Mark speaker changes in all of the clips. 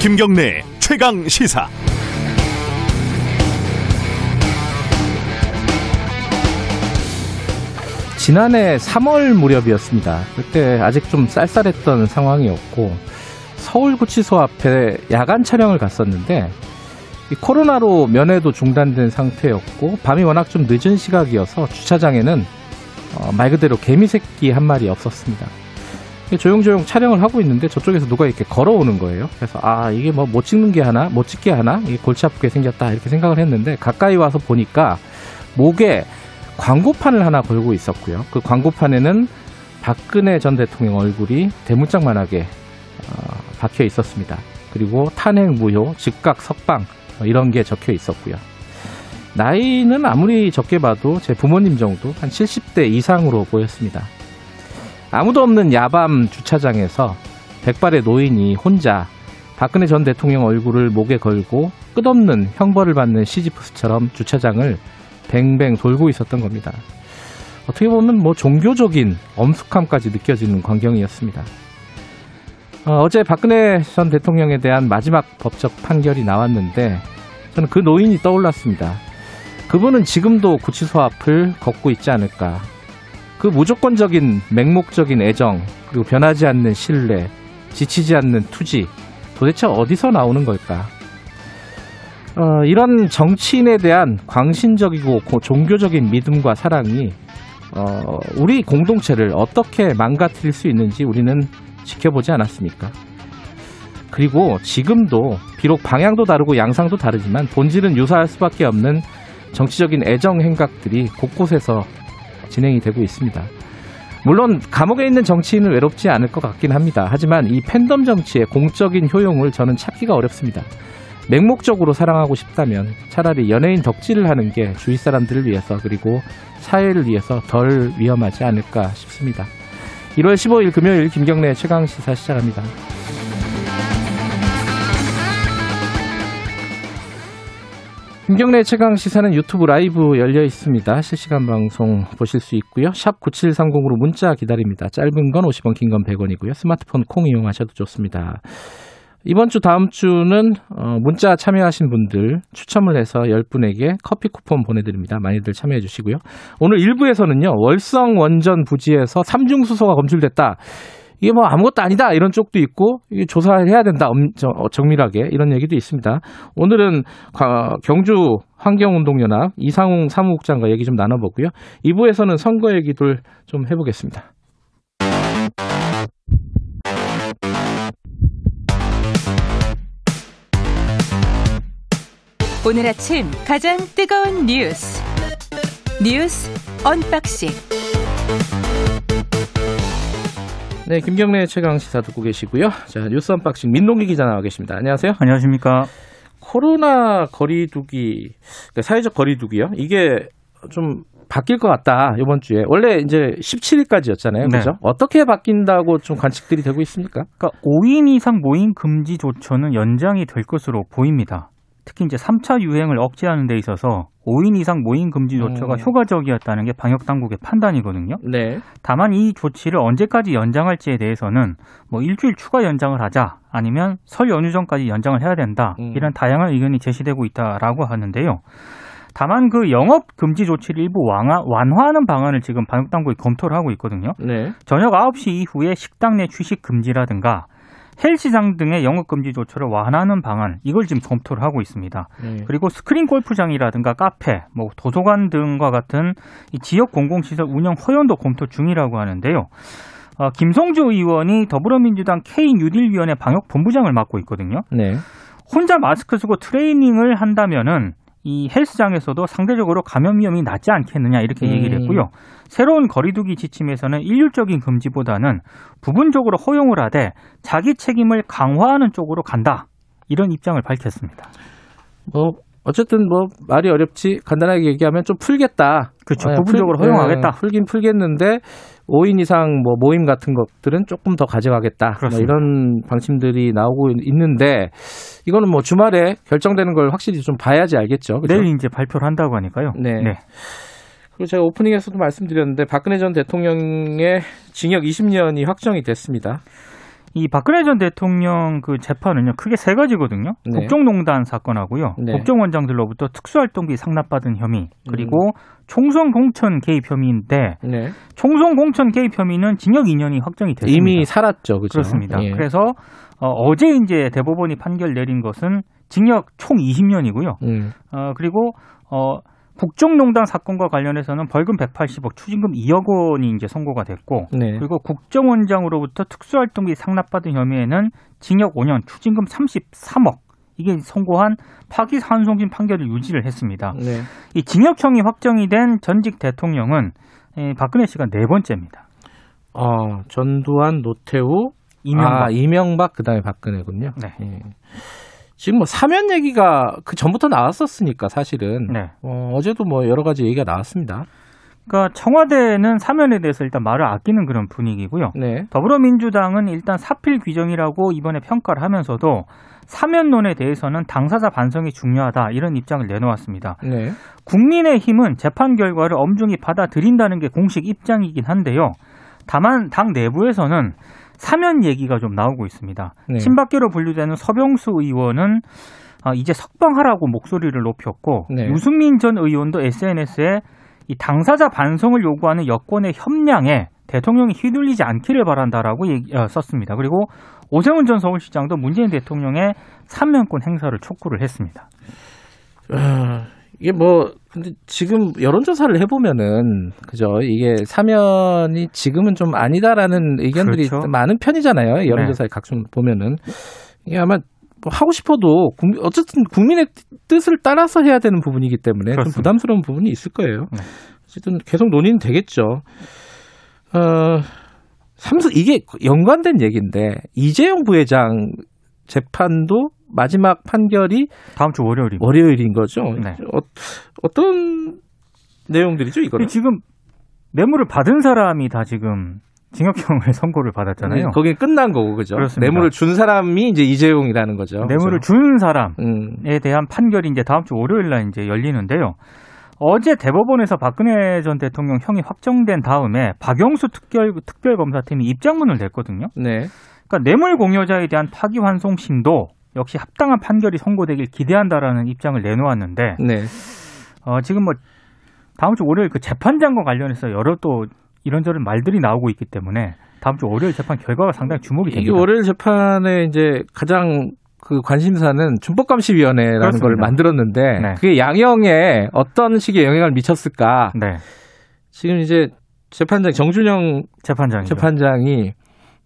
Speaker 1: 김경래 최강 시사.
Speaker 2: 지난해 3월 무렵이었습니다. 그때 아직 좀 쌀쌀했던 상황이었고 서울구치소 앞에 야간 촬영을 갔었는데 코로나로 면회도 중단된 상태였고 밤이 워낙 좀 늦은 시각이어서 주차장에는 어, 말 그대로 개미 새끼 한 마리 없었습니다. 조용조용 촬영을 하고 있는데 저쪽에서 누가 이렇게 걸어오는 거예요. 그래서 아 이게 뭐 못 찍는 게 하나, 못 찍게 하나, 이게 골치 아프게 생겼다 이렇게 생각을 했는데 가까이 와서 보니까 목에 광고판을 하나 걸고 있었고요. 그 광고판에는 박근혜 전 대통령 얼굴이 대문짝만하게 어, 박혀 있었습니다. 그리고 탄핵 무효, 즉각 석방 뭐 이런 게 적혀 있었고요. 나이는 아무리 적게 봐도 제 부모님 정도 한 70대 이상으로 보였습니다. 아무도 없는 야밤 주차장에서 백발의 노인이 혼자 박근혜 전 대통령 얼굴을 목에 걸고 끝없는 형벌을 받는 시지프스처럼 주차장을 뱅뱅 돌고 있었던 겁니다. 어떻게 보면 뭐 종교적인 엄숙함까지 느껴지는 광경이었습니다. 어, 제 박근혜 전 대통령에 대한 마지막 법적 판결이 나왔는데 저는 그 노인이 떠올랐습니다. 그분은 지금도 구치소 앞을 걷고 있지 않을까 그 무조건적인 맹목적인 애정 그리고 변하지 않는 신뢰 지치지 않는 투지 도대체 어디서 나오는 걸까? 어, 이런 정치인에 대한 광신적이고 종교적인 믿음과 사랑이 어, 우리 공동체를 어떻게 망가뜨릴 수 있는지 우리는 지켜보지 않았습니까? 그리고 지금도 비록 방향도 다르고 양상도 다르지만 본질은 유사할 수밖에 없는 정치적인 애정 행각들이 곳곳에서 진행이 되고 있습니다. 물론 감옥에 있는 정치인은 외롭지 않을 것 같긴 합니다. 하지만 이 팬덤 정치의 공적인 효용을 저는 찾기가 어렵습니다. 맹목적으로 사랑하고 싶다면 차라리 연예인 덕질을 하는 게 주위 사람들을 위해서 그리고 사회를 위해서 덜 위험하지 않을까 싶습니다. 1월 15일 금요일 김경래 최강 시사 시작합니다. 김경래 최강 시사는 유튜브 라이브 열려 있습니다. 실시간 방송 보실 수 있고요. 샵 9730으로 문자 기다립니다. 짧은 건 50원, 긴 건 100원이고요. 스마트폰 콩 이용하셔도 좋습니다. 이번 주 다음 주는 어, 문자 참여하신 분들 추첨을 해서 10분에게 커피 쿠폰 보내드립니다. 많이들 참여해 주시고요. 오늘 1부에서는요. 월성 원전 부지에서 삼중수소가 검출됐다. 이게 뭐 아무것도 아니다 이런 쪽도 있고 이게 조사해야 된다 엄, 저, 어, 정밀하게 이런 얘기도 있습니다. 오늘은 경주 환경운동연합 이상홍 사무국장과 얘기 좀 나눠보고요. 2부에서는 선거 얘기들 좀 해보겠습니다.
Speaker 3: 오늘 아침 가장 뜨거운 뉴스 뉴스 unboxing
Speaker 2: 네, 김경래 최강 시사 듣고 계시고요. 자, 뉴스 unboxing 민동기 기자 나와 계십니다. 안녕하세요.
Speaker 4: 안녕하십니까.
Speaker 2: 코로나 거리두기, 그러니까 사회적 거리두기요. 이게 좀 바뀔 것 같다 이번 주에 원래 이제 17일까지였잖아요, 네. 그죠? 어떻게 바뀐다고 좀 관측들이 되고 있습니까?
Speaker 4: 그러니까 5인 이상 모임 금지 조처는 연장이 될 것으로 보입니다. 특히 이제 3차 유행을 억제하는 데 있어서 5인 이상 모임 금지 조처가 음. 효과적이었다는 게 방역 당국의 판단이거든요. 네. 다만 이 조치를 언제까지 연장할지에 대해서는 뭐 일주일 추가 연장을 하자 아니면 설 연휴 전까지 연장을 해야 된다. 음. 이런 다양한 의견이 제시되고 있다라고 하는데요. 다만 그 영업 금지 조치를 일부 완화, 완화하는 방안을 지금 방역 당국이 검토를 하고 있거든요. 네. 저녁 9시 이후에 식당 내 취식 금지라든가 헬스장 등의 영업금지 조처를 완화하는 방안 이걸 지금 검토를 하고 있습니다. 네. 그리고 스크린 골프장이라든가 카페, 뭐 도서관 등과 같은 지역 공공시설 운영 허용도 검토 중이라고 하는데요. 어, 김성주 의원이 더불어민주당 K 뉴딜위원회 방역 본부장을 맡고 있거든요. 네. 혼자 마스크 쓰고 트레이닝을 한다면은 이 헬스장에서도 상대적으로 감염 위험이 낮지 않겠느냐 이렇게 음. 얘기를 했고요. 새로운 거리두기 지침에서는 일률적인 금지보다는 부분적으로 허용을 하되 자기 책임을 강화하는 쪽으로 간다. 이런 입장을 밝혔습니다.
Speaker 2: 뭐 어쨌든 뭐 말이 어렵지 간단하게 얘기하면 좀 풀겠다.
Speaker 4: 그렇죠. 네, 부분적으로 풀, 허용하겠다.
Speaker 2: 네, 풀긴 풀겠는데 5인 이상 뭐 모임 같은 것들은 조금 더 가져가겠다. 뭐 이런 방침들이 나오고 있는데 이거는 뭐 주말에 결정되는 걸 확실히 좀 봐야지 알겠죠.
Speaker 4: 그렇죠? 내일 이제 발표를 한다고 하니까요. 네. 네.
Speaker 2: 그리고 제가 오프닝에서도 말씀드렸는데 박근혜 전 대통령의 징역 20년이 확정이 됐습니다.
Speaker 4: 이 박근혜 전 대통령 그 재판은요 크게 세 가지거든요.
Speaker 2: 네.
Speaker 4: 국정농단 사건하고요,
Speaker 2: 네.
Speaker 4: 국정원장들로부터 특수활동비 상납받은 혐의, 그리고 총선 공천 개입 혐의인데
Speaker 2: 네.
Speaker 4: 총선 공천 개입 혐의는 징역 2년이 확정이 됐습니다.
Speaker 2: 이미 살았죠, 그죠?
Speaker 4: 그렇습니다.
Speaker 2: 예.
Speaker 4: 그래서 어, 제 이제 대법원이 판결 내린 것은 징역 총 20년이고요.
Speaker 2: 음.
Speaker 4: 어, 그리고 어, 국정농단 사건과 관련해서는 벌금 180억, 추징금 2억 원이 이제 선고가 됐고,
Speaker 2: 네.
Speaker 4: 그리고 국정원장으로부터 특수활동비 상납받은 혐의에는 징역 5년, 추징금 33억 이게 선고한 파기환송심 판결을 유지를 했습니다.
Speaker 2: 네.
Speaker 4: 이 징역형이 확정이 된 전직 대통령은 에, 박근혜 씨가 네 번째입니다.
Speaker 2: 어, 전두환, 노태우,
Speaker 4: 이명박.
Speaker 2: 아, 이명박 그다음에 박근혜군요.
Speaker 4: 네.
Speaker 2: 예. 지금 뭐 사면 얘기가 그 전부터 나왔었으니까 사실은
Speaker 4: 네.
Speaker 2: 어, 어제도 뭐 여러 가지 얘기가 나왔습니다.
Speaker 4: 그러니까 청와대는 사면에 대해서 일단 말을 아끼는 그런 분위기고요.
Speaker 2: 네.
Speaker 4: 더불어민주당은 일단 사필 규정이라고 이번에 평가를 하면서도 사면론에 대해서는 당사자 반성이 중요하다 이런 입장을 내놓았습니다.
Speaker 2: 네.
Speaker 4: 국민의힘은 재판 결과를 엄중히 받아들인다는 게 공식 입장이긴 한데요. 다만 당 내부에서는 사면 얘기가 좀 나오고 있습니다.
Speaker 2: 네.
Speaker 4: 친박계로 분류되는 서병수 의원은 아, 이제 석방하라고 목소리를 높였고
Speaker 2: 네.
Speaker 4: 유승민 전 의원도 SNS에 이 당사자 반성을 요구하는 여권의 협량에 대통령이 휘둘리지 않기를 바란다라고 얘기, 어, 썼습니다. 그리고 오세훈 전 서울시장도 문재인 대통령의 삼면권 행사를 촉구를 했습니다.
Speaker 2: 아, 이게 뭐 근데 지금 여론조사를 해보면은 그죠 이게 사면이 지금은 좀 아니다라는 의견들이
Speaker 4: 그렇죠.
Speaker 2: 많은 편이잖아요 여론조사에 각종 보면은 이게 아마 뭐 하고 싶어도 국- 어쨌든 국민의 뜻을 따라서 해야 되는 부분이기 때문에 좀
Speaker 4: 그렇습니다.
Speaker 2: 부담스러운 부분이 있을 거예요.
Speaker 4: 네.
Speaker 2: 어쨌든 계속 논의는 되겠죠. 어, 삼성 이게 연관된 얘기인데 이재용 부회장 재판도 마지막 판결이
Speaker 4: 다음 주 월요일입니다.
Speaker 2: 월요일인 거죠.
Speaker 4: 네.
Speaker 2: 어, 어떤 내용들이죠, 이거는?
Speaker 4: 지금 뇌물을 받은 사람이 다 지금 징역형을 선고를 받았잖아요.
Speaker 2: 거기 끝난 거고, 그죠?
Speaker 4: 그렇습니다.
Speaker 2: 뇌물을 준 사람이 이제 이재용이라는 거죠.
Speaker 4: 뇌물을
Speaker 2: 그죠?
Speaker 4: 준 사람에
Speaker 2: 음,
Speaker 4: 대한 판결이 이제 다음 주 월요일 날 이제 열리는데요. 어제 대법원에서 박근혜 전 대통령 형이 확정된 다음에 박영수 특별 특별검사팀이 입장문을 냈거든요.
Speaker 2: 네.
Speaker 4: 그러니까 뇌물 공여자에 대한 파기환송심도 역시 합당한 판결이 선고되길 기대한다라는 입장을 내놓았는데
Speaker 2: 네.
Speaker 4: 어, 지금 뭐 다음 주 월요일 그 재판장과 관련해서 여러 또 이런저런 말들이 나오고 있기 때문에 다음 주 월요일 재판 결과가 상당히 주목이 됩니다.
Speaker 2: 월요일 재판에 이제 가장 그 관심사는 준법감시위원회라는
Speaker 4: 그렇습니다.
Speaker 2: 걸 만들었는데
Speaker 4: 네.
Speaker 2: 그게 양형에 어떤 식의 영향을 미쳤을까?
Speaker 4: 네,
Speaker 2: 지금 이제 재판장 정준영
Speaker 4: 재판장이죠.
Speaker 2: 재판장이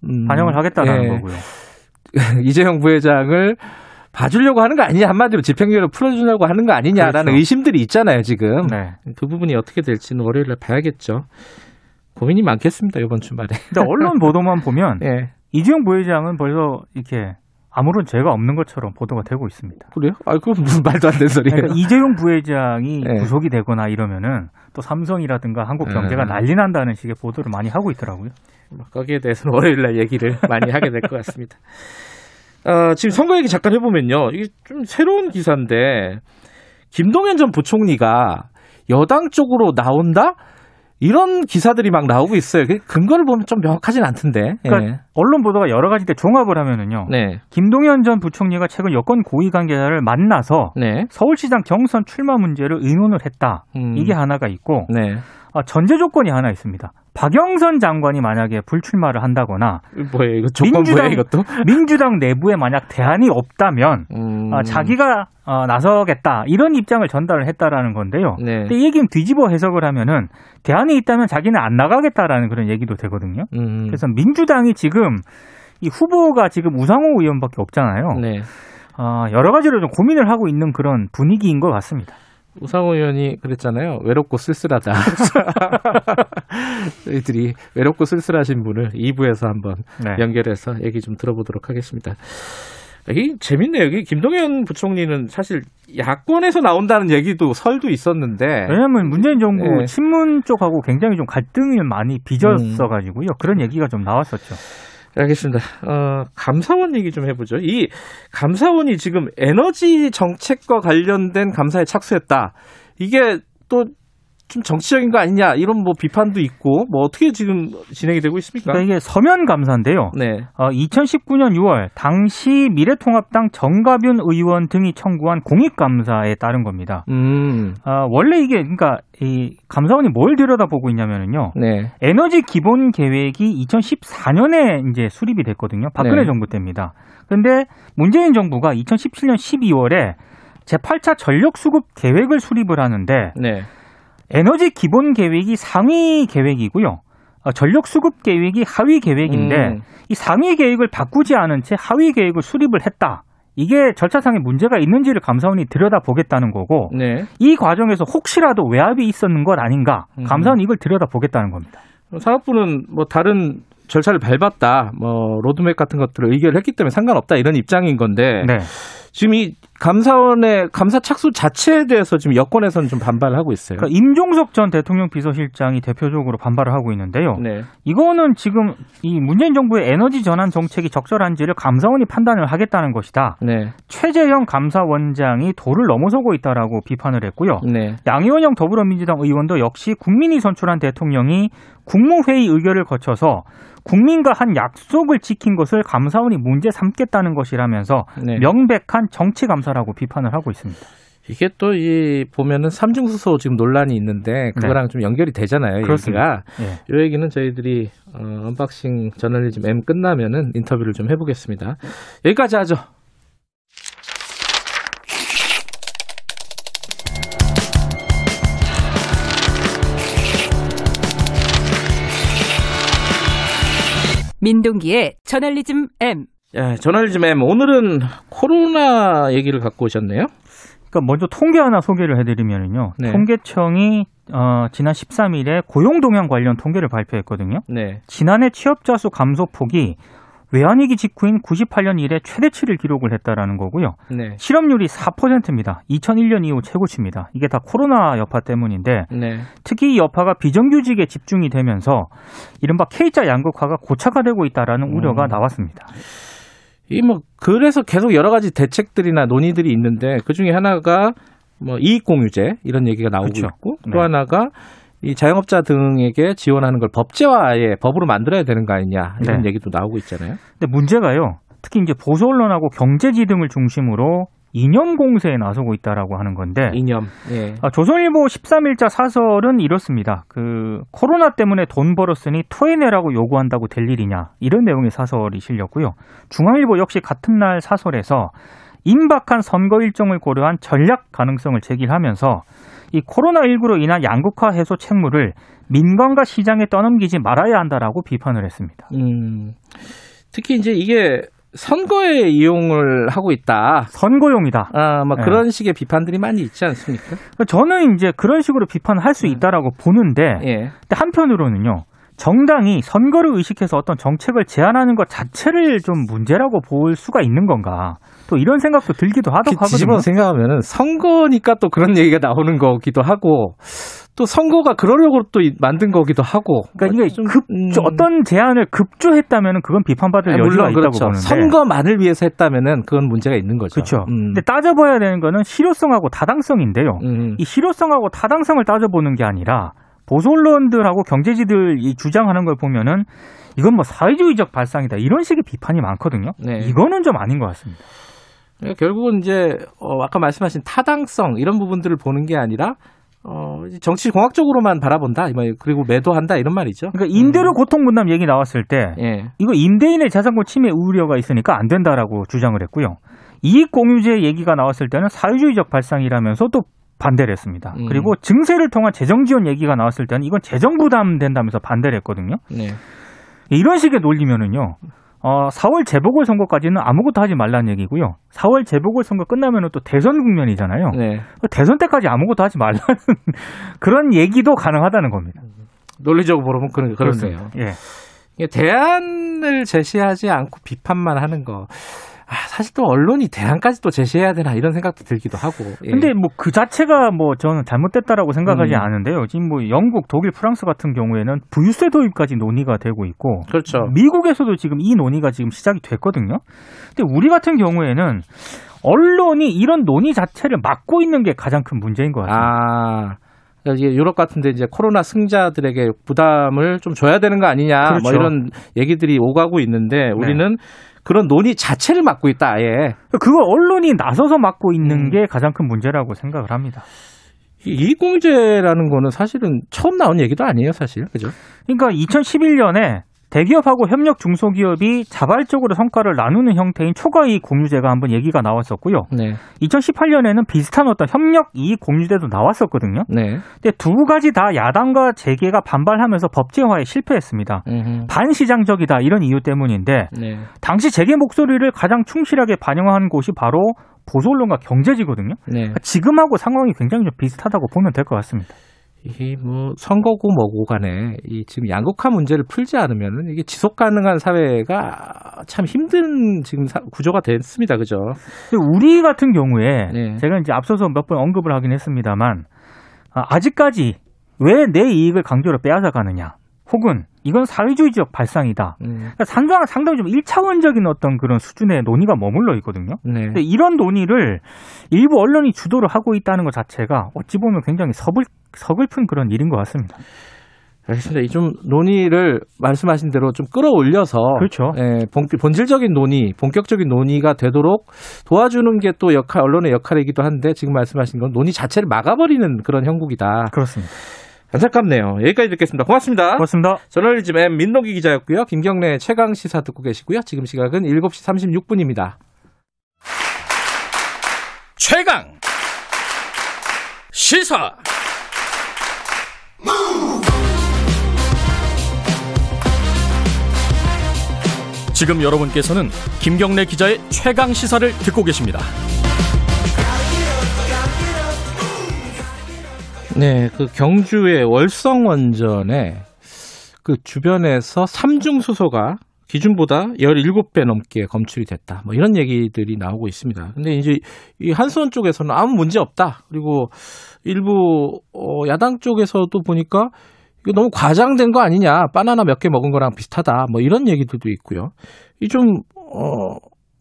Speaker 2: 음,
Speaker 4: 반영을 하겠다라는
Speaker 2: 예,
Speaker 4: 거고요.
Speaker 2: 이재용 부회장을 봐주려고 하는 거 아니냐 한마디로 집행유예를 풀어주려고 하는 거 아니냐라는
Speaker 4: 그렇죠.
Speaker 2: 의심들이 있잖아요 지금
Speaker 4: 네.
Speaker 2: 그 부분이 어떻게 될지는 월요일에 봐야겠죠 고민이 많겠습니다 이번 주말에
Speaker 4: 근데 언론 보도만 보면
Speaker 2: 예
Speaker 4: 이재용 부회장은 벌써 이렇게 아무런 죄가 없는 것처럼 보도가 되고 있습니다.
Speaker 2: 그래요? 아 그건 무슨 말도 안 되는 소리예요
Speaker 4: 그러니까 이재용 부회장이
Speaker 2: 네.
Speaker 4: 구속이 되거나 이러면은 또 삼성이라든가 한국 경제가
Speaker 2: 음.
Speaker 4: 난리 난다는 식의 보도를 많이 하고 있더라고요.
Speaker 2: 뭐 거기에 대해서는 월요일 날 얘기를 많이 하게 될 것 같습니다 어, 지금 선거 얘기 잠깐 해보면요 이게 좀 새로운 기사인데 김동연 전 부총리가 여당 쪽으로 나온다 이런 기사들이 막 나오고 있어요. 그 근거를 보면 좀 명확하진 않던데.
Speaker 4: 그러니까 언론 보도가 여러 가지인데 종합을 하면은요.
Speaker 2: 네.
Speaker 4: 김동연 전 부총리가 최근 여권 고위 관계자를 만나서
Speaker 2: 네.
Speaker 4: 서울시장 경선 출마 문제를 의논을 했다.
Speaker 2: 음.
Speaker 4: 이게 하나가 있고
Speaker 2: 네.
Speaker 4: 아, 전제 조건이 하나 있습니다. 박영선 장관이 만약에 불출마를 한다거나
Speaker 2: 뭐예요? 이거 조건
Speaker 4: 민주당-
Speaker 2: 뭐예요? 이것도?
Speaker 4: 민주당 내부에 만약 대안이 없다면
Speaker 2: 음.
Speaker 4: 아, 자기가 어, 나서겠다 이런 입장을 전달을 했다라는 건데요.
Speaker 2: 네.
Speaker 4: 근데 이 얘기는 뒤집어 해석을 하면은 대안이 있다면 자기는 안 나가겠다라는 그런 얘기도 되거든요.
Speaker 2: 음.
Speaker 4: 그래서 민주당이 지금 이 후보가 지금 우상호 의원밖에 없잖아요.
Speaker 2: 네.
Speaker 4: 아, 여러 가지로 좀 고민을 하고 있는 그런 분위기인 것 같습니다.
Speaker 2: 우상호 의원이 그랬잖아요. 외롭고 쓸쓸하다. 저희들이 외롭고 쓸쓸하신 분을 2부에서 한번
Speaker 4: 네.
Speaker 2: 연결해서 얘기 좀 들어보도록 하겠습니다. 이게 재밌네요. 여기 김동연 부총리는 사실 야권에서 나온다는 얘기도 설도 있었는데
Speaker 4: 왜냐하면 문재인 정부
Speaker 2: 네.
Speaker 4: 친문 쪽하고 굉장히 좀 갈등을 많이 빚었어 가지고요. 그런 얘기가 좀 나왔었죠.
Speaker 2: 알겠습니다. 어, 감사원 얘기 좀 해보죠. 이 감사원이 지금 에너지 정책과 관련된 감사에 착수했다. 이게 또 좀 정치적인 거 아니냐 이런 뭐 비판도 있고 뭐 어떻게 지금 진행이 되고 있습니까?
Speaker 4: 그러니까 이게 서면 감사인데요.
Speaker 2: 네.
Speaker 4: 어, 2019년 6월 당시 미래통합당 정가균 의원 등이 청구한 공익 감사에 따른 겁니다.
Speaker 2: 음.
Speaker 4: 어, 원래 이게 그러니까 이 감사원이 뭘 들여다보고 있냐면은요.
Speaker 2: 네.
Speaker 4: 에너지 기본 계획이 2014년에 이제 수립이 됐거든요. 박근혜
Speaker 2: 네.
Speaker 4: 정부 때입니다. 그런데 문재인 정부가 2017년 12월에 제8차 전력 수급 계획을 수립을 하는데
Speaker 2: 네.
Speaker 4: 에너지 기본 계획이 상위 계획이고요. 어, 전력 수급 계획이 하위 계획인데
Speaker 2: 음.
Speaker 4: 이 상위 계획을 바꾸지 않은 채 하위 계획을 수립을 했다. 이게 절차상의 문제가 있는지를 감사원이 들여다보겠다는 거고
Speaker 2: 네.
Speaker 4: 이 과정에서 혹시라도 외압이 있었는 것 아닌가
Speaker 2: 음.
Speaker 4: 감사원이 이걸 들여다보겠다는 겁니다.
Speaker 2: 사업부는 뭐 다른 절차를 밟았다, 뭐 로드맵 같은 것들을 의결을 했기 때문에 상관없다 이런 입장인 건데
Speaker 4: 네.
Speaker 2: 지금 이 감사원의 감사 착수 자체에 대해서 지금 여권에서는 좀 반발을 하고 있어요.
Speaker 4: 그러니까 임종석 전 대통령 비서실장이 대표적으로 반발을 하고 있는데요.
Speaker 2: 네.
Speaker 4: 이거는 지금 이 문재인 정부의 에너지 전환 정책이 적절한지를 감사원이 판단을 하겠다는 것이다.
Speaker 2: 네.
Speaker 4: 최재형 감사원장이 도를 넘어서고 있다라고 비판을 했고요.
Speaker 2: 네.
Speaker 4: 양의원형 더불어민주당 의원도 역시 국민이 선출한 대통령이 국무회의 의결을 거쳐서 국민과 한 약속을 지킨 것을 감사원이 문제 삼겠다는 것이라면서
Speaker 2: 네.
Speaker 4: 명백한 정치 감사라고 비판을 하고 있습니다.
Speaker 2: 이게 또 이 보면은 삼중수소 지금 논란이 있는데 그거랑 좀 연결이 되잖아요.
Speaker 4: 네. 그렇습니다.
Speaker 2: 얘기가.
Speaker 4: 예.
Speaker 2: 이 얘기는 저희들이 어, unboxing 저널리즘 M 끝나면은 인터뷰를 좀 해보겠습니다. 여기까지 하죠.
Speaker 3: 민동기의 저널리즘 M.
Speaker 2: 예, 저널리즘 M 오늘은 코로나 얘기를 갖고 오셨네요.
Speaker 4: 그러니까 먼저 통계 하나 소개를 해드리면요.
Speaker 2: 네.
Speaker 4: 통계청이 어, 지난 13일에 고용 동향 관련 통계를 발표했거든요.
Speaker 2: 네.
Speaker 4: 지난해 취업자 수 감소 폭이 외환위기 직후인 98년 이래 최대치를 기록을 했다라는 거고요.
Speaker 2: 네.
Speaker 4: 실업률이 4%입니다. 2001년 이후 최고치입니다. 이게 다 코로나 여파 때문인데
Speaker 2: 네.
Speaker 4: 특히 이 여파가 비정규직에 집중이 되면서 이른바 K자 양극화가 고착화되고 있다라는
Speaker 2: 음.
Speaker 4: 우려가 나왔습니다.
Speaker 2: 이 뭐 그래서 계속 여러 가지 대책들이나 논의들이 있는데 그 중에 하나가 뭐 이익 공유제 이런 얘기가 나오고
Speaker 4: 그렇죠.
Speaker 2: 있고 또
Speaker 4: 네.
Speaker 2: 하나가 이 자영업자 등에게 지원하는 걸 법제화에 법으로 만들어야 되는 거 아니냐 이런
Speaker 4: 네.
Speaker 2: 얘기도 나오고 있잖아요.
Speaker 4: 근데 문제가요. 특히 이제 보수 언론하고 경제지 등을 중심으로 이념 공세에 나서고 있다라고 하는 건데
Speaker 2: 이념. 예.
Speaker 4: 아, 조선일보 13일자 사설은 이렇습니다. 그 코로나 때문에 돈 벌었으니 토해내라고 요구한다고 될 일이냐 이런 내용의 사설이 실렸고요. 중앙일보 역시 같은 날 사설에서 임박한 선거 일정을 고려한 전략 가능성을 제기하면서 이 코로나19로 인한 양극화 해소 책무를 민간과 시장에 떠넘기지 말아야 한다라고 비판을 했습니다.
Speaker 2: 음. 특히 이제 이게 선거에 이용을 하고 있다.
Speaker 4: 선거용이다.
Speaker 2: 아, 막
Speaker 4: 네.
Speaker 2: 그런 식의 비판들이 많이 있지 않습니까?
Speaker 4: 저는 이제 그런 식으로 비판을 할수 있다라고 보는데
Speaker 2: 예.
Speaker 4: 근데 한편으로는요. 정당이 선거를 의식해서 어떤 정책을 제안하는 것 자체를 좀 문제라고 볼 수가 있는 건가? 또 이런 생각도 들기도 하더
Speaker 2: 이렇게 뒤집어. 생각하면은 선거니까 또 그런 얘기가 나오는 거기도 하고 또 선거가 그러려고 또 이- 만든 거기도 하고
Speaker 4: 그러니까 이게
Speaker 2: 좀,
Speaker 4: 급
Speaker 2: 음,
Speaker 4: 어떤 제안을 급조했다면 그건 비판받을
Speaker 2: 아니,
Speaker 4: 여지가 있다고
Speaker 2: 그렇죠.
Speaker 4: 보는데.
Speaker 2: 선거만을 위해서 했다면은 그건 문제가 있는 거죠.
Speaker 4: 그렇죠.
Speaker 2: 음.
Speaker 4: 근데 따져봐야 되는 거는 실효성하고 타당성인데요.
Speaker 2: 음.
Speaker 4: 이 실효성하고 타당성을 따져보는 게 아니라 보수 언론들하고 경제지들이 주장하는 걸 보면은 이건 뭐 사회주의적 발상이다 이런 식의 비판이 많거든요.
Speaker 2: 네.
Speaker 4: 이거는 좀 아닌 것 같습니다.
Speaker 2: 그러니까 결국은 이제 어, 아까 말씀하신 타당성 이런 부분들을 보는 게 아니라 어, 정치 공학적으로만 바라본다. 그리고 매도한다 이런 말이죠.
Speaker 4: 그러니까 임대료 고통 분담 얘기 나왔을 때
Speaker 2: 예.
Speaker 4: 이거 임대인의 자산권 침해 우려가 있으니까 안 된다라고 주장을 했고요. 이익 공유제 얘기가 나왔을 때는 사회주의적 발상이라면서 또 반대를 했습니다.
Speaker 2: 음.
Speaker 4: 그리고 증세를 통한 재정 지원 얘기가 나왔을 때는 이건 재정 부담 된다면서 반대를 했거든요.
Speaker 2: 네.
Speaker 4: 이런 식의 논리면은요. 어, 4월 재보궐선거까지는 아무것도 하지 말라는 얘기고요. 4월 재보궐선거 끝나면은 또 대선 국면이잖아요.
Speaker 2: 네.
Speaker 4: 대선 때까지 아무것도 하지 말라는 그런 얘기도 가능하다는 겁니다.
Speaker 2: 논리적으로 보면 그런 그렇네요.
Speaker 4: 예.
Speaker 2: 대안을 제시하지 않고 비판만 하는 거. 아, 사실 또 언론이 대안까지 또 제시해야 되나 이런 생각도 들기도 하고. 예.
Speaker 4: 근데 뭐 그 자체가 뭐 저는 잘못됐다라고 생각하지
Speaker 2: 음.
Speaker 4: 않은데요. 지금 뭐 영국, 독일, 프랑스 같은 경우에는 부유세 도입까지 논의가 되고 있고
Speaker 2: 그렇죠.
Speaker 4: 미국에서도 지금 이 논의가 지금 시작이 됐거든요. 근데 우리 같은 경우에는 언론이 이런 논의 자체를 막고 있는 게 가장 큰 문제인 것 같아요.
Speaker 2: 아, 그러니까 유럽 같은데 이제 코로나 승자들에게 부담을 좀 줘야 되는 거 아니냐 뭐
Speaker 4: 그렇죠.
Speaker 2: 이런 얘기들이 오가고 있는데 우리는 그런 논의 자체를 막고 있다 아예
Speaker 4: 그거 언론이 나서서 막고 있는
Speaker 2: 음.
Speaker 4: 게 가장 큰 문제라고 생각을 합니다.
Speaker 2: 이 이익공제라는 거는 사실은 처음 나온 얘기도 아니에요 사실 그죠?
Speaker 4: 그러니까 2011년에 대기업하고 협력 중소기업이 자발적으로 성과를 나누는 형태인 초과이익 공유제가 한번 얘기가 나왔었고요.
Speaker 2: 네,
Speaker 4: 2018년에는 비슷한 어떤 협력 이익 공유제도 나왔었거든요.
Speaker 2: 네,
Speaker 4: 근데 두 가지 다 야당과 재계가 반발하면서 법제화에 실패했습니다.
Speaker 2: 음흠.
Speaker 4: 반시장적이다 이런 이유 때문인데
Speaker 2: 네.
Speaker 4: 당시 재계 목소리를 가장 충실하게 반영한 곳이 바로 보수 언론과 경제지거든요.
Speaker 2: 네.
Speaker 4: 그러니까 지금하고 상황이 굉장히 좀 비슷하다고 보면 될 것 같습니다.
Speaker 2: 이게 뭐 선거고 뭐고 간에 이 지금 양극화 문제를 풀지 않으면은 이게 지속 가능한 사회가 참 힘든 지금 사- 구조가 됐습니다. 그죠?
Speaker 4: 우리 같은 경우에
Speaker 2: 네.
Speaker 4: 제가 이제 앞서서 몇 번 언급을 하긴 했습니다만 아, 아직까지 왜 내 이익을 강제로 빼앗아 가느냐 혹은 이건 사회주의적 발상이다.
Speaker 2: 음,
Speaker 4: 그러니까 상당히, 상당히 좀 1차원적인 어떤 그런 수준의 논의가 머물러 있거든요.
Speaker 2: 네.
Speaker 4: 근데 이런 논의를 일부 언론이 주도를 하고 있다는 것 자체가 어찌 보면 굉장히 서글, 서글픈 그런 일인 것 같습니다.
Speaker 2: 알겠습니다. 이 좀 논의를 말씀하신 대로 좀 끌어올려서
Speaker 4: 그렇죠.
Speaker 2: 예, 본, 본질적인 논의, 본격적인 논의가 되도록 도와주는 게 또 역할 언론의 역할이기도 한데 지금 말씀하신 건 논의 자체를 막아버리는 그런 형국이다.
Speaker 4: 그렇습니다.
Speaker 2: 안타깝네요. 여기까지 듣겠습니다. 고맙습니다.
Speaker 4: 고맙습니다.
Speaker 2: 저널리즘 M 민노기 기자였고요. 김경래 최강 시사 듣고 계시고요. 지금 시각은 7시 36분입니다.
Speaker 1: 최강 시사 지금 여러분께서는 김경래 기자의 최강 시사를 듣고 계십니다.
Speaker 2: 네, 그 경주의 월성 원전에 그 주변에서 삼중 수소가 기준보다 17배 넘게 검출이 됐다. 뭐 이런 얘기들이 나오고 있습니다. 근데 이제 이 한수원 쪽에서는 아무 문제 없다. 그리고 일부 어 야당 쪽에서도 보니까 이거 너무 과장된 거 아니냐. 바나나 몇 개 먹은 거랑 비슷하다. 뭐 이런 얘기들도 있고요. 이 좀 어,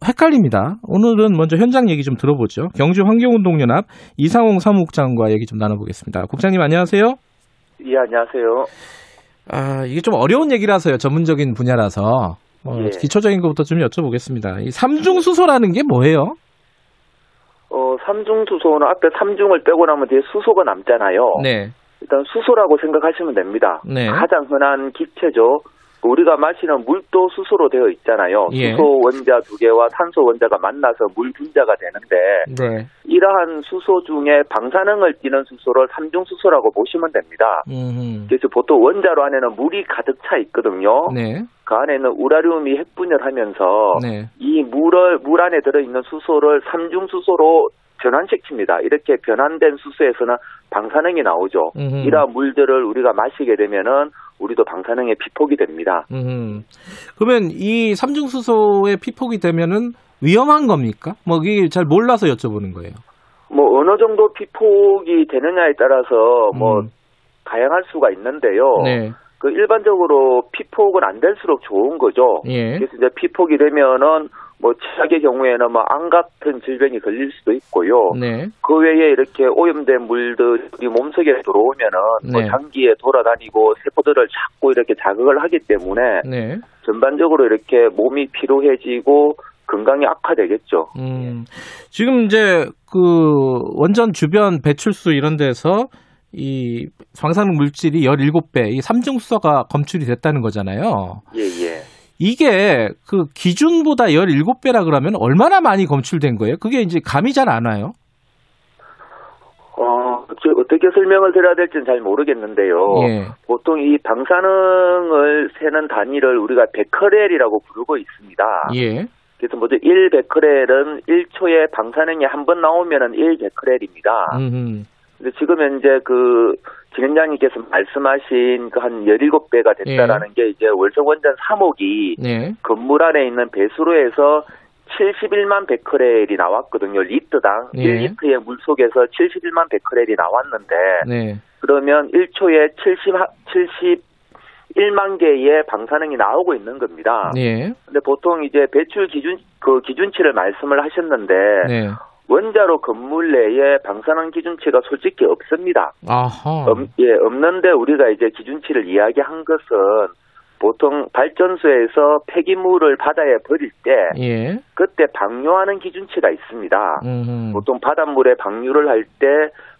Speaker 2: 헷갈립니다. 오늘은 먼저 현장 얘기 좀 들어보죠. 경주 환경운동연합 이상홍 사무국장과 얘기 좀 나눠보겠습니다. 국장님 안녕하세요.
Speaker 5: 예, 안녕하세요.
Speaker 2: 아, 이게 좀 어려운 얘기라서요. 전문적인 분야라서. 어,
Speaker 5: 예.
Speaker 2: 기초적인 것부터 좀 여쭤보겠습니다. 이 삼중 수소라는 게 뭐예요?
Speaker 5: 어, 삼중 수소는 앞에 삼중을 빼고 나면 뒤에 수소가 남잖아요.
Speaker 2: 네.
Speaker 5: 일단 수소라고 생각하시면 됩니다.
Speaker 2: 네.
Speaker 5: 가장 흔한 기체죠. 우리가 마시는 물도 수소로 되어 있잖아요.
Speaker 2: 예.
Speaker 5: 수소 원자 두 개와 산소 원자가 만나서 물 분자가 되는데
Speaker 2: 네.
Speaker 5: 이러한 수소 중에 방사능을 띠는 수소를 삼중 수소라고 보시면 됩니다.
Speaker 2: 음.
Speaker 5: 그래서 보통 원자로 안에는 물이 가득 차 있거든요.
Speaker 2: 네.
Speaker 5: 그 안에는 우라늄이 핵분열 하면서
Speaker 2: 네.
Speaker 5: 이 물을 물 안에 들어 있는 수소를 삼중 수소로 변환시킵니다. 이렇게 변환된 수소에서는 방사능이 나오죠.
Speaker 2: 음흠.
Speaker 5: 이러한 물들을 우리가 마시게 되면은 우리도 방사능의 피폭이 됩니다.
Speaker 2: 음. 그러면 이 삼중수소의 피폭이 되면은 위험한 겁니까? 뭐 이게 잘 몰라서 여쭤보는 거예요.
Speaker 5: 뭐 어느 정도 피폭이 되느냐에 따라서 뭐
Speaker 2: 음.
Speaker 5: 다양할 수가 있는데요.
Speaker 2: 네.
Speaker 5: 그 일반적으로 피폭은 안 될수록 좋은 거죠.
Speaker 2: 예.
Speaker 5: 그래서 이제 피폭이 되면은 뭐 최악의 경우에는 뭐 암 같은 질병이 걸릴 수도 있고요.
Speaker 2: 네.
Speaker 5: 그 외에 이렇게 오염된 물들이 몸속에 들어오면은 뭐
Speaker 2: 네.
Speaker 5: 장기에 돌아다니고 세포들을 자꾸 이렇게 자극을 하기 때문에
Speaker 2: 네.
Speaker 5: 전반적으로 이렇게 몸이 피로해지고 건강이 악화되겠죠.
Speaker 2: 음. 지금 이제 그 원전 주변 배출수 이런 데서 이 방사능 물질이 17배, 이 삼중수소가 검출이 됐다는 거잖아요.
Speaker 5: 예, 예.
Speaker 2: 이게 그 기준보다 17배라 그러면 얼마나 많이 검출된 거예요? 그게 이제 감이 잘 안 와요.
Speaker 5: 어, 저 어떻게 설명을 드려야 될지는 잘 모르겠는데요.
Speaker 2: 예.
Speaker 5: 보통 이 방사능을 세는 단위를 우리가 베커렐이라고 부르고 있습니다.
Speaker 2: 예.
Speaker 5: 그래서 먼저 1베커렐은 1초에 방사능이 한 번 나오면은 1베커렐입니다.
Speaker 2: 음.
Speaker 5: 근데 지금 현재 그 진행장님께서 말씀하신 그 한 17배가 됐다라는 게 이제 월성 원전 3호기
Speaker 2: 네.
Speaker 5: 건물 안에 있는 배수로에서 71만 베크렐이 나왔거든요. 리터당
Speaker 2: 예.
Speaker 5: 1리터의 물 속에서 71만 베크렐이 나왔는데
Speaker 2: 네.
Speaker 5: 그러면 1초에 70 71만 개의 방사능이 나오고 있는 겁니다.
Speaker 2: 네.
Speaker 5: 근데 보통 이제 배출 기준 그 기준치를 말씀을 하셨는데
Speaker 2: 네.
Speaker 5: 원자로 건물 내에 방사능 기준치가 솔직히 없습니다.
Speaker 2: 아하.
Speaker 5: 없, 예, 없는데 우리가 이제 기준치를 이야기한 것은 보통 발전소에서 폐기물을 바다에 버릴 때
Speaker 2: 예.
Speaker 5: 그때 방류하는 기준치가 있습니다.
Speaker 2: 음.
Speaker 5: 보통 바닷물에 방류를 할 때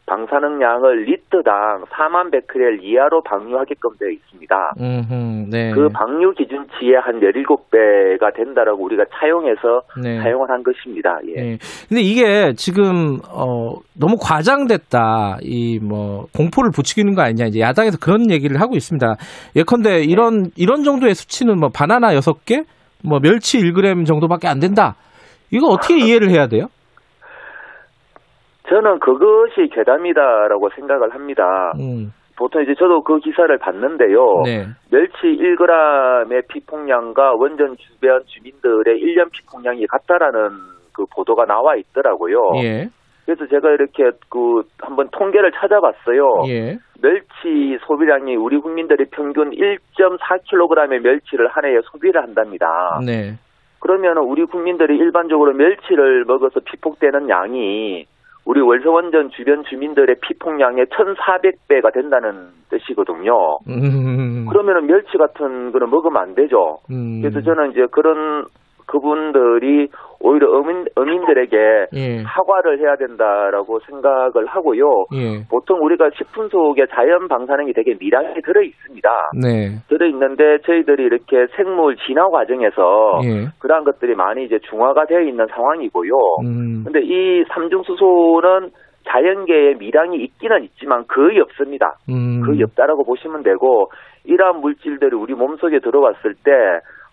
Speaker 5: 방사능량을 리터당 4만 베크렐 이하로 방류하게끔 되어 있습니다.
Speaker 2: 음. 네.
Speaker 5: 그 방류 기준치의 한 17배가 된다라고 우리가 차용해서
Speaker 2: 네.
Speaker 5: 사용을 한 것입니다. 예.
Speaker 2: 예. 근데 이게 지금 어 너무 과장됐다. 이 뭐 공포를 부추기는 거 아니냐. 이제 야당에서 그런 얘기를 하고 있습니다. 예컨대 이런 이런 정도의 수치는 뭐 바나나 6개, 뭐 멸치 1g 정도밖에 안 된다. 이거 어떻게 이해를 해야 돼요?
Speaker 5: 저는 그것이 괴담이다라고 생각을 합니다.
Speaker 2: 음.
Speaker 5: 보통 이제 저도 그 기사를 봤는데요.
Speaker 2: 네.
Speaker 5: 멸치 1g의 피폭량과 원전 주변 주민들의 1년 피폭량이 같다라는 그 보도가 나와 있더라고요.
Speaker 2: 예.
Speaker 5: 그래서 제가 이렇게 그 한번 통계를 찾아봤어요.
Speaker 2: 예.
Speaker 5: 멸치 소비량이 우리 국민들이 평균 1.4kg의 멸치를 한 해에 소비를 한답니다.
Speaker 2: 네.
Speaker 5: 그러면 우리 국민들이 일반적으로 멸치를 먹어서 피폭되는 양이 우리 월성원전 주변 주민들의 피폭량의 1,400배가 된다는 뜻이거든요.
Speaker 2: 음.
Speaker 5: 그러면은 멸치 같은 거는 먹으면 안 되죠.
Speaker 2: 음.
Speaker 5: 그래서 저는 이제 그런 그분들이 오히려 어민, 어민들에게
Speaker 2: 예.
Speaker 5: 사과를 해야 된다라고 생각을 하고요.
Speaker 2: 예.
Speaker 5: 보통 우리가 식품 속에 자연 방사능이 되게 미량이 들어 있습니다.
Speaker 2: 네.
Speaker 5: 들어 있는데 저희들이 이렇게 생물 진화 과정에서
Speaker 2: 예.
Speaker 5: 그러한 것들이 많이 이제 중화가 되어 있는 상황이고요.
Speaker 2: 음.
Speaker 5: 근데 이 삼중수소는 자연계에 미량이 있기는 있지만 거의 없습니다.
Speaker 2: 음.
Speaker 5: 거의 없다라고 보시면 되고 이러한 물질들이 우리 몸속에 들어왔을 때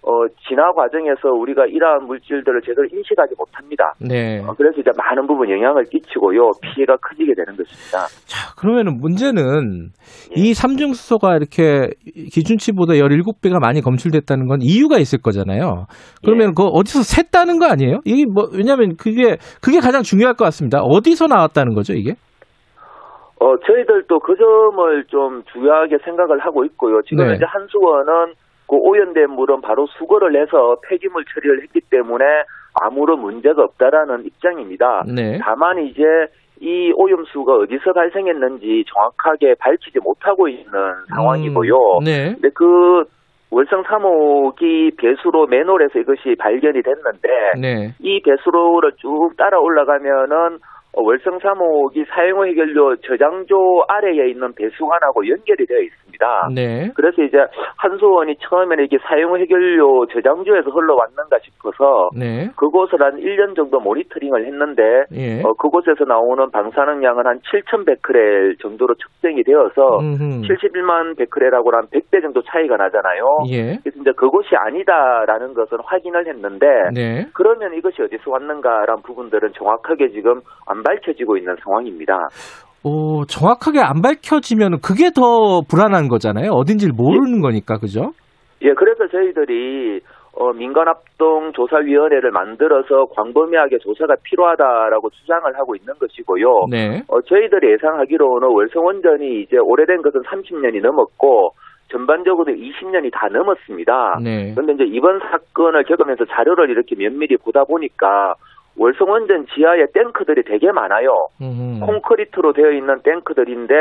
Speaker 5: 어, 진화 과정에서 우리가 이러한 물질들을 제대로 인식하지 못합니다.
Speaker 2: 네.
Speaker 5: 어, 그래서 이제 많은 부분 영향을 끼치고요. 피해가 커지게 되는 것입니다.
Speaker 2: 자, 그러면은 문제는
Speaker 5: 예.
Speaker 2: 이 삼중수소가 이렇게 기준치보다 17배가 많이 검출됐다는 건 이유가 있을 거잖아요. 그러면
Speaker 5: 예.
Speaker 2: 그 어디서 샜다는 거 아니에요? 이게 뭐 왜냐면 그게 그게 가장 중요할 것 같습니다. 어디서 나왔다는 거죠, 이게?
Speaker 5: 어, 저희들도 그 점을 좀 중요하게 생각을 하고 있고요. 지금
Speaker 2: 네.
Speaker 5: 이제 한수원은 그 오염된 물은 바로 수거를 해서 폐기물 처리를 했기 때문에 아무런 문제가 없다라는 입장입니다.
Speaker 2: 네.
Speaker 5: 다만 이제 이 오염수가 어디서 발생했는지 정확하게 밝히지 못하고 있는 상황이고요.
Speaker 2: 음, 네.
Speaker 5: 근데 그 월성 3호기 배수로 맨홀에서 이것이 발견이 됐는데
Speaker 2: 네.
Speaker 5: 이 배수로를 쭉 따라 올라가면은 어, 월성 3호기 사용 후 해결료 저장조 아래에 있는 배수관하고 연결이 되어 있습니다.
Speaker 2: 네.
Speaker 5: 그래서 이제 한수원이 처음에는 이게 사용 후 해결료 저장조에서 흘러왔는가 싶어서
Speaker 2: 네.
Speaker 5: 그곳을 한 1년 정도 모니터링을 했는데
Speaker 2: 예.
Speaker 5: 어, 그곳에서 나오는 방사능량은 한 7,100베크렐 정도로 측정이 되어서
Speaker 2: 음흠.
Speaker 5: 71만 베크렐하고는 한 100배 정도 차이가 나잖아요.
Speaker 2: 예.
Speaker 5: 그래서 이제 그것이 아니다라는 것은 확인을 했는데
Speaker 2: 네.
Speaker 5: 그러면 이것이 어디서 왔는가라는 부분들은 정확하게 지금 안 밝혀지고 있는 상황입니다.
Speaker 2: 오, 정확하게 안 밝혀지면 그게 더 불안한 거잖아요. 어딘지를 모르는 거니까, 그죠?
Speaker 5: 예, 그래서 저희들이 어, 민간합동 조사위원회를 만들어서 광범위하게 조사가 필요하다라고 주장을 하고 있는 것이고요.
Speaker 2: 네.
Speaker 5: 어, 저희들이 예상하기로는 월성원전이 이제 오래된 것은 30년이 넘었고 전반적으로 20년이 다 넘었습니다.
Speaker 2: 네.
Speaker 5: 그런데 이제 이번 사건을 겪으면서 자료를 이렇게 면밀히 보다 보니까 월성원전 지하에 탱크들이 되게 많아요.
Speaker 2: 음흠.
Speaker 5: 콘크리트로 되어 있는 탱크들인데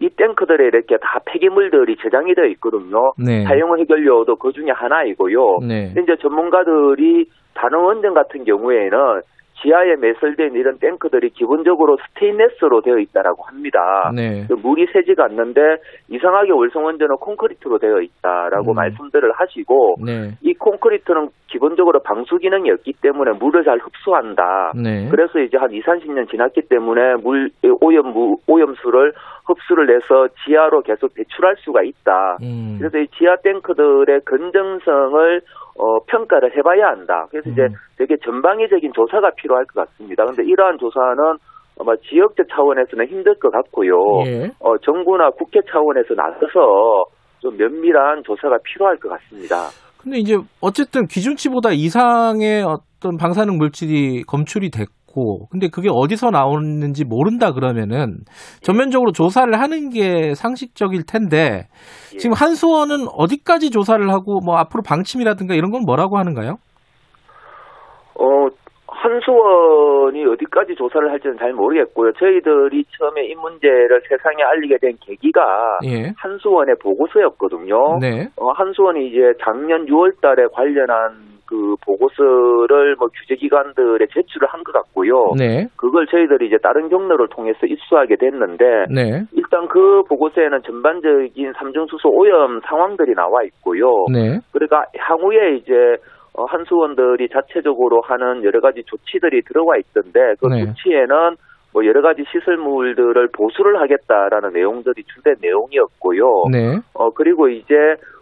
Speaker 5: 이 탱크들에 이렇게 다 폐기물들이 저장이 되어 있거든요.
Speaker 2: 네.
Speaker 5: 사용 해결료도 그 중에 하나이고요.
Speaker 2: 네.
Speaker 5: 이제 전문가들이 다능원전 같은 경우에는 지하에 매설된 이런 탱크들이 기본적으로 스테인레스로 되어 있다라고 합니다.
Speaker 2: 네.
Speaker 5: 그 물이 새지가 않는데 이상하게 월성원전은 콘크리트로 되어 있다라고
Speaker 2: 음.
Speaker 5: 말씀들을 하시고
Speaker 2: 네.
Speaker 5: 이 콘크리트는 기본적으로 방수 기능이 없기 때문에 물을 잘 흡수한다.
Speaker 2: 네.
Speaker 5: 그래서 이제 한 2, 30년 지났기 때문에 물 오염 무, 오염수를 흡수를 해서 지하로 계속 배출할 수가 있다.
Speaker 2: 음.
Speaker 5: 그래서 이 지하 탱크들의 건정성을 어, 평가를 해봐야 한다. 그래서 이제
Speaker 2: 음.
Speaker 5: 되게 전방위적인 조사가 필요할 것 같습니다. 그런데 이러한 조사는 아마 지역적 차원에서는 힘들 것 같고요.
Speaker 2: 예.
Speaker 5: 어, 정부나 국회 차원에서 나서서 좀 면밀한 조사가 필요할 것 같습니다.
Speaker 2: 근데 이제 어쨌든 기준치보다 이상의 어떤 방사능 물질이 검출이 됐고, 근데 그게 어디서 나오는지 모른다 그러면은 전면적으로 조사를 하는 게 상식적일 텐데
Speaker 5: 예.
Speaker 2: 지금 한수원은 어디까지 조사를 하고 뭐 앞으로 방침이라든가 이런 건 뭐라고 하는가요?
Speaker 5: 어, 한수원이 어디까지 조사를 할지는 잘 모르겠고요. 저희들이 처음에 이 문제를 세상에 알리게 된 계기가
Speaker 2: 예.
Speaker 5: 한수원의 보고서였거든요.
Speaker 2: 네.
Speaker 5: 어, 한수원이 이제 작년 6월 달에 관련한 그 보고서를 뭐 규제기관들에 제출을 한 것 같고요.
Speaker 2: 네.
Speaker 5: 그걸 저희들이 이제 다른 경로를 통해서 입수하게 됐는데
Speaker 2: 네.
Speaker 5: 일단 그 보고서에는 전반적인 삼중수소 오염 상황들이 나와 있고요.
Speaker 2: 네.
Speaker 5: 그러니까 향후에 이제 어, 한수원들이 자체적으로 하는 여러 가지 조치들이 들어와 있던데 그
Speaker 2: 네.
Speaker 5: 조치에는 뭐 여러 가지 시설물들을 보수를 하겠다라는 내용들이 주된 내용이었고요.
Speaker 2: 네.
Speaker 5: 어 그리고 이제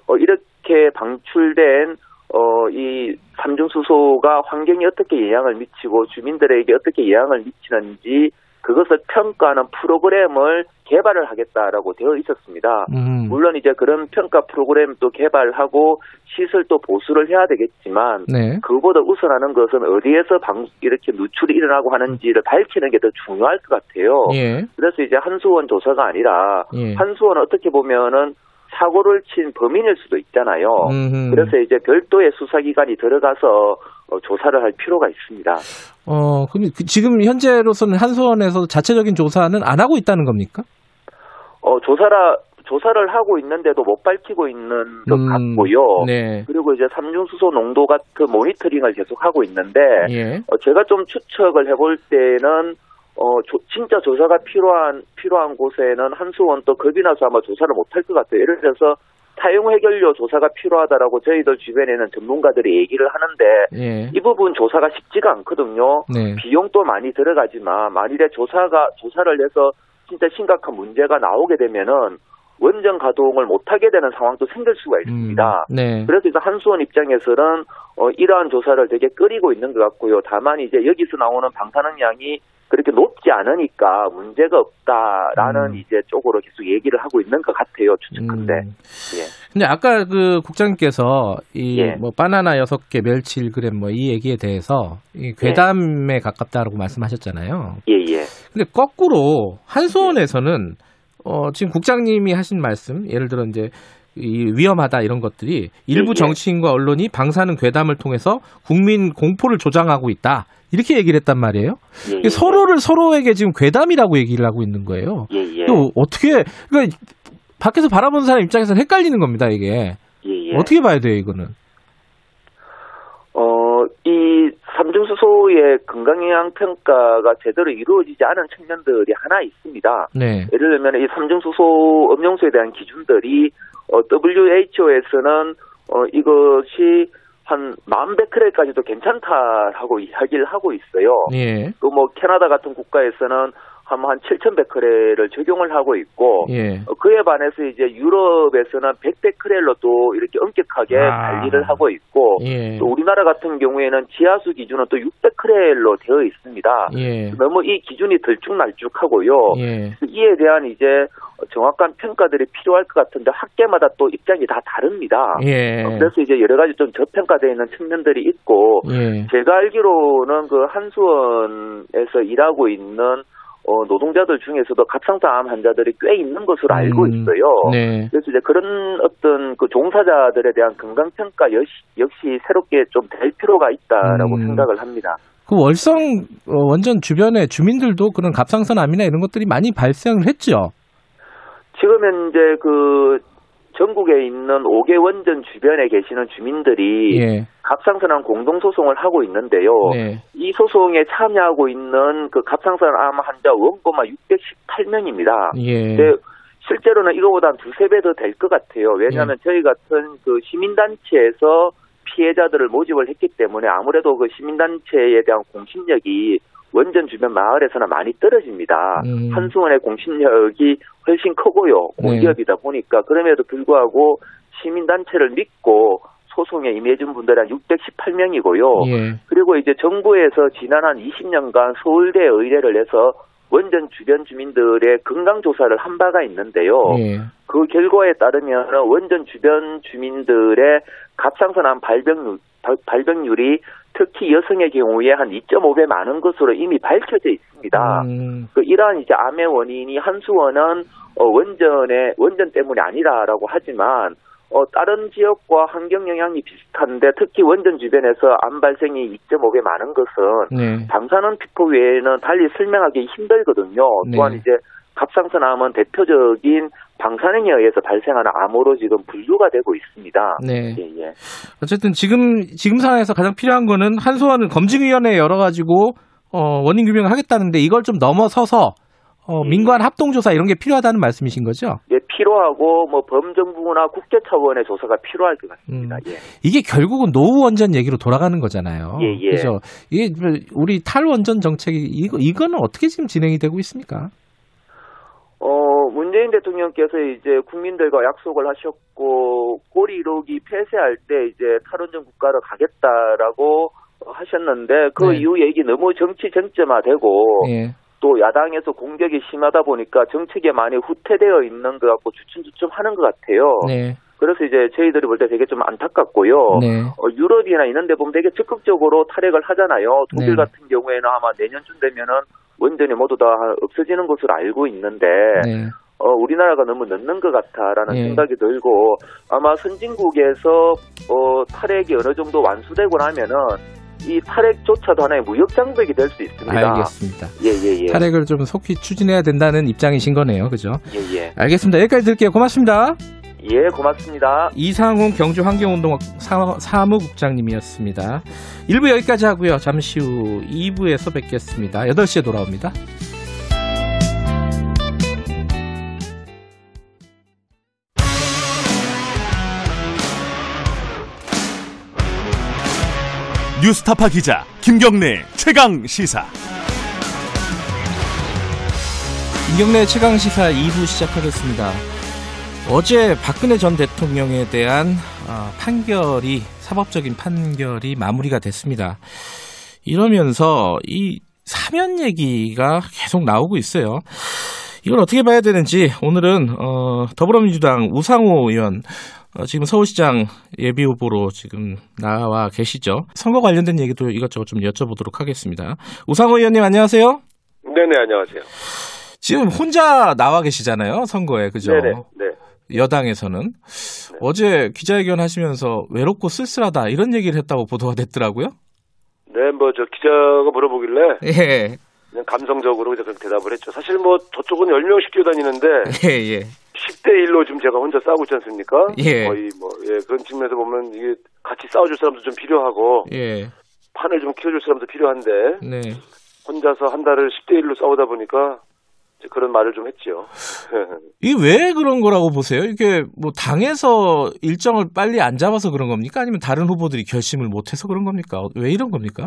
Speaker 5: 어 이렇게 방출된 어이 삼중수소가 환경에 어떻게 영향을 미치고 주민들에게 어떻게 영향을 미치는지 그것을 평가하는 프로그램을 개발을 하겠다라고 되어 있었습니다.
Speaker 2: 음.
Speaker 5: 물론 이제 그런 평가 프로그램도 개발하고 시설도 보수를 해야 되겠지만
Speaker 2: 네.
Speaker 5: 그보다 우선하는 것은 어디에서 방, 이렇게 누출이 일어나고 하는지를 밝히는 게 더 중요할 것 같아요.
Speaker 2: 예.
Speaker 5: 그래서 이제 한수원 조사가 아니라
Speaker 2: 예.
Speaker 5: 한수원은 어떻게 보면은 사고를 친 범인일 수도 있잖아요.
Speaker 2: 음흠.
Speaker 5: 그래서 이제 별도의 수사기관이 들어가서 어, 조사를 할 필요가 있습니다.
Speaker 2: 어, 그럼 그 지금 현재로서는 한수원에서 자체적인 조사는 안 하고 있다는 겁니까?
Speaker 5: 어, 조사라, 조사를 하고 있는데도 못 밝히고 있는 것
Speaker 2: 음,
Speaker 5: 같고요.
Speaker 2: 네.
Speaker 5: 그리고 이제 삼중수소 농도 같은 모니터링을 계속 하고 있는데
Speaker 2: 예.
Speaker 5: 어, 제가 좀 추측을 해볼 때는 어 조- 진짜 조사가 필요한 필요한 곳에는 한수원 또 겁이 나서 아마 조사를 못할 것 같아요. 예를 들어서 사용 해결료 조사가 필요하다라고 저희들 주변에는 전문가들이 얘기를 하는데
Speaker 2: 예.
Speaker 5: 이 부분 조사가 쉽지가 않거든요.
Speaker 2: 네.
Speaker 5: 비용도 많이 들어가지만 만일에 조사가 조사를 해서 진짜 심각한 문제가 나오게 되면은 원전 가동을 못하게 되는 상황도 생길 수가 있습니다.
Speaker 2: 음, 네.
Speaker 5: 그래서 이제 한수원 입장에서는 어, 이러한 조사를 되게 끓이고 있는 것 같고요. 다만 이제 여기서 나오는 방사능량이 그렇게 높지 않으니까 문제가 없다라는
Speaker 2: 음.
Speaker 5: 이제 쪽으로 계속 얘기를 하고 있는 것 같아요. 추측한데.
Speaker 2: 음.
Speaker 5: 예.
Speaker 2: 근데 아까 그 국장님께서 이
Speaker 5: 예.
Speaker 2: 뭐 바나나 6개, 멸치 1g 뭐 이 얘기에 대해서 이 괴담에 가깝다라고 말씀하셨잖아요.
Speaker 5: 예, 예.
Speaker 2: 근데 거꾸로 한수원에서는 어 지금 국장님이 하신 말씀 예를 들어 이제 이 위험하다 이런 것들이 일부
Speaker 5: 예, 예.
Speaker 2: 정치인과 언론이 방사능 괴담을 통해서 국민 공포를 조장하고 있다. 이렇게 얘기를 했단 말이에요.
Speaker 5: 예, 예.
Speaker 2: 서로를 서로에게 지금 괴담이라고 얘기를 하고 있는 거예요.
Speaker 5: 예, 예.
Speaker 2: 이거 어떻게 그러니까 밖에서 바라보는 사람 입장에서는 헷갈리는 겁니다, 이게.
Speaker 5: 예, 예.
Speaker 2: 어떻게 봐야 돼요, 이거는?
Speaker 5: 어, 이 삼중수소의 건강영향 평가가 제대로 이루어지지 않은 측면들이 하나 있습니다.
Speaker 2: 네.
Speaker 5: 예를 들면 이 삼중수소 음용수에 대한 기준들이 어, WHO에서는 어, 이것이 한 만 베크렐까지도 괜찮다라고 이야기를 하고 있어요.
Speaker 2: 예.
Speaker 5: 또뭐 캐나다 같은 국가에서는 한, 한 7천 베크렐을 적용을 하고 있고
Speaker 2: 예.
Speaker 5: 어, 그에 반해서 이제 유럽에서는 100베크렐로 또 이렇게 엄격하게
Speaker 2: 아.
Speaker 5: 관리를 하고 있고
Speaker 2: 예.
Speaker 5: 또 우리나라 같은 경우에는 지하수 기준은 또 600크렐로 되어 있습니다.
Speaker 2: 예.
Speaker 5: 너무 이 기준이 들쭉날쭉하고요.
Speaker 2: 예.
Speaker 5: 이에 대한 이제 정확한 평가들이 필요할 것 같은데 학계마다 또 입장이 다 다릅니다.
Speaker 2: 예.
Speaker 5: 어, 그래서 이제 여러 가지 좀 저평가되어 있는 측면들이 있고
Speaker 2: 예.
Speaker 5: 제가 알기로는 그 한수원에서 일하고 있는 어, 노동자들 중에서도 갑상선암 환자들이 꽤 있는 것으로 알고
Speaker 2: 음,
Speaker 5: 있어요.
Speaker 2: 네.
Speaker 5: 그래서 이제 그런 어떤 그 종사자들에 대한 건강 평가 역시, 역시 새롭게 좀 될 필요가 있다라고
Speaker 2: 음.
Speaker 5: 생각을 합니다.
Speaker 2: 그 월성 어, 원전 주변에 주민들도 그런 갑상선암이나 이런 것들이 많이 발생을 했죠.
Speaker 5: 지금 현재 그 전국에 있는 5개 원전 주변에 계시는 주민들이
Speaker 2: 예.
Speaker 5: 갑상선암 공동 소송을 하고 있는데요.
Speaker 2: 네.
Speaker 5: 이 소송에 참여하고 있는 그 갑상선암 환자 원고가 618명입니다.
Speaker 2: 예.
Speaker 5: 근데 실제로는 이거보다 한 두세 배 더 될 것 같아요. 왜냐하면 저희 같은 그 시민단체에서 피해자들을 모집을 했기 때문에 아무래도 그 시민단체에 대한 공신력이 원전 주변 마을에서는 많이 떨어집니다.
Speaker 2: 음.
Speaker 5: 한수원의 공신력이 훨씬 크고요. 공기업이다 보니까 그럼에도 불구하고 시민단체를 믿고 소송에 임해준 분들이 한 618명이고요.
Speaker 2: 예.
Speaker 5: 그리고 이제 정부에서 지난 한 20년간 서울대 의뢰를 해서 원전 주변 주민들의 건강 조사를 한 바가 있는데요.
Speaker 2: 예.
Speaker 5: 그 결과에 따르면 원전 주변 주민들의 갑상선암 발병률, 발- 발병률이 특히 여성의 경우에 한 2.5배 많은 것으로 이미 밝혀져 있습니다.
Speaker 2: 음.
Speaker 5: 그 이러한 이제 암의 원인이 한수원은 어, 원전의 원전 때문이 아니라라고 하지만 어, 다른 지역과 환경 영향이 비슷한데 특히 원전 주변에서 암 발생이 2.5배 많은 것은
Speaker 2: 네.
Speaker 5: 방사능 피포 외에는 달리 설명하기 힘들거든요. 또한
Speaker 2: 네.
Speaker 5: 이제 갑상선암은 대표적인 방사능에 의해서 발생하는 암으로 지금 분류가 되고 있습니다.
Speaker 2: 네.
Speaker 5: 예, 예.
Speaker 2: 어쨌든 지금 지금 상황에서 가장 필요한 거는 한소원은 검증위원회 열어 가지고 어, 원인 규명을 하겠다는데 이걸 좀 넘어서서 어,
Speaker 5: 음.
Speaker 2: 민관 합동조사 이런 게 필요하다는 말씀이신 거죠?
Speaker 5: 예, 필요하고 뭐 범정부나 국제 차원의 조사가 필요할 것 같습니다. 예.
Speaker 2: 이게 결국은 노후 원전 얘기로 돌아가는 거잖아요.
Speaker 5: 예, 예.
Speaker 2: 그죠? 이게 우리 탈 원전 정책이 이거 이거는 어떻게 지금 진행이 되고 있습니까?
Speaker 5: 어, 문재인 대통령께서 이제 국민들과 약속을 하셨고, 꼬리 이루기 폐쇄할 때 이제 탈원전 국가로 가겠다라고 하셨는데, 그
Speaker 2: 네.
Speaker 5: 이후 얘기 너무 정치 쟁점화되고,
Speaker 2: 예.
Speaker 5: 또 야당에서 공격이 심하다 보니까 정책에 많이 후퇴되어 있는 것 같고 주춤주춤 하는 것 같아요.
Speaker 2: 네.
Speaker 5: 그래서 이제 저희들이 볼 때 되게 좀 안타깝고요.
Speaker 2: 네.
Speaker 5: 어, 유럽이나 이런 데 보면 되게 적극적으로 탈핵을 하잖아요. 독일
Speaker 2: 네.
Speaker 5: 같은 경우에는 아마 내년쯤 되면은 원전이 모두 다 없어지는 것으로 알고 있는데,
Speaker 2: 네.
Speaker 5: 어, 우리나라가 너무 늦는 것 같다라는
Speaker 2: 예.
Speaker 5: 생각이 들고 아마 선진국에서 어, 탈핵이 어느 정도 완수되고 나면은 이 탈핵조차도 하나의 무역 장벽이 될 수 있습니다.
Speaker 2: 알겠습니다.
Speaker 5: 예, 예, 예.
Speaker 2: 탈핵을 좀 속히 추진해야 된다는 입장이신 거네요. 그죠?
Speaker 5: 예, 예.
Speaker 2: 알겠습니다. 여기까지 들게요. 고맙습니다.
Speaker 5: 예, 고맙습니다.
Speaker 2: 이상훈 경주 환경운동 사- 사무국장님이었습니다. 1부 여기까지 하고요. 잠시 후 2부에서 뵙겠습니다. 8시에 돌아옵니다.
Speaker 6: 뉴스타파 기자 김경래 최강 시사.
Speaker 2: 김경래 최강 시사 2부 시작하겠습니다. 어제 박근혜 전 대통령에 대한 아, 판결이 사법적인 판결이 마무리가 됐습니다. 이러면서 이 사면 얘기가 계속 나오고 있어요. 이걸 어떻게 봐야 되는지 오늘은 어, 더불어민주당 우상호 의원 어, 지금 서울시장 예비 후보로 지금 나와 계시죠. 선거 관련된 얘기도 이것저것 좀 여쭤보도록 하겠습니다. 우상호 의원님 안녕하세요.
Speaker 7: 네네 안녕하세요.
Speaker 2: 지금 혼자 나와 계시잖아요, 선거에. 그죠?
Speaker 7: 네네 네.
Speaker 2: 여당에서는. 어제 기자회견 하시면서 외롭고 쓸쓸하다 이런 얘기를 했다고 보도가 됐더라고요.
Speaker 7: 네, 뭐 저 기자가 물어보길래
Speaker 2: 예.
Speaker 7: 그냥 감성적으로 이제 그렇게 대답을 했죠. 사실 뭐 저쪽은 10명씩 뛰어다니는데
Speaker 2: 예, 예.
Speaker 7: 10대 1로 지금 제가 혼자 싸우고 있지 않습니까?
Speaker 2: 예.
Speaker 7: 거의 뭐 예, 그런 측면에서 보면 이게 같이 싸워줄 사람도 좀 필요하고
Speaker 2: 예.
Speaker 7: 판을 좀 키워줄 사람도 필요한데
Speaker 2: 네.
Speaker 7: 혼자서 한 달을 10대 1로 싸우다 보니까 그런 말을 좀 했죠.
Speaker 2: 이게 왜 그런 거라고 보세요? 이게 뭐 당에서 일정을 빨리 안 잡아서 그런 겁니까? 아니면 다른 후보들이 결심을 못 해서 그런 겁니까? 왜 이런 겁니까?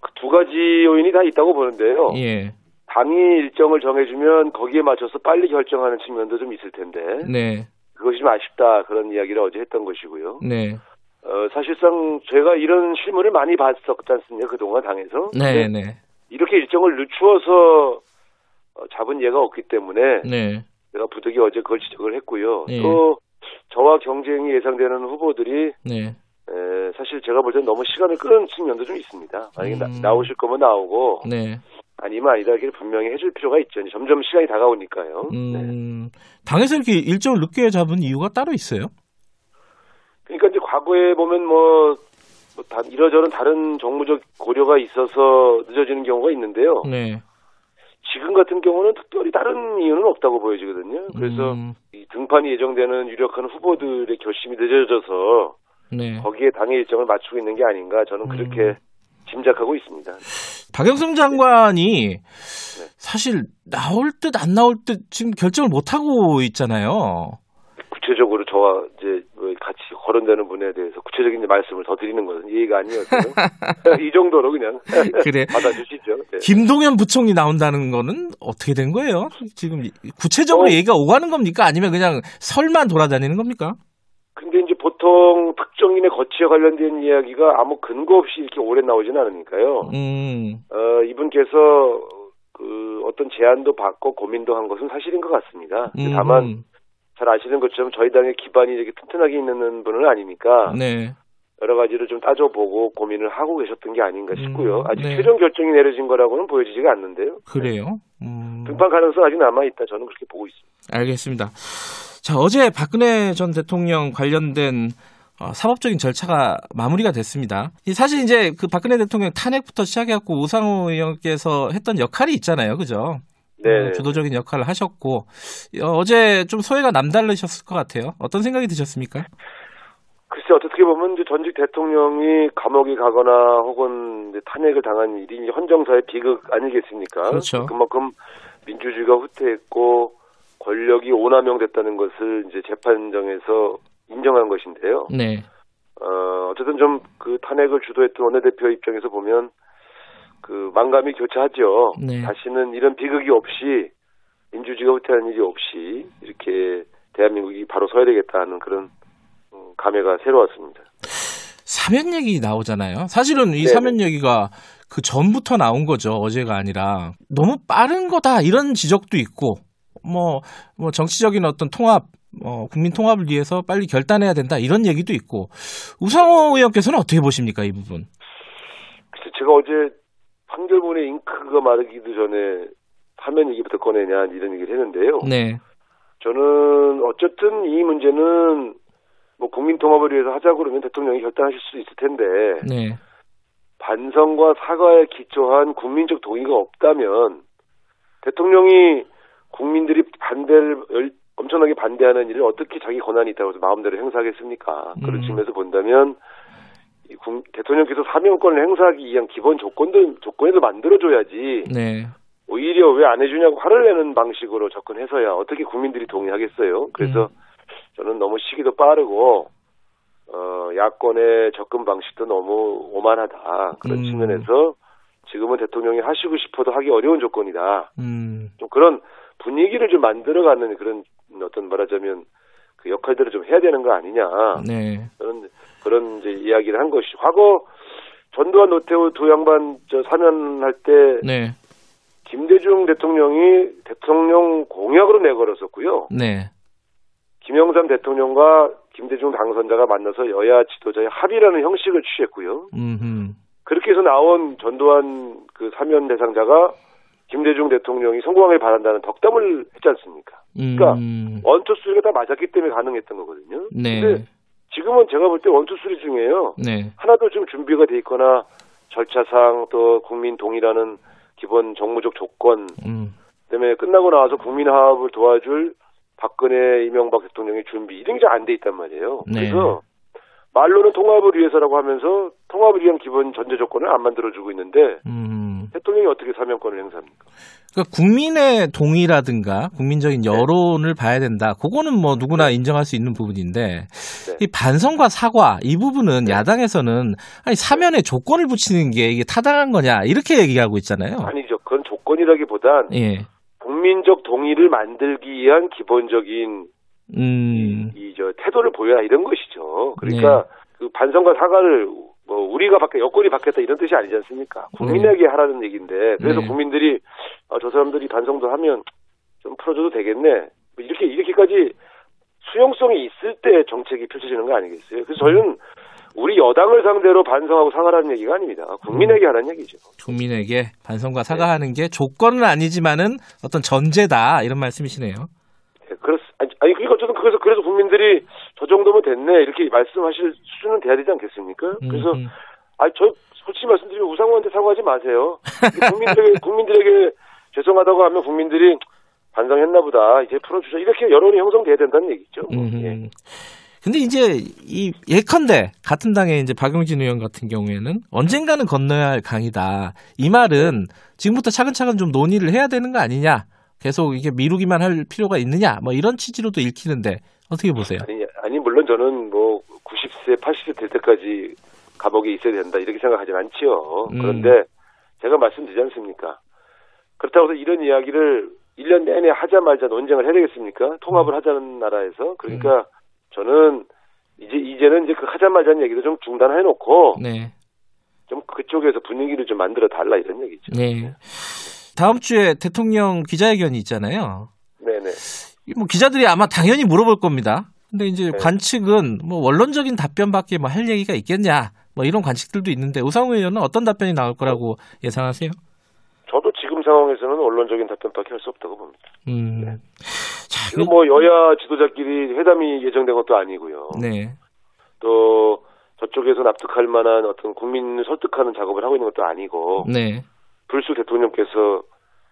Speaker 7: 그 두 가지 요인이 다 있다고 보는데요.
Speaker 2: 예.
Speaker 7: 당이 일정을 정해주면 거기에 맞춰서 빨리 결정하는 측면도 좀 있을 텐데
Speaker 2: 네.
Speaker 7: 그것이 좀 아쉽다 그런 이야기를 어제 했던 것이고요.
Speaker 2: 네.
Speaker 7: 어, 사실상 제가 이런 실물을 많이 봤었지 않습니까? 그동안 당에서.
Speaker 2: 네, 네.
Speaker 7: 이렇게 일정을 늦추어서 어, 잡은 예가 없기 때문에
Speaker 2: 네.
Speaker 7: 제가 부득이 어제 그걸 지적을 했고요.
Speaker 2: 예.
Speaker 7: 또 저와 경쟁이 예상되는 후보들이
Speaker 2: 네.
Speaker 7: 에, 사실 제가 볼 때는 너무 시간을 끄는 측면도 좀 있습니다. 만약에
Speaker 2: 음.
Speaker 7: 나, 오실 거면 나오고
Speaker 2: 네.
Speaker 7: 아니면 아니다 이렇게 분명히 해줄 필요가 있죠. 점점 시간이 다가오니까요. 네.
Speaker 2: 음. 당에서 이렇게 일정을 늦게 잡은 이유가 따로 있어요?
Speaker 7: 그러니까 이제 과거에 보면 뭐, 뭐 다, 이러저런 다른 정무적 고려가 있어서 늦어지는 경우가 있는데요.
Speaker 2: 네.
Speaker 7: 지금 같은 경우는 특별히 다른 이유는 없다고 보여지거든요. 그래서
Speaker 2: 음,
Speaker 7: 이 등판이 예정되는 유력한 후보들의 결심이 늦어져서
Speaker 2: 네.
Speaker 7: 거기에 당의 일정을 맞추고 있는 게 아닌가 저는 그렇게 짐작하고 있습니다.
Speaker 2: 박영선 장관이 사실 나올 듯 안 나올 듯 지금 결정을 못 하고 있잖아요.
Speaker 7: 구체적으로 저와 거론되는 분에 대해서 구체적인 말씀을 더 드리는 것은 이해가 아니었어요. 이 정도로 그냥
Speaker 2: 그래.
Speaker 7: 받아주시죠. 네.
Speaker 2: 김동연 부총리 나온다는 거는 어떻게 된 거예요? 지금 구체적으로
Speaker 7: 어.
Speaker 2: 얘기가 오가는 겁니까? 아니면 그냥 설만 돌아다니는 겁니까?
Speaker 7: 근데 이제 보통 특정인의 거취에 관련된 이야기가 아무 근거 없이 이렇게 오래 나오지는 않으니까요.
Speaker 2: 음,
Speaker 7: 어, 이분께서 그 어떤 제안도 받고 고민도 한 것은 사실인 것 같습니다.
Speaker 2: 음,
Speaker 7: 다만 잘 아시는 것처럼 저희 당의 기반이 이렇게 튼튼하게 있는 분은 아니니까
Speaker 2: 네.
Speaker 7: 여러 가지를 좀 따져보고 고민을 하고 계셨던 게 아닌가 싶고요.
Speaker 2: 음,
Speaker 7: 아직
Speaker 2: 네.
Speaker 7: 최종 결정이 내려진 거라고는 보여지지가 않는데요.
Speaker 2: 그래요. 음,
Speaker 7: 등판 가능성 아직 남아 있다. 저는 그렇게 보고 있습니다.
Speaker 2: 알겠습니다. 자, 어제 박근혜 전 대통령 관련된 어, 사법적인 절차가 마무리가 됐습니다. 이 사실 이제 그 박근혜 대통령 탄핵부터 시작해갖고 우상호 의원께서 했던 역할이 있잖아요. 그죠?
Speaker 7: 네.
Speaker 2: 어, 주도적인 역할을 하셨고, 어, 어제 좀 소회가 남다르셨을 것 같아요. 어떤 생각이 드셨습니까?
Speaker 7: 글쎄 어떻게 보면 이제 전직 대통령이 감옥에 가거나 혹은 탄핵을 당한 일이 헌정사의 비극 아니겠습니까?
Speaker 2: 그렇죠.
Speaker 7: 그만큼 민주주의가 후퇴했고 권력이 오남용됐다는 것을 이제 재판정에서 인정한 것인데요.
Speaker 2: 네.
Speaker 7: 어, 어쨌든 좀 그 탄핵을 주도했던 원내대표 입장에서 보면 그 만감이 교차하죠.
Speaker 2: 네.
Speaker 7: 다시는 이런 비극이 없이 민주주의가 후퇴하는 일이 없이 이렇게 대한민국이 바로 서야 되겠다는 그런 음, 감회가 새로웠습니다.
Speaker 2: 사면 얘기 나오잖아요. 사실은 이
Speaker 7: 네네.
Speaker 2: 사면 얘기가 그 전부터 나온 거죠. 어제가 아니라. 너무 빠른 거다. 이런 지적도 있고, 뭐, 뭐 정치적인 어떤 통합, 어, 국민 통합을 위해서 빨리 결단해야 된다. 이런 얘기도 있고. 우상호 의원께서는 어떻게 보십니까? 이 부분.
Speaker 7: 제가 어제 판결문에 잉크가 마르기도 전에 사면 얘기부터 꺼내냐 이런 얘기를 했는데요.
Speaker 2: 네.
Speaker 7: 저는 어쨌든 이 문제는 뭐 국민 통합을 위해서 하자고 그러면 대통령이 결단하실 수 있을 텐데
Speaker 2: 네.
Speaker 7: 반성과 사과에 기초한 국민적 동의가 없다면 대통령이 국민들이 반대를 열- 엄청나게 반대하는 일을 어떻게 자기 권한이 있다고 해서 마음대로 행사하겠습니까? 그런
Speaker 2: 음.
Speaker 7: 측면에서 본다면 대통령께서 사명권을 행사하기 위한 기본 조건들 조건에도 만들어줘야지
Speaker 2: 네.
Speaker 7: 오히려 왜 안 해주냐고 화를 내는 방식으로 접근해서야 어떻게 국민들이 동의하겠어요? 그래서
Speaker 2: 음.
Speaker 7: 저는 너무 시기도 빠르고 어 야권의 접근 방식도 너무 오만하다 그런
Speaker 2: 음.
Speaker 7: 측면에서 지금은 대통령이 하시고 싶어도 하기 어려운 조건이다.
Speaker 2: 음.
Speaker 7: 좀 그런 분위기를 좀 만들어가는 그런 어떤 말하자면 그 역할들을 좀 해야 되는 거 아니냐.
Speaker 2: 네.
Speaker 7: 그런 그런 이제 이야기를 한 것이 과거 전두환 노태우 두 양반 저 사면할 때
Speaker 2: 네.
Speaker 7: 김대중 대통령이 대통령 공약으로 내걸었었고요.
Speaker 2: 네.
Speaker 7: 김영삼 대통령과 김대중 당선자가 만나서 여야 지도자의 합의라는 형식을 취했고요.
Speaker 2: 음.
Speaker 7: 그렇게 해서 나온 전두환 그 사면 대상자가 김대중 대통령이 성공하길 바란다는 덕담을 했지 않습니까? 그러니까
Speaker 2: 음.
Speaker 7: one two three가 다 맞았기 때문에 가능했던 거거든요.
Speaker 2: 네.
Speaker 7: 근데 지금은 제가 볼 때 one two three 중에요.
Speaker 2: 네.
Speaker 7: 하나도 좀 준비가 돼 있거나 절차상 또 국민 동의라는 기본 정무적 조건
Speaker 2: 음.
Speaker 7: 그다음에 끝나고 나와서 국민 화합을 도와줄 박근혜 이명박 대통령의 준비 이런 게 잘 안 돼 있단 말이에요.
Speaker 2: 네.
Speaker 7: 그래서 말로는 통합을 위해서라고 하면서 통합을 위한 기본 전제 조건을 안 만들어주고 있는데
Speaker 2: 음.
Speaker 7: 대통령이 어떻게 사면권을 행사합니까?
Speaker 2: 그러니까 국민의 동의라든가 국민적인
Speaker 7: 네.
Speaker 2: 여론을 봐야 된다. 그거는 뭐 누구나 인정할 수 있는 부분인데
Speaker 7: 네.
Speaker 2: 이 반성과 사과 이 부분은 야당에서는 아니 사면에 조건을 붙이는 게 이게 타당한 거냐 이렇게 얘기하고 있잖아요.
Speaker 7: 아니죠. 그건 조건이라기보단
Speaker 2: 예.
Speaker 7: 국민적 동의를 만들기 위한 기본적인
Speaker 2: 음.
Speaker 7: 이저 태도를 보여라 이런 것이죠. 그러니까 그 반성과 사과를 뭐 우리가 받게 여권이 받겠다 이런 뜻이 아니지 않습니까? 국민에게 하라는 얘기인데 그래서
Speaker 2: 네.
Speaker 7: 국민들이 아, 저 사람들이 반성도 하면 좀 풀어줘도 되겠네. 뭐 이렇게 이렇게까지 수용성이 있을 때 정책이 펼쳐지는 거 아니겠어요? 그래서 저희는 우리 여당을 상대로 반성하고 사과하는 얘기가 아닙니다. 국민에게 하라는 얘기죠.
Speaker 2: 국민에게 반성과 사과하는 게 조건은 아니지만은 어떤 전제다 이런 말씀이시네요.
Speaker 7: 예, 그렇 아니, 아니 그러니까 어쨌든 그래서 그래서 국민들이 저 정도면 됐네 이렇게 말씀하실 수준은 돼야 되지 않겠습니까? 그래서
Speaker 2: 음, 음.
Speaker 7: 아니 저 솔직히 말씀드리면 우상호한테 사과하지 마세요. 국민들에게 국민들에게 죄송하다고 하면 국민들이 반성했나 보다 이제 풀어주자 이렇게 여론이 형성돼야 된다는 얘기죠. 뭐.
Speaker 2: 음.
Speaker 7: 예.
Speaker 2: 근데 이제 이 예컨대 같은 당의 이제 박용진 의원 같은 경우에는 언젠가는 건너야 할 강이다. 이 말은 지금부터 차근차근 좀 논의를 해야 되는 거 아니냐? 계속 이게 미루기만 할 필요가 있느냐? 뭐 이런 취지로도 읽히는데 어떻게 보세요?
Speaker 7: 아니, 아니 물론 저는 뭐 90세 80세 될 때까지 감옥에 있어야 된다 이렇게 생각하진 않지요.
Speaker 2: 음.
Speaker 7: 그런데 제가 말씀드리지 않습니까? 그렇다고 해서 이런 이야기를 1년 내내 하자 말자 논쟁을 해야 되겠습니까? 통합을 하자는 나라에서. 그러니까 저는 이제 이제는 이제 그 하자 말자는 얘기도 좀 중단해 놓고
Speaker 2: 네.
Speaker 7: 좀 그쪽에서 분위기를 좀 만들어 달라 이런 얘기죠.
Speaker 2: 네. 다음 주에 대통령 기자회견이 있잖아요.
Speaker 7: 네네.
Speaker 2: 이뭐 기자들이 아마 당연히 물어볼 겁니다. 근데 이제
Speaker 7: 네.
Speaker 2: 관측은 뭐 원론적인 답변밖에 뭐 할 얘기가 있겠냐? 뭐 이런 관측들도 있는데 우상호 의원은 어떤 답변이 나올 거라고 예상하세요?
Speaker 7: 저도 지금 상황에서는 언론적인 답변밖에 할 수 없다고 봅니다.
Speaker 2: 음. 자,
Speaker 7: 지금 뭐 여야 지도자끼리 회담이 예정된 것도 아니고요.
Speaker 2: 네.
Speaker 7: 또 저쪽에서 납득할 만한 어떤 국민을 설득하는 작업을 하고 있는 것도 아니고
Speaker 2: 네.
Speaker 7: 불수 대통령께서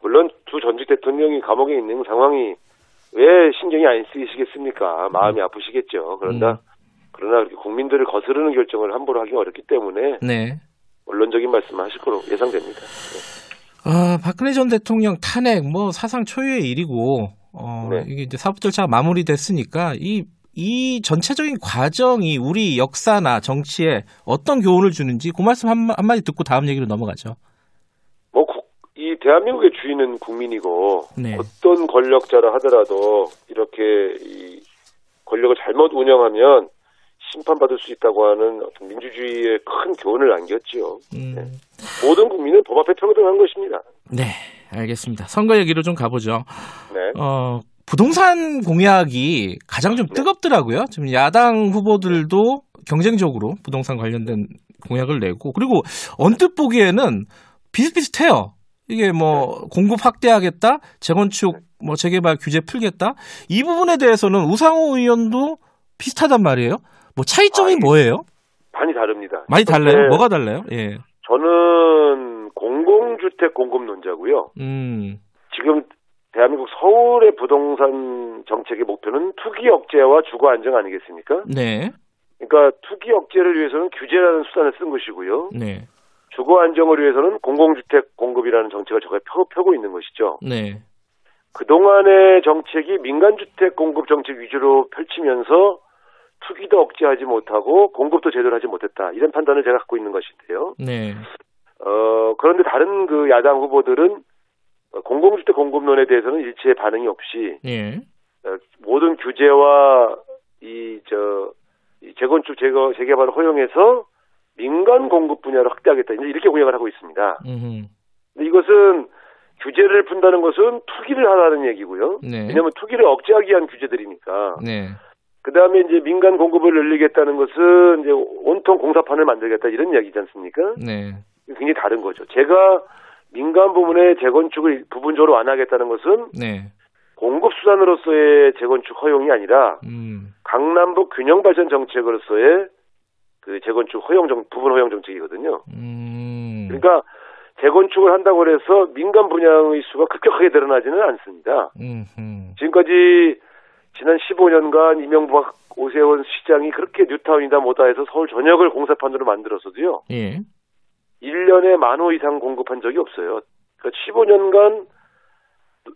Speaker 7: 물론 두 전직 대통령이 감옥에 있는 상황이 왜 신경이 안 쓰이시겠습니까? 마음이 아프시겠죠. 그런다
Speaker 2: 음.
Speaker 7: 그러나 이렇게 국민들을 거스르는 결정을 함부로 하기 어렵기 때문에
Speaker 2: 네.
Speaker 7: 원론적인 말씀을 하실 거로 예상됩니다.
Speaker 2: 아, 박근혜 전 대통령 탄핵 뭐 사상 초유의 일이고 어,
Speaker 7: 네.
Speaker 2: 이게 이제 사법 절차가 마무리됐으니까 이 이 전체적인 과정이 우리 역사나 정치에 어떤 교훈을 주는지 그 말씀 한, 한마디 듣고 다음 얘기로 넘어가죠.
Speaker 7: 뭐이 대한민국의 주인은 국민이고
Speaker 2: 네.
Speaker 7: 어떤 권력자라 하더라도 이렇게 이 권력을 잘못 운영하면 심판받을 수 있다고 하는 어떤 민주주의의 큰 교훈을 안겼지요.
Speaker 2: 음,
Speaker 7: 모든 국민은 법 앞에 평등한 것입니다.
Speaker 2: 네, 알겠습니다. 선거 얘기로 좀 가보죠.
Speaker 7: 네.
Speaker 2: 어, 부동산 공약이 가장 좀 뜨겁더라고요. 지금 야당 후보들도 경쟁적으로 부동산 관련된 공약을 내고 그리고 언뜻 보기에는 비슷비슷해요. 이게 뭐 공급 확대하겠다, 재건축 뭐 재개발 규제 풀겠다 이 부분에 대해서는 우상호 의원도 비슷하단 말이에요. 뭐 차이점이
Speaker 7: 아, 예.
Speaker 2: 뭐예요?
Speaker 7: 많이 다릅니다.
Speaker 2: 많이 달라요?
Speaker 7: 네.
Speaker 2: 뭐가 달라요? 예.
Speaker 7: 저는 공공주택 공급론자고요.
Speaker 2: 음,
Speaker 7: 지금 대한민국 서울의 부동산 정책의 목표는 투기 억제와 주거 안정 아니겠습니까?
Speaker 2: 네,
Speaker 7: 그러니까 투기 억제를 위해서는 규제라는 수단을 쓴 것이고요.
Speaker 2: 네,
Speaker 7: 주거 안정을 위해서는 공공주택 공급이라는 정책을 펴, 펴고 있는 것이죠.
Speaker 2: 네,
Speaker 7: 그동안의 정책이 민간주택 공급 정책 위주로 펼치면서 투기도 억제하지 못하고 공급도 제대로 하지 못했다. 이런 판단을 제가 갖고 있는 것인데요.
Speaker 2: 네,
Speaker 7: 어, 그런데 다른 그 야당 후보들은 어, 공공주택 공급론에 대해서는 일체의 반응이 없이
Speaker 2: 예,
Speaker 7: 어, 모든 규제와 이, 저, 이 재건축 재거, 재개발을 허용해서 민간 공급 분야를 확대하겠다. 이제 이렇게 공약을 하고 있습니다.
Speaker 2: 음,
Speaker 7: 근데 이것은 규제를 푼다는 것은 투기를 하라는 얘기고요.
Speaker 2: 네,
Speaker 7: 왜냐하면 투기를 억제하기 위한 규제들이니까.
Speaker 2: 네,
Speaker 7: 그 다음에 이제 민간 공급을 늘리겠다는 것은 이제 온통 공사판을 만들겠다 이런 이야기지 않습니까?
Speaker 2: 네,
Speaker 7: 굉장히 다른 거죠. 제가 민간 부문의 재건축을 부분적으로 완화하겠다는 것은
Speaker 2: 네,
Speaker 7: 공급 수단으로서의 재건축 허용이 아니라
Speaker 2: 음,
Speaker 7: 강남북 균형 발전 정책으로서의 그 재건축 허용 정 부분 허용 정책이거든요.
Speaker 2: 음,
Speaker 7: 그러니까 재건축을 한다고 해서 민간 분양의 수가 급격하게 늘어나지는 않습니다.
Speaker 2: 음, 음,
Speaker 7: 지금까지 지난 15년간 이명박 오세훈 시장이 그렇게 뉴타운이다 뭐다 해서 서울 전역을 공사판으로 만들었어도요.
Speaker 2: 예,
Speaker 7: 1년에 만 호 이상 공급한 적이 없어요. 그러니까 15년간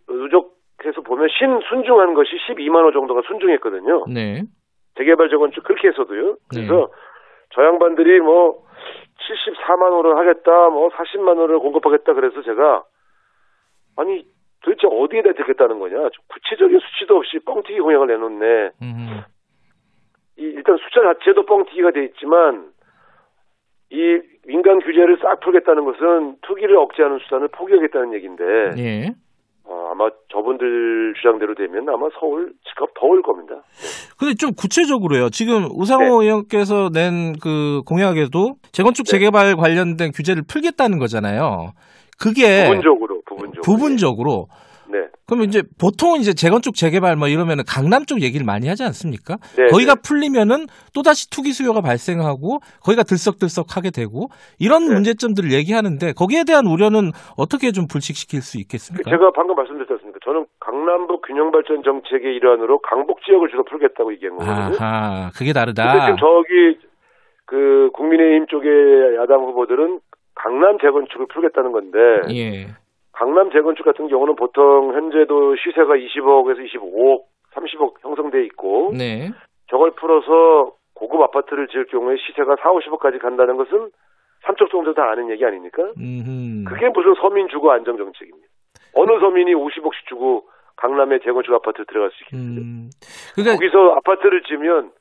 Speaker 7: 누적해서 보면 신 순중한 것이 12만 호 정도가 순중했거든요.
Speaker 2: 네,
Speaker 7: 재개발 재건축 그렇게 해서도요. 그래서
Speaker 2: 네.
Speaker 7: 저 양반들이 뭐 74만 호를 하겠다, 뭐 40만 호를 공급하겠다 그래서 제가 아니 도대체 어디에다 듣겠다는 거냐? 좀 구체적인 수치도 없이 뻥튀기 공약을 내놓네.
Speaker 2: 음,
Speaker 7: 이 일단 숫자 자체도 뻥튀기가 돼 있지만 이 민간 규제를 싹 풀겠다는 것은 투기를 억제하는 수단을 포기하겠다는 얘기인데
Speaker 2: 예.
Speaker 7: 어, 아마 저분들 주장대로 되면 아마 서울 집값 더 올 겁니다.
Speaker 2: 근데 좀 구체적으로요. 지금 우상호
Speaker 7: 네.
Speaker 2: 의원께서 낸 그 공약에도 재건축
Speaker 7: 네.
Speaker 2: 재개발 관련된 규제를 풀겠다는 거잖아요. 그게
Speaker 7: 부분적으로 부분적으로.
Speaker 2: 부분적으로
Speaker 7: 네.
Speaker 2: 그러면 이제 보통은 이제 재건축 재개발 뭐 이러면은 강남 쪽 얘기를 많이 하지 않습니까?
Speaker 7: 네,
Speaker 2: 거기가
Speaker 7: 네.
Speaker 2: 풀리면은 또 다시 투기 수요가 발생하고 거기가 들썩들썩하게 되고 이런
Speaker 7: 네.
Speaker 2: 문제점들을 얘기하는데 거기에 대한 우려는 어떻게 좀 불식시킬 수 있겠습니까?
Speaker 7: 제가 방금 말씀드렸지 않습니까? 저는 강남북 균형 발전 정책의 일환으로 강북 지역을 주로 풀겠다고 얘기한 거거든요.
Speaker 2: 아하, 그게
Speaker 7: 근데
Speaker 2: 다르다.
Speaker 7: 지금 저기 그 국민의힘 쪽의 야당 후보들은 강남 재건축을 풀겠다는 건데
Speaker 2: 예.
Speaker 7: 강남 재건축 같은 경우는 보통 현재도 시세가 20억에서 25억, 30억 형성돼 있고
Speaker 2: 네.
Speaker 7: 저걸 풀어서 고급 아파트를 지을 경우에 시세가 4, 50억까지 간다는 것은 삼척 동자 다 아는 얘기 아닙니까?
Speaker 2: 음.
Speaker 7: 그게 무슨 서민 주거 안정 정책입니다. 어느 서민이 50억씩 주고 강남에 재건축 아파트 들어갈 수 있겠어요?
Speaker 2: 음. 그러니까
Speaker 7: 거기서 아파트를 지으면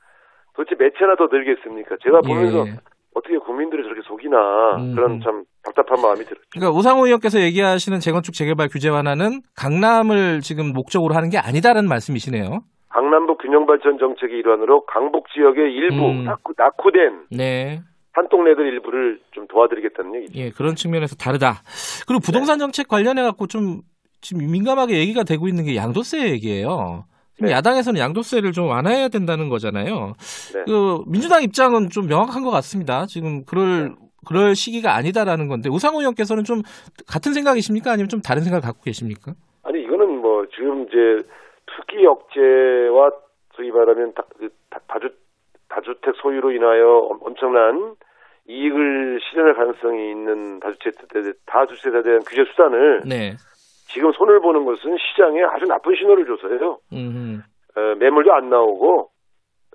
Speaker 7: 도대체 몇 채나 더 늘겠습니까? 제가 보면서
Speaker 2: 예.
Speaker 7: 어떻게 국민들이 저렇게 속이나
Speaker 2: 음.
Speaker 7: 그런 참 답답한 마음이 들었죠.
Speaker 2: 그러니까 우상호 의원께서 얘기하시는 재건축 재개발 규제 완화는 강남을 지금 목적으로 하는 게 아니다라는 말씀이시네요.
Speaker 7: 강남북 균형발전 정책의 일환으로 강북 지역의 일부
Speaker 2: 음.
Speaker 7: 낙후, 낙후된
Speaker 2: 네.
Speaker 7: 한 동네들 일부를 좀 도와드리겠다는 얘기죠.
Speaker 2: 예, 그런 측면에서 다르다. 그리고 부동산 정책 관련해 갖고 좀 지금 민감하게 얘기가 되고 있는 게 양도세 얘기예요. 지금 야당에서는 양도세를 좀 완화해야 된다는 거잖아요.
Speaker 7: 네.
Speaker 2: 그 민주당 입장은 좀 명확한 것 같습니다. 지금 그럴 그럴 시기가 아니다라는 건데 우상호 의원께서는 좀 같은 생각이십니까? 아니면 좀 다른 생각을 갖고 계십니까?
Speaker 7: 아니 이거는 뭐 지금 이제 투기 억제와 소위 말하면 다, 그 다, 다주 다주택 소유로 인하여 엄- 엄청난 이익을 실현할 가능성이 있는 다주택 다주택에 대한 규제 수단을
Speaker 2: 네.
Speaker 7: 지금 손을 보는 것은 시장에 아주 나쁜 신호를 줘서요.
Speaker 2: 음.
Speaker 7: 어, 매물도 안 나오고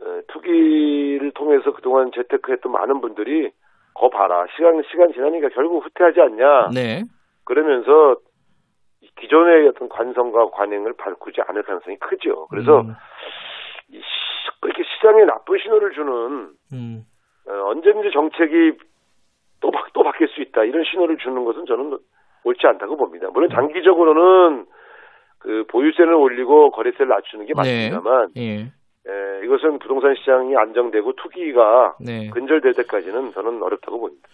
Speaker 7: 어, 투기를 통해서 그동안 재테크했던 많은 분들이 거 봐라 시간 시간 지나니까 결국 후퇴하지 않냐
Speaker 2: 네.
Speaker 7: 그러면서 이 기존의 어떤 관성과 관행을 바꾸지 않을 가능성이 크죠. 그래서
Speaker 2: 음.
Speaker 7: 이 시- 그렇게 시장에 나쁜 신호를 주는
Speaker 2: 음.
Speaker 7: 어, 언제든지 정책이 또, 바, 또 바뀔 수 있다 이런 신호를 주는 것은 저는 옳지 않다고 봅니다. 물론 장기적으로는 그 보유세를 올리고 거래세를 낮추는 게
Speaker 2: 네.
Speaker 7: 맞습니다만
Speaker 2: 예.
Speaker 7: 에, 이것은 부동산 시장이 안정되고 투기가
Speaker 2: 네.
Speaker 7: 근절될 때까지는 저는 어렵다고 봅니다.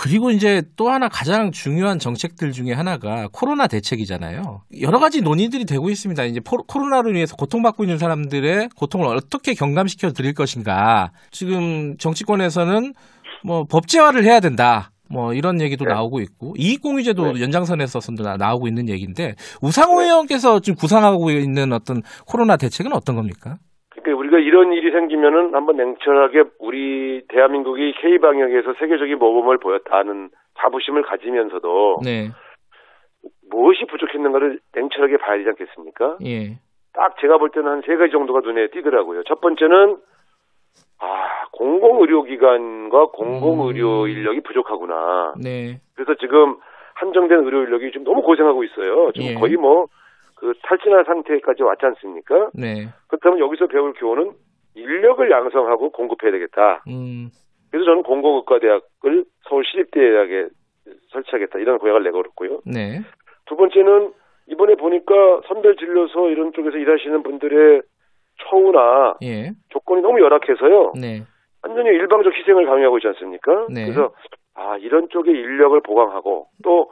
Speaker 2: 그리고 이제 또 하나 가장 중요한 정책들 중에 하나가 코로나 대책이잖아요. 여러 가지 논의들이 되고 있습니다. 이제 포- 코로나로 인해서 고통받고 있는 사람들의 고통을 어떻게 경감시켜 드릴 것인가. 지금 정치권에서는 뭐 법제화를 해야 된다. 뭐 이런 얘기도
Speaker 7: 네.
Speaker 2: 나오고 있고 이익공유제도
Speaker 7: 네.
Speaker 2: 연장선에서 선도 나- 나오고 있는 얘기인데 우상호
Speaker 7: 네.
Speaker 2: 의원께서 지금 구상하고 있는 어떤 코로나 대책은 어떤 겁니까?
Speaker 7: 그러니까 우리가 이런 일이 생기면은 한번 냉철하게 우리 대한민국이 K 방역에서 세계적인 모범을 보였다는 자부심을 가지면서도
Speaker 2: 네,
Speaker 7: 무엇이 부족했는가를 냉철하게 봐야 되지 않겠습니까?
Speaker 2: 예,
Speaker 7: 딱 제가 볼 때는 한 세 가지 정도가 눈에 띄더라고요. 첫 번째는 아 공공의료기관과 공공의료
Speaker 2: 음.
Speaker 7: 인력이 부족하구나.
Speaker 2: 네,
Speaker 7: 그래서 지금 한정된 의료 인력이 지금 너무 고생하고 있어요. 지금
Speaker 2: 예.
Speaker 7: 거의 뭐 그 탈진한 상태까지 왔지 않습니까?
Speaker 2: 네,
Speaker 7: 그렇다면 여기서 배울 교훈은 인력을 양성하고 공급해야 되겠다.
Speaker 2: 음,
Speaker 7: 그래서 저는 공공의과대학을 서울시립대학에 설치하겠다 이런 공약을 내걸었고요.
Speaker 2: 네,
Speaker 7: 두 번째는 이번에 보니까 선별진료소 이런 쪽에서 일하시는 분들의 처우나
Speaker 2: 예,
Speaker 7: 조건이 너무 열악해서요.
Speaker 2: 네,
Speaker 7: 완전히 일방적 희생을 강요하고 있지 않습니까?
Speaker 2: 네.
Speaker 7: 그래서 아 이런 쪽에 인력을 보강하고 또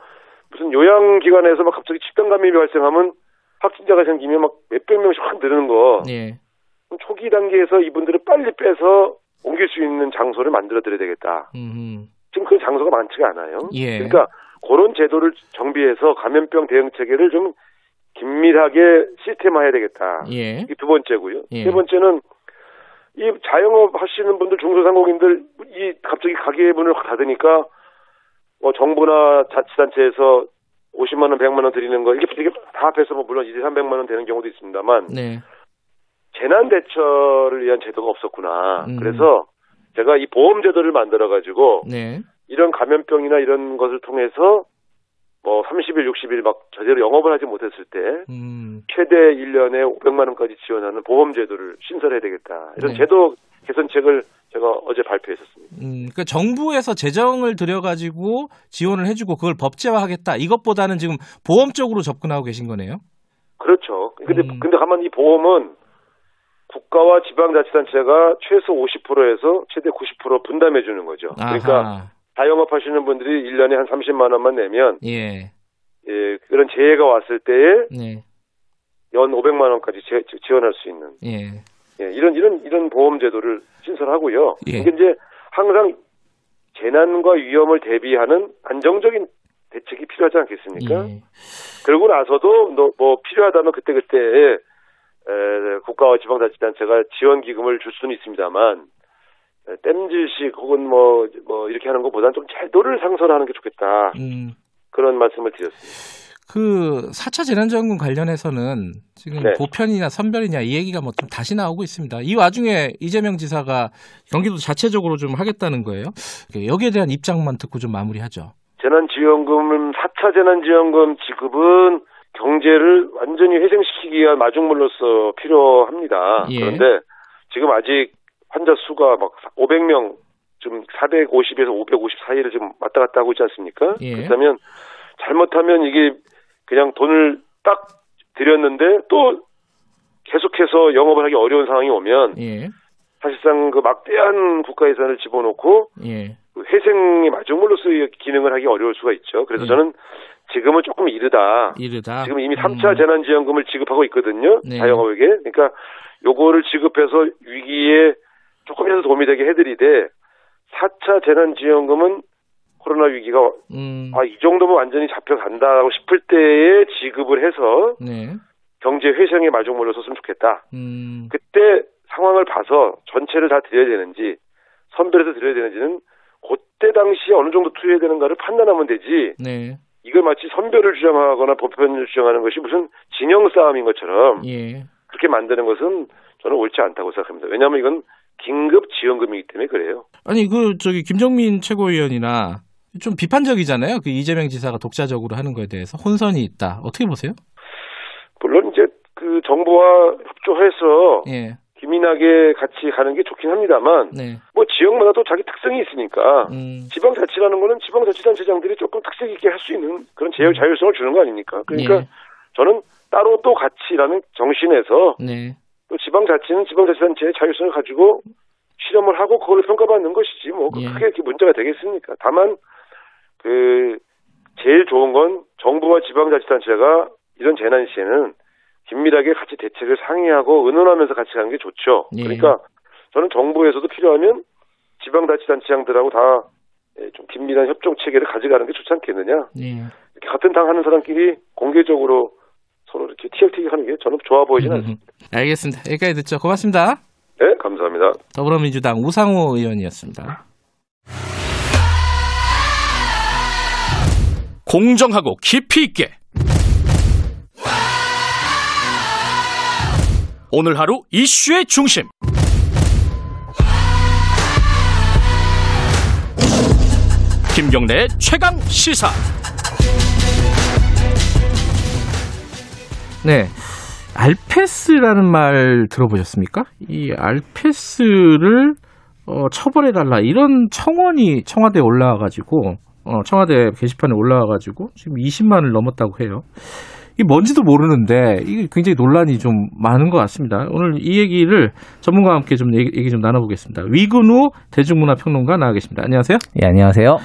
Speaker 7: 무슨 요양기관에서 막 갑자기 집단 감염이 발생하면 확진자가 생기면 막 몇백 명씩 확 늘는 거
Speaker 2: 예,
Speaker 7: 초기 단계에서 이분들을 빨리 빼서 옮길 수 있는 장소를 만들어 드려야 되겠다.
Speaker 2: 음,
Speaker 7: 지금 그 장소가 많지가 않아요.
Speaker 2: 예.
Speaker 7: 그러니까 그런 제도를 정비해서 감염병 대응 체계를 좀 긴밀하게 시스템화해야 되겠다.
Speaker 2: 예,
Speaker 7: 이게 두 번째고요.
Speaker 2: 예.
Speaker 7: 세 번째는 이 자영업 하시는 분들 중소상공인들 이 갑자기 가게 문을 확 닫으니까 뭐 정부나 자치단체에서 50만 원, 100만 원 드리는 거 이게 이게 다 합해서 뭐 물론 2, 300만 원 되는 경우도 있습니다만
Speaker 2: 네,
Speaker 7: 재난 대처를 위한 제도가 없었구나.
Speaker 2: 음.
Speaker 7: 그래서 제가 이 보험 제도를 만들어 가지고
Speaker 2: 네,
Speaker 7: 이런 감염병이나 이런 것을 통해서 뭐 30일, 60일 막 제대로 영업을 하지 못했을 때
Speaker 2: 음,
Speaker 7: 최대 1년에 500만 원까지 지원하는 보험 제도를 신설해야 되겠다. 이런
Speaker 2: 네.
Speaker 7: 제도 개선책을 제가 어제 발표했었습니다.
Speaker 2: 음, 그 정부에서 재정을 들여가지고 지원을 해주고 그걸 법제화하겠다. 이것보다는 지금 보험 쪽으로 접근하고 계신 거네요.
Speaker 7: 그렇죠. 근데
Speaker 2: 음.
Speaker 7: 근데 가만 이 보험은 국가와 지방자치단체가 최소 50%에서 최대 90% 분담해 주는 거죠. 그러니까
Speaker 2: 아하.
Speaker 7: 자영업 하시는 분들이 1년에 한 30만 원만 내면
Speaker 2: 예,
Speaker 7: 예, 그런 재해가 왔을 때에
Speaker 2: 네,
Speaker 7: 연 500만 원까지 지, 지원할 수 있는
Speaker 2: 예,
Speaker 7: 예, 이런 이런 이런 보험 제도를 신설하고요.
Speaker 2: 예.
Speaker 7: 이게 이제 항상 재난과 위험을 대비하는 안정적인 대책이 필요하지 않겠습니까?
Speaker 2: 예.
Speaker 7: 그러고 나서도 너- 뭐 필요하다면 그때 그때 국가와 지방자치단체가 지원 기금을 줄 수는 있습니다만 에, 땜질식 혹은 뭐 뭐 이렇게 하는 것보다는 좀 제도를 상선하는 게 좋겠다
Speaker 2: 음,
Speaker 7: 그런 말씀을 드렸습니다.
Speaker 2: 그 4차 재난지원금 관련해서는 지금
Speaker 7: 네.
Speaker 2: 보편이냐 선별이냐 이 얘기가 뭐 좀 다시 나오고 있습니다. 이 와중에 이재명 지사가 경기도 자체적으로 좀 하겠다는 거예요. 여기에 대한 입장만 듣고 좀 마무리하죠.
Speaker 7: 재난지원금 4차 재난지원금 지급은 경제를 완전히 회생시키기 위한 마중물로서 필요합니다.
Speaker 2: 예.
Speaker 7: 그런데 지금 아직 환자 수가 막 500명 지금 450에서 550 사이를 지금 왔다 갔다 하고 있지 않습니까?
Speaker 2: 예.
Speaker 7: 그렇다면 잘못하면 이게 그냥 돈을 딱 들였는데 또 계속해서 영업을 하기 어려운 상황이 오면
Speaker 2: 예,
Speaker 7: 사실상 그 막대한 국가 예산을 집어넣고
Speaker 2: 예,
Speaker 7: 그 회생의 마중물로서의 기능을 하기 어려울 수가 있죠. 그래서
Speaker 2: 예.
Speaker 7: 저는 지금은 조금 이르다.
Speaker 8: 이르다.
Speaker 7: 지금 이미 3차
Speaker 8: 음.
Speaker 7: 재난지원금을 지급하고 있거든요.
Speaker 8: 네.
Speaker 7: 자영업에게. 그러니까 요거를 지급해서 위기에 조금이라도 도움이 되게 해드리되 4차 재난지원금은 코로나 위기가
Speaker 8: 음.
Speaker 7: 아, 이 정도면 완전히 잡혀간다고 싶을 때에 지급을 해서
Speaker 8: 네.
Speaker 7: 경제 회생에 마중물로 섰으면 좋겠다.
Speaker 8: 음.
Speaker 7: 그때 상황을 봐서 전체를 다 드려야 되는지 선별해서 드려야 되는지는 그때 당시에 어느 정도 투여해야 되는가를 판단하면 되지
Speaker 8: 네.
Speaker 7: 이걸 마치 선별을 주장하거나 보편을 주장하는 것이 무슨 진영 싸움인 것처럼
Speaker 8: 예.
Speaker 7: 그렇게 만드는 것은 저는 옳지 않다고 생각합니다. 왜냐하면 이건 긴급 지원금이기 때문에 그래요.
Speaker 8: 아니 그 저기 김정민 최고위원이나 좀 비판적이잖아요. 그 이재명 지사가 독자적으로 하는 거에 대해서 혼선이 있다. 어떻게 보세요?
Speaker 7: 물론 이제 그 정부와 협조해서
Speaker 8: 예.
Speaker 7: 기민하게 같이 가는 게 좋긴 합니다만
Speaker 8: 네.
Speaker 7: 뭐 지역마다 또 자기 특성이 있으니까
Speaker 8: 음.
Speaker 7: 지방자치라는 거는 지방자치단체장들이 조금 특색 있게 할 수 있는 그런 제어 자율성을 주는 거 아닙니까? 그러니까
Speaker 8: 예.
Speaker 7: 저는 따로 또 같이라는 정신에서
Speaker 8: 네.
Speaker 7: 또 지방자치는 지방자치단체의 자율성을 가지고 실험을 하고 그걸 평가받는 것이지 뭐
Speaker 8: 예.
Speaker 7: 크게 이렇게 문제가 되겠습니까? 다만 그 제일 좋은 건 정부와 지방자치단체가 이런 재난 시에는 긴밀하게 같이 대책을 상의하고 의논하면서 같이 가는 게 좋죠.
Speaker 8: 예.
Speaker 7: 그러니까 저는 정부에서도 필요하면 지방자치단체장들하고 다 예, 좀 긴밀한 협정 체계를 가져가는 게 좋지 않겠느냐.
Speaker 8: 예.
Speaker 7: 이렇게 같은 당 하는 사람끼리 공개적으로 서로 이렇게 티격태격 하는 게 저는 좋아 보이지는 않습니다.
Speaker 8: 알겠습니다. 여기까지 듣죠. 고맙습니다.
Speaker 7: 네, 감사합니다.
Speaker 8: 더불어민주당 우상호 의원이었습니다.
Speaker 1: 공정하고 깊이 있게 오늘 하루 이슈의 중심 김경래의 최강 시사
Speaker 2: 네. 알페스라는 말 들어보셨습니까? 이 알페스를 어, 처벌해달라 이런 청원이 청와대에 올라와가지고 어, 청와대 게시판에 올라와가지고 지금 20만을 넘었다고 해요. 이게 뭔지도 모르는데 이게 굉장히 논란이 좀 많은 것 같습니다. 오늘 이 얘기를 전문가와 함께 좀 얘기, 얘기 좀 나눠보겠습니다. 위근우 대중문화평론가 나와 계십니다. 안녕하세요.
Speaker 9: 예, 안녕하세요.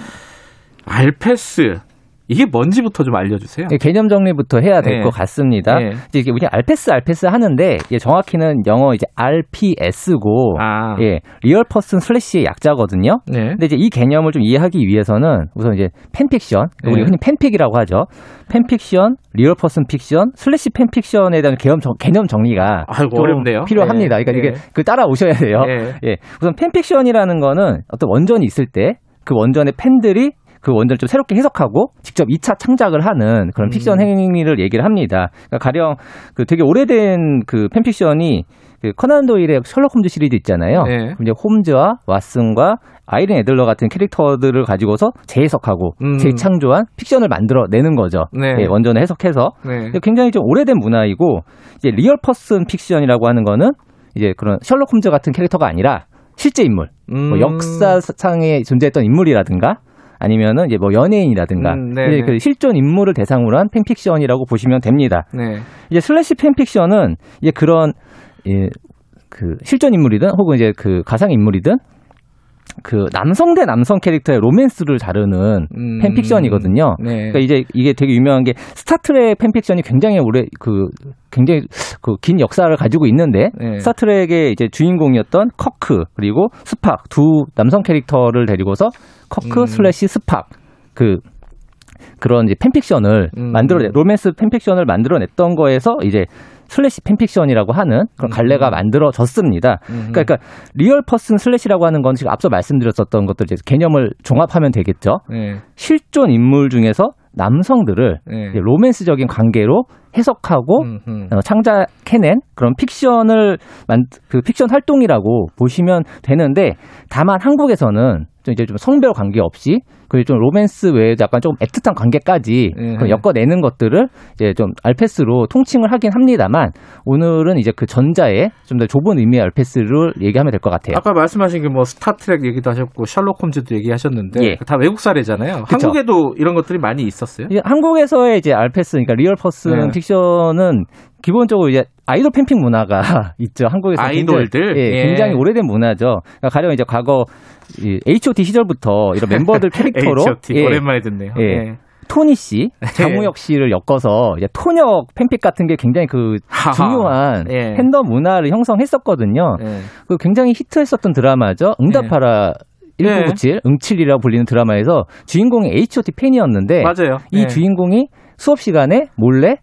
Speaker 2: 알페스 이게 뭔지부터 좀 알려주세요.
Speaker 9: 예, 개념 정리부터 해야 될
Speaker 2: 네.
Speaker 9: 것 같습니다.
Speaker 2: 네.
Speaker 9: 이제 이게 우리 알페스 알페스 하는데 이게 정확히는 영어 이제 RPS고
Speaker 2: 아,
Speaker 9: 예, real person slash의 약자거든요.
Speaker 2: 네.
Speaker 9: 근데 이제 이 개념을 좀 이해하기 위해서는 우선 이제 팬픽션,
Speaker 2: 네.
Speaker 9: 우리 흔히 팬픽이라고 하죠. 팬픽션, real person fiction, slash 팬픽션에 대한 개념, 정, 개념 정리가
Speaker 2: 아이고,
Speaker 9: 좀
Speaker 2: 어렵네요.
Speaker 9: 필요합니다.
Speaker 2: 네.
Speaker 9: 그러니까 이게
Speaker 2: 네.
Speaker 9: 그 따라오셔야 돼요.
Speaker 2: 네.
Speaker 9: 예. 우선 팬픽션이라는 거는 어떤 원전이 있을 때 그 원전의 팬들이 그 원전을 좀 새롭게 해석하고 직접 2차 창작을 하는 그런 픽션
Speaker 2: 음.
Speaker 9: 행위를 얘기를 합니다. 그러니까 가령 그 되게 오래된 그 팬픽션이 그 코난 도일의 셜록 홈즈 시리즈 있잖아요.
Speaker 2: 네.
Speaker 9: 그럼 이제 홈즈와 왓슨과 아이린 애들러 같은 캐릭터들을 가지고서 재해석하고
Speaker 2: 음.
Speaker 9: 재창조한 픽션을 만들어내는 거죠.
Speaker 2: 네.
Speaker 9: 예, 원전을 해석해서
Speaker 2: 네.
Speaker 9: 굉장히 좀 오래된 문화이고 이제 real person fiction이라고 하는 거는 이제 그런 셜록 홈즈 같은 캐릭터가 아니라 실제 인물, 뭐
Speaker 2: 음.
Speaker 9: 역사상에 존재했던 인물이라든가 아니면은 이제 뭐 연예인이라든가
Speaker 2: 음, 네네.
Speaker 9: 이제 그 실존 인물을 대상으로 한 팬픽션이라고 보시면 됩니다.
Speaker 2: 네.
Speaker 9: 이제 slash 팬픽션은 이제 그런 예, 그 실존 인물이든 혹은 이제 그 가상 인물이든 그 남성 대 남성 캐릭터의 로맨스를 다루는
Speaker 2: 음.
Speaker 9: 팬픽션이거든요.
Speaker 2: 네.
Speaker 9: 그러니까 이제 이게 되게 유명한 게 스타트렉 팬픽션이 굉장히 오래 그 굉장히 그 긴 역사를 가지고 있는데
Speaker 2: 네.
Speaker 9: 스타트렉의 이제 주인공이었던 커크 그리고 스팍 두 남성 캐릭터를 데리고서 커크
Speaker 2: 음.
Speaker 9: slash 스팍 그 그런 이제 팬픽션을
Speaker 2: 음.
Speaker 9: 만들어 로맨스 팬픽션을 만들어냈던 거에서 이제 slash 팬픽션이라고 하는 그런 갈래가 만들어졌습니다.
Speaker 2: 음.
Speaker 9: 그러니까, 그러니까 real person slash라고 하는 건 지금 앞서 말씀드렸었던 것들 이제 개념을 종합하면 되겠죠.
Speaker 2: 네.
Speaker 9: 실존 인물 중에서 남성들을
Speaker 2: 네.
Speaker 9: 로맨스적인 관계로 해석하고
Speaker 2: 음, 음.
Speaker 9: 어, 창작해낸 그런 픽션을 만, 그 픽션 활동이라고 보시면 되는데 다만 한국에서는 좀 이제 좀 성별 관계 없이 그리고 좀 로맨스 외에도 약간 좀 애틋한 관계까지
Speaker 2: 음.
Speaker 9: 그런 엮어내는 것들을 이제 좀 알페스로 통칭을 하긴 합니다만 오늘은 이제 그 전자의 좀 더 좁은 의미의 알페스를 얘기하면 될 것 같아요.
Speaker 2: 아까 말씀하신 게 뭐 스타트렉 얘기도 하셨고 셜록 홈즈도 얘기하셨는데
Speaker 9: 예.
Speaker 2: 다 외국 사례잖아요.
Speaker 9: 그쵸.
Speaker 2: 한국에도 이런 것들이 많이 있었어요.
Speaker 9: 이제 한국에서의 이제 알페스, 그러니까 real person
Speaker 2: 네.
Speaker 9: fiction은 기본적으로 이제 아이돌 팬픽 문화가 있죠. 한국에서
Speaker 2: 아이돌들?
Speaker 9: 굉장히, 예,
Speaker 2: 예.
Speaker 9: 굉장히 오래된 문화죠. 그러니까 가령 이제 과거 이 H.O.T 시절부터 이런 멤버들 캐릭터 로
Speaker 2: H.O.T.
Speaker 9: 예,
Speaker 2: 오랜만에 듣네요.
Speaker 9: 예.
Speaker 2: 예.
Speaker 9: 토니 씨, 장우혁 씨를 엮어서 이제 톤혁 팬픽 같은 게 굉장히 그. 중요한
Speaker 2: 예.
Speaker 9: 팬덤 문화를 형성했었거든요.
Speaker 2: 예.
Speaker 9: 그 굉장히 히트했었던 드라마죠. 응답하라
Speaker 2: 예.
Speaker 9: 1997, 응칠이라고 불리는 드라마에서 주인공이 H.O.T 팬이었는데
Speaker 2: 맞아요.
Speaker 9: 이
Speaker 2: 예.
Speaker 9: 주인공이 수업 시간에 몰래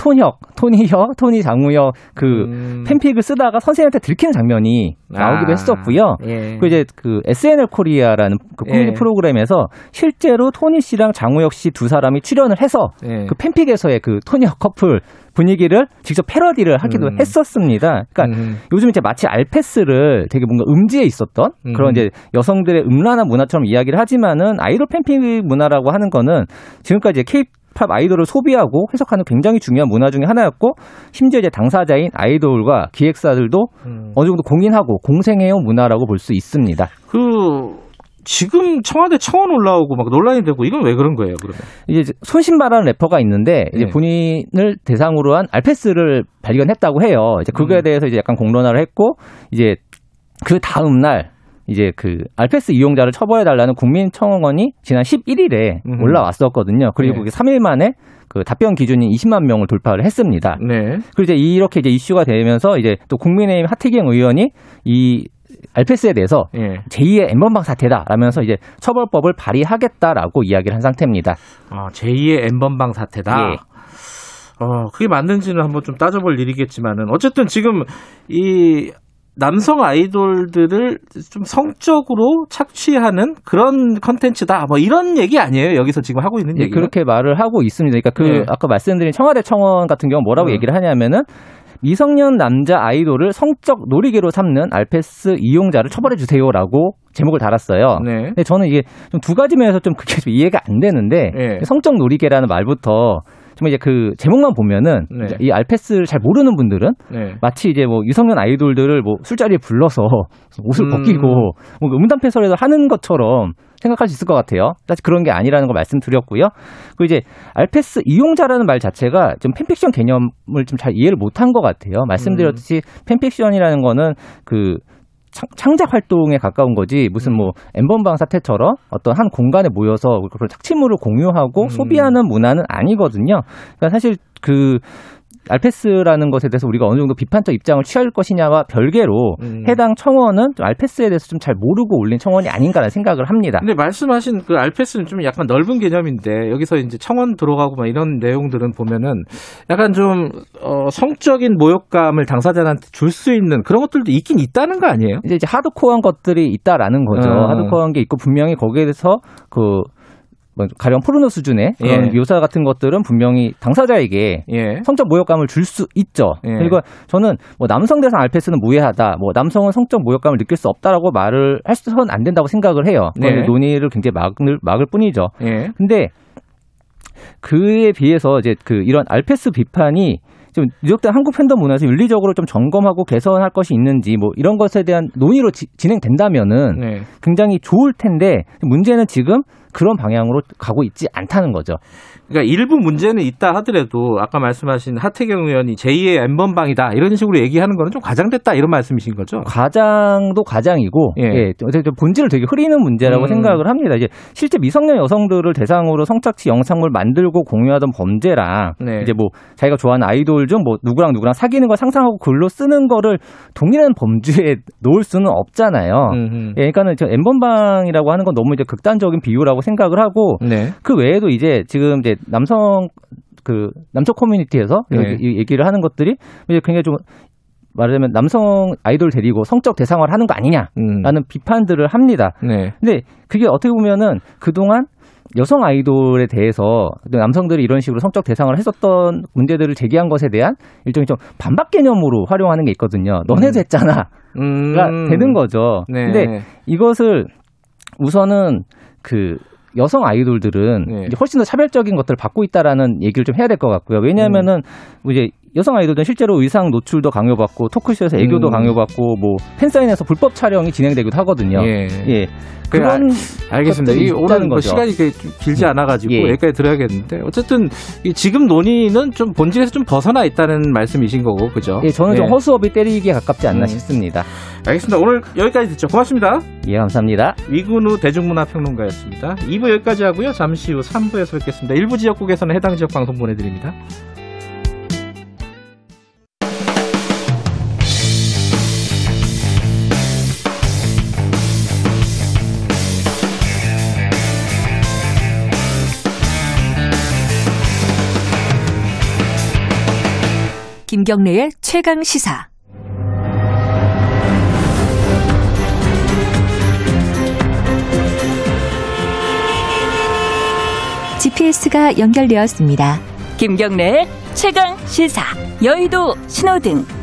Speaker 9: 톤혁, 토니혁, 토니 장우혁 그
Speaker 2: 음.
Speaker 9: 팬픽을 쓰다가 선생님한테 들키는 장면이 나오기도
Speaker 2: 아.
Speaker 9: 했었고요.
Speaker 2: 예.
Speaker 9: 그 이제 그 SNL 코리아라는 그 코미디
Speaker 2: 예.
Speaker 9: 프로그램에서 실제로 토니 씨랑 장우혁 씨 두 사람이 출연을 해서
Speaker 2: 예.
Speaker 9: 그 팬픽에서의 그 토니혁 커플 분위기를 직접 패러디를 하기도
Speaker 2: 음.
Speaker 9: 했었습니다. 그러니까
Speaker 2: 음.
Speaker 9: 요즘 이제 마치 알페스를 되게 뭔가 음지에 있었던
Speaker 2: 음.
Speaker 9: 그런 이제 여성들의 음란한 문화처럼 이야기를 하지만은 아이돌 팬픽 문화라고 하는 거는 지금까지 K-팝 아이돌을 소비하고 해석하는 굉장히 중요한 문화 중에 하나였고 심지어 이제 당사자인 아이돌과 기획사들도
Speaker 2: 음.
Speaker 9: 어느 정도 공인하고 공생해온 문화라고 볼 수 있습니다.
Speaker 2: 그 지금 청와대 청원 올라오고 막 논란이 되고 이건 왜 그런 거예요? 그러면?
Speaker 9: 이제 손신바라는 래퍼가 있는데 이제
Speaker 2: 네.
Speaker 9: 본인을 대상으로 한 알패스를 발견했다고 해요. 이제 그거에
Speaker 2: 음.
Speaker 9: 대해서 이제 약간 공론화를 했고 이제 그 다음 날 이제 그 알패스 이용자를 처벌해 달라는 국민청원이 지난 11일에
Speaker 2: 음.
Speaker 9: 올라왔었거든요. 그리고
Speaker 2: 네.
Speaker 9: 그게 3일 만에 그 답변 기준인 20만 명을 돌파를 했습니다.
Speaker 2: 네.
Speaker 9: 그리고 이제 이렇게 이제 이슈가 되면서 이제 또 국민의힘 하태경 의원이 이 알패스에 대해서
Speaker 2: 예.
Speaker 9: 제2의 엠번방 사태다라면서 이제 처벌법을 발의하겠다라고 이야기를 한 상태입니다.
Speaker 2: 아, 제2의 엠번방 사태다.
Speaker 9: 예.
Speaker 2: 어, 그게 맞는지는 한번 좀 따져볼 일이겠지만은 어쨌든 지금 이 남성 아이돌들을 좀 성적으로 착취하는 그런 컨텐츠다. 뭐 이런 얘기 아니에요. 여기서 지금 하고 있는
Speaker 9: 예,
Speaker 2: 얘기.
Speaker 9: 그렇게 말을 하고 있습니다. 그러니까 그
Speaker 2: 네.
Speaker 9: 아까 말씀드린 청와대 청원 같은 경우 뭐라고
Speaker 2: 음.
Speaker 9: 얘기를 하냐면은 미성년 남자 아이돌을 성적 놀이개로 삼는 알패스 이용자를 처벌해 주세요라고 제목을 달았어요.
Speaker 2: 네.
Speaker 9: 근데 저는 이게 좀 두 가지 면에서 좀 그게 좀 이해가 안 되는데
Speaker 2: 예.
Speaker 9: 성적 놀이개라는 말부터 좀 이제 그 제목만 보면은
Speaker 2: 네.
Speaker 9: 이 알패스를 잘 모르는 분들은
Speaker 2: 네.
Speaker 9: 마치 이제 뭐 유성년 아이돌들을 뭐 술자리에 불러서 옷을
Speaker 2: 음.
Speaker 9: 벗기고 뭐 음담 패설에서 하는 것처럼 생각할 수 있을 것 같아요. 사실 그런 게 아니라는 걸 말씀드렸고요. 그리고 이제 알패스 이용자라는 말 자체가 좀 팬픽션 개념을 좀 잘 이해를 못한 것 같아요. 말씀드렸듯이
Speaker 2: 음.
Speaker 9: 팬픽션이라는 거는 그 창- 창작 활동에 가까운 거지 무슨 뭐 엠번방 사태처럼 어떤 한 공간에 모여서 그런 착취물을 공유하고
Speaker 2: 음.
Speaker 9: 소비하는 문화는 아니거든요. 그러니까 사실 그 알패스라는 것에 대해서 우리가 어느 정도 비판적 입장을 취할 것이냐와 별개로
Speaker 2: 음.
Speaker 9: 해당 청원은 좀 알패스에 대해서 좀 잘 모르고 올린 청원이 아닌가라는 생각을 합니다.
Speaker 2: 근데 말씀하신 그 알패스는 좀 약간 넓은 개념인데 여기서 이제 청원 들어가고 막 이런 내용들은 보면은 약간 좀 어, 성적인 모욕감을 당사자한테 줄 수 있는 그런 것들도 있긴 있다는 거 아니에요?
Speaker 9: 이제, 이제 하드코어한 것들이 있다라는 거죠.
Speaker 2: 어.
Speaker 9: 하드코어한 게 있고 분명히 거기에 대해서 그 뭐, 가령 포르노 수준의 그런
Speaker 2: 예.
Speaker 9: 묘사 같은 것들은 분명히 당사자에게
Speaker 2: 예.
Speaker 9: 성적 모욕감을 줄 수 있죠.
Speaker 2: 예.
Speaker 9: 그리고 저는 뭐 남성 대상 알패스는 무해하다, 뭐 남성은 성적 모욕감을 느낄 수 없다라고 말을 할 수는 안 된다고 생각을 해요.
Speaker 2: 네.
Speaker 9: 논의를 굉장히 막을, 막을 뿐이죠.
Speaker 2: 예.
Speaker 9: 근데 그에 비해서 이제 그 이런 알패스 비판이 좀 누적된 한국 팬덤 문화에서 윤리적으로 좀 점검하고 개선할 것이 있는지 뭐 이런 것에 대한 논의로 지- 진행된다면은
Speaker 2: 네.
Speaker 9: 굉장히 좋을 텐데 문제는 지금 그런 방향으로 가고 있지 않다는 거죠.
Speaker 2: 그러니까 일부 문제는 있다 하더라도 아까 말씀하신 하태경 의원이 제2의 엠번방이다 이런 식으로 얘기하는 거는 좀 과장됐다 이런 말씀이신 거죠?
Speaker 9: 과장도 과장이고
Speaker 2: 예.
Speaker 9: 예. 어쨌든 본질을 되게 흐리는 문제라고
Speaker 2: 음.
Speaker 9: 생각을 합니다. 이제 실제 미성년 여성들을 대상으로 성착취 영상물 만들고 공유하던 범죄랑
Speaker 2: 네.
Speaker 9: 이제 뭐 자기가 좋아하는 아이돌 중 뭐 누구랑 누구랑 사귀는 걸 상상하고 글로 쓰는 거를 동일한 범주에 놓을 수는 없잖아요. 예, 그러니까는 저 엠번방이라고 하는 건 너무 이제 극단적인 비유라고 생각을 하고
Speaker 2: 네.
Speaker 9: 그 외에도 이제 지금 이제 남성 그 남쪽 커뮤니티에서
Speaker 2: 네.
Speaker 9: 이 얘기를 하는 것들이 이제 굉장히 좀 말하자면 남성 아이돌 데리고 성적 대상화를 하는 거 아니냐라는
Speaker 2: 음.
Speaker 9: 비판들을 합니다.
Speaker 2: 네.
Speaker 9: 근데 그게 어떻게 보면은 그동안 여성 아이돌에 대해서 남성들이 이런 식으로 성적 대상을 했었던 문제들을 제기한 것에 대한 일종의 좀 반박 개념으로 활용하는 게 있거든요. 너네도
Speaker 2: 음.
Speaker 9: 했잖아.
Speaker 2: 음.
Speaker 9: 가 되는 거죠.
Speaker 2: 네.
Speaker 9: 근데 이것을 우선은 그 여성 아이돌들은
Speaker 2: 네.
Speaker 9: 이제 훨씬 더 차별적인 것들을 받고 있다라는 얘기를 좀 해야 될 것 같고요. 왜냐하면은
Speaker 2: 음.
Speaker 9: 이제 여성 아이돌들은 실제로 의상 노출도 강요받고 토크쇼에서 애교도
Speaker 2: 음.
Speaker 9: 강요받고 뭐 팬사인회에서 불법 촬영이 진행되기도 하거든요.
Speaker 2: 예.
Speaker 9: 예.
Speaker 2: 그,
Speaker 9: 그런
Speaker 2: 아, 알겠습니다.
Speaker 9: 이
Speaker 2: 오늘 뭐
Speaker 9: 거죠.
Speaker 2: 시간이 좀 길지 않아가지고
Speaker 9: 예.
Speaker 2: 여기까지 들어야겠는데 어쨌든 이 지금 논의는 좀 본질에서 좀 벗어나 있다는 말씀이신 거고 그죠?
Speaker 9: 예, 저는 좀
Speaker 2: 예.
Speaker 9: 허수아비 때리기에 가깝지 않나
Speaker 2: 음.
Speaker 9: 싶습니다.
Speaker 2: 알겠습니다. 오늘 여기까지 듣죠. 고맙습니다.
Speaker 9: 예, 감사합니다.
Speaker 2: 위근우 대중문화평론가였습니다. 2부 여기까지 하고요. 잠시 후 3부에서 뵙겠습니다. 일부 지역국에서는 해당 지역 방송 보내드립니다.
Speaker 3: 김경래의 최강 시사.
Speaker 10: GPS가 연결되었습니다.
Speaker 3: 김경래의 최강 시사. 여의도 신호등.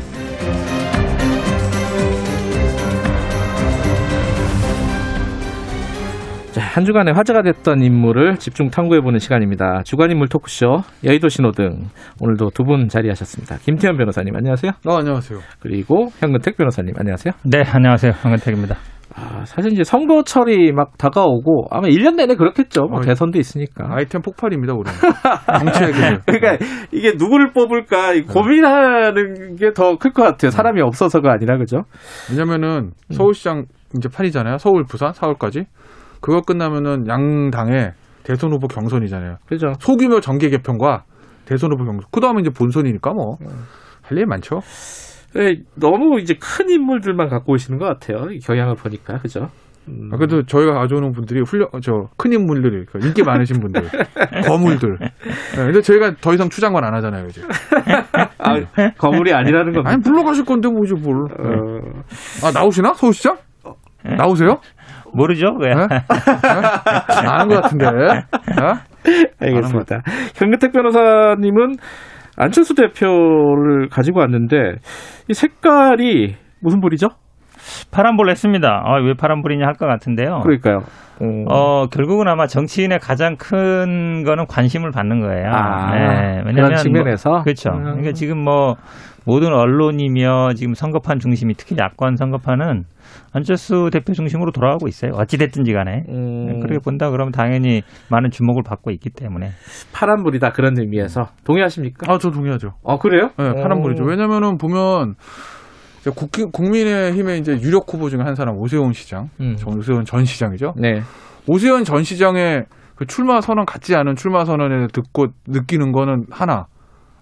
Speaker 2: 한 주간에 화제가 됐던 인물을 집중 탐구해보는 시간입니다. 주간 인물 토크쇼 여의도 신호등 오늘도 두 분 자리하셨습니다. 김태현 변호사님 안녕하세요.
Speaker 11: 어, 안녕하세요.
Speaker 2: 그리고 현근택 변호사님 안녕하세요.
Speaker 4: 네, 안녕하세요. 황근택입니다.
Speaker 2: 아, 사실 이제 선거철이 막 다가오고 아마 1년 내내 그렇겠죠. 뭐
Speaker 11: 어,
Speaker 2: 대선도 있으니까.
Speaker 11: 아이템 폭발입니다, 우리는.
Speaker 2: 그러니까 이게 누구를 뽑을까 이 고민하는 게 더 클 것 같아요. 사람이 없어서가 아니라 그죠?
Speaker 11: 왜냐면은 서울시장 이제 판이잖아요. 서울, 부산, 4월까지. 그거 끝나면은 양당의 대선 후보 경선이잖아요.
Speaker 2: 그죠?
Speaker 11: 소규모 정계 개편과 대선 후보 경선. 그 다음에 이제 본선이니까 뭐. 할 일이 많죠.
Speaker 2: 네, 너무 이제 큰 인물들만 갖고 오시는 것 같아요. 이 경향을 보니까 그죠? 음.
Speaker 11: 아, 그래도 저희가 가져오는 분들이 훌륭, 저, 큰 인물들이, 그 인기 많으신 분들, 거물들. 네, 근데 저희가 더 이상 추장관 안 하잖아요, 이제.
Speaker 2: 아, 거물이 아니라는 겁니다.
Speaker 11: 아니, 불러가실 건데, 뭐, 이제 뭘.
Speaker 2: 어,
Speaker 11: 아, 나오시나? 서울시장? 나오세요?
Speaker 4: 모르죠? 왜?
Speaker 11: 네? 네? 아는 것 같은데. 네?
Speaker 2: 알겠습니다. 현근택 변호사님은 안철수 대표를 가지고 왔는데 이 색깔이 무슨 불이죠?
Speaker 4: 파란불 했습니다. 아, 왜 파란불이냐 할 것 같은데요.
Speaker 2: 그러니까요.
Speaker 4: 어, 결국은 아마 정치인의 가장 큰 거는 관심을 받는 거예요.
Speaker 2: 아,
Speaker 4: 네,
Speaker 2: 그런 측면에서?
Speaker 4: 뭐, 그렇죠.
Speaker 2: 음.
Speaker 4: 그러니까 지금 뭐 모든 언론이며 지금 선거판 중심이 특히 야권 선거판은 안철수 대표 중심으로 돌아가고 있어요. 어찌됐든지 간에.
Speaker 2: 음,
Speaker 4: 그렇게 본다 그러면 당연히 많은 주목을 받고 있기 때문에.
Speaker 2: 파란불이다 그런 의미에서 동의하십니까?
Speaker 11: 아, 저 동의하죠.
Speaker 2: 아 그래요?
Speaker 11: 네, 파란불이죠.
Speaker 2: 오.
Speaker 11: 왜냐면은 보면 이제 국, 국민의힘의 이제 유력 후보 중에 한 사람 오세훈 시장,
Speaker 2: 음.
Speaker 11: 전 오세훈 전 시장이죠.
Speaker 2: 네.
Speaker 11: 오세훈 전 시장의 그 출마 선언 같지 않은 출마 선언을 듣고 느끼는 거는 하나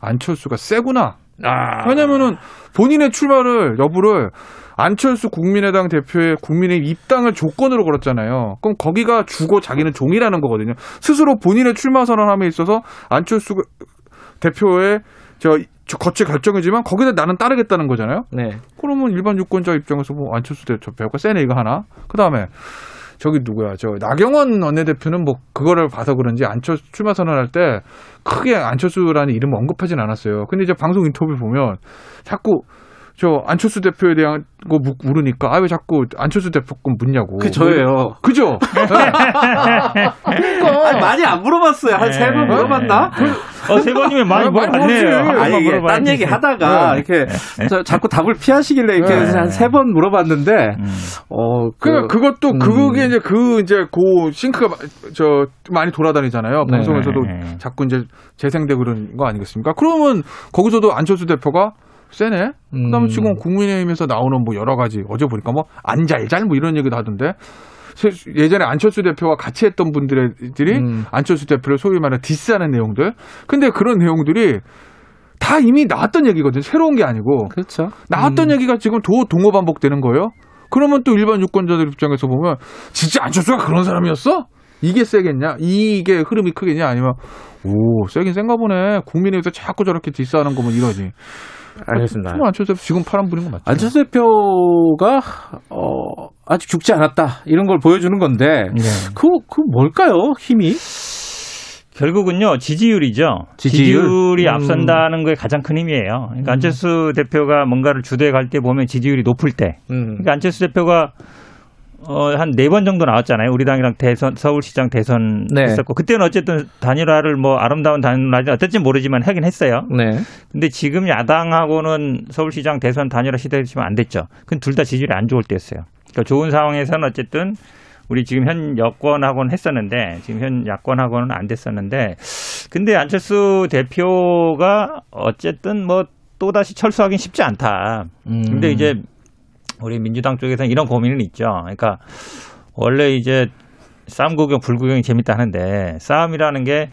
Speaker 11: 안철수가 세구나.
Speaker 2: 아.
Speaker 11: 왜냐면은 본인의 출마를 여부를 안철수 국민의당 대표의 국민의 입당을 조건으로 걸었잖아요. 그럼 거기가 주고 자기는 종이라는 거거든요. 스스로 본인의 출마 선언함에 있어서 안철수 대표의 저, 저 거치 결정이지만 거기다 나는 따르겠다는 거잖아요.
Speaker 2: 네.
Speaker 11: 그러면 일반 유권자 입장에서 뭐 안철수 대표가 세네 이거 하나. 그 다음에 저기 누구야 저 나경원 원내대표는 뭐 그거를 봐서 그런지 안철수 출마 선언할 때 크게 안철수라는 이름을 언급하진 않았어요. 근데 이제 방송 인터뷰 보면 자꾸 저 안철수 대표에 대한 거 묻- 물으니까 아 왜 자꾸 안철수 대표 건 묻냐고.
Speaker 2: 그 저예요.
Speaker 11: 그죠? 그러니까
Speaker 2: 아니, 많이 안 물어봤어요. 한 세번 물어봤나?
Speaker 4: 어, 세 번이면 많이
Speaker 11: 아,
Speaker 4: 물어봤네요.
Speaker 2: 아니, 이게 딴. 얘기 하다가
Speaker 11: 네.
Speaker 2: 이렇게 저, 자꾸 답을 피하시길래 이렇게
Speaker 11: 네.
Speaker 2: 한세 번 물어봤는데
Speaker 4: 음.
Speaker 2: 어, 그,
Speaker 11: 그러니까 그것도
Speaker 2: 음.
Speaker 11: 그게 이제 그 이제 그 싱크가 마- 저 많이 돌아다니잖아요.
Speaker 2: 네.
Speaker 11: 방송에서도
Speaker 4: 네.
Speaker 11: 자꾸 이제 재생되고 그런 거 아니겠습니까? 그러면 거기서도 안철수 대표가 세네. 그다음에
Speaker 2: 음.
Speaker 11: 지금 국민의힘에서 나오는 뭐 여러 가지 어제 보니까 뭐 안잘잘 뭐 이런 얘기도 하던데 세- 예전에 안철수 대표와 같이 했던 분들이
Speaker 2: 음.
Speaker 11: 안철수 대표를 소위 말해 디스하는 내용들. 근데 그런 내용들이 다 이미 나왔던 얘기거든요. 새로운 게 아니고.
Speaker 2: 그렇죠.
Speaker 11: 나왔던 얘기가 지금 도 동호 반복되는 거예요. 그러면 또 일반 유권자들 입장에서 보면 진짜 안철수가 그런 사람이었어? 이게 세겠냐? 이게 흐름이 크겠냐? 아니면 오 세긴 센가 보네. 국민의힘에서 자꾸 저렇게 디스하는 거면 이러지.
Speaker 2: 알겠습니다.
Speaker 11: 좀 안철수 대표 지금 파란 불인 거 맞죠?
Speaker 2: 안철수 대표가 어, 아직 죽지 않았다 이런 걸 보여주는 건데
Speaker 4: 네.
Speaker 2: 그, 그 뭘까요 힘이?
Speaker 4: 결국은요 지지율이죠.
Speaker 2: 지지율?
Speaker 4: 이
Speaker 2: 음.
Speaker 4: 앞선다는 게 가장 큰 힘이에요. 그러니까 안철수 대표가 뭔가를 주도해 갈 때 보면 지지율이 높을 때,
Speaker 2: 음.
Speaker 4: 그러니까 안철수 대표가
Speaker 12: 어, 한 네 번 정도 나왔잖아요. 우리 당이랑 대선, 서울시장 대선
Speaker 2: 네.
Speaker 12: 했었고. 그때는 어쨌든 단일화를 뭐 아름다운 단일화지 어떨지 모르지만 하긴 했어요.
Speaker 2: 네.
Speaker 12: 근데 지금 야당하고는 서울시장 대선 단일화 시대지만 안 됐죠. 그건 둘다 지지율이 안 좋을 때였어요. 그러니까 좋은 상황에서는 어쨌든 우리 지금 현 여권하고는 했었는데 지금 현 야권하고는 안 됐었는데 근데 안철수 대표가 어쨌든 뭐 또다시 철수하긴 쉽지 않다.
Speaker 2: 음.
Speaker 12: 근데 이제 우리 민주당 쪽에서는 이런 고민은 있죠. 그러니까 원래 이제 싸움 구경 불구경이 재밌다 하는데 싸움이라는 게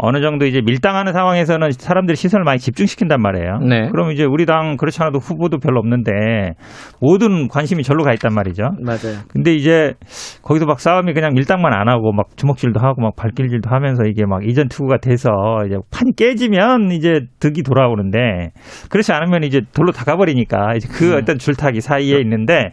Speaker 12: 어느 정도 이제 밀당하는 상황에서는 사람들이 시선을 많이 집중시킨단 말이에요.
Speaker 2: 네.
Speaker 12: 그럼 이제 우리 당 그렇지 않아도 후보도 별로 없는데 모든 관심이 절로 가 있단 말이죠.
Speaker 2: 맞아요.
Speaker 12: 근데 이제 거기서 막 싸움이 그냥 밀당만 안 하고 막 주먹질도 하고 막 발길질도 하면서 이게 막 이전 투구가 돼서 이제 판이 깨지면 이제 득이 돌아오는데 그렇지 않으면 이제 돌로 다가버리니까 이제 그 어떤 줄타기 사이에 있는데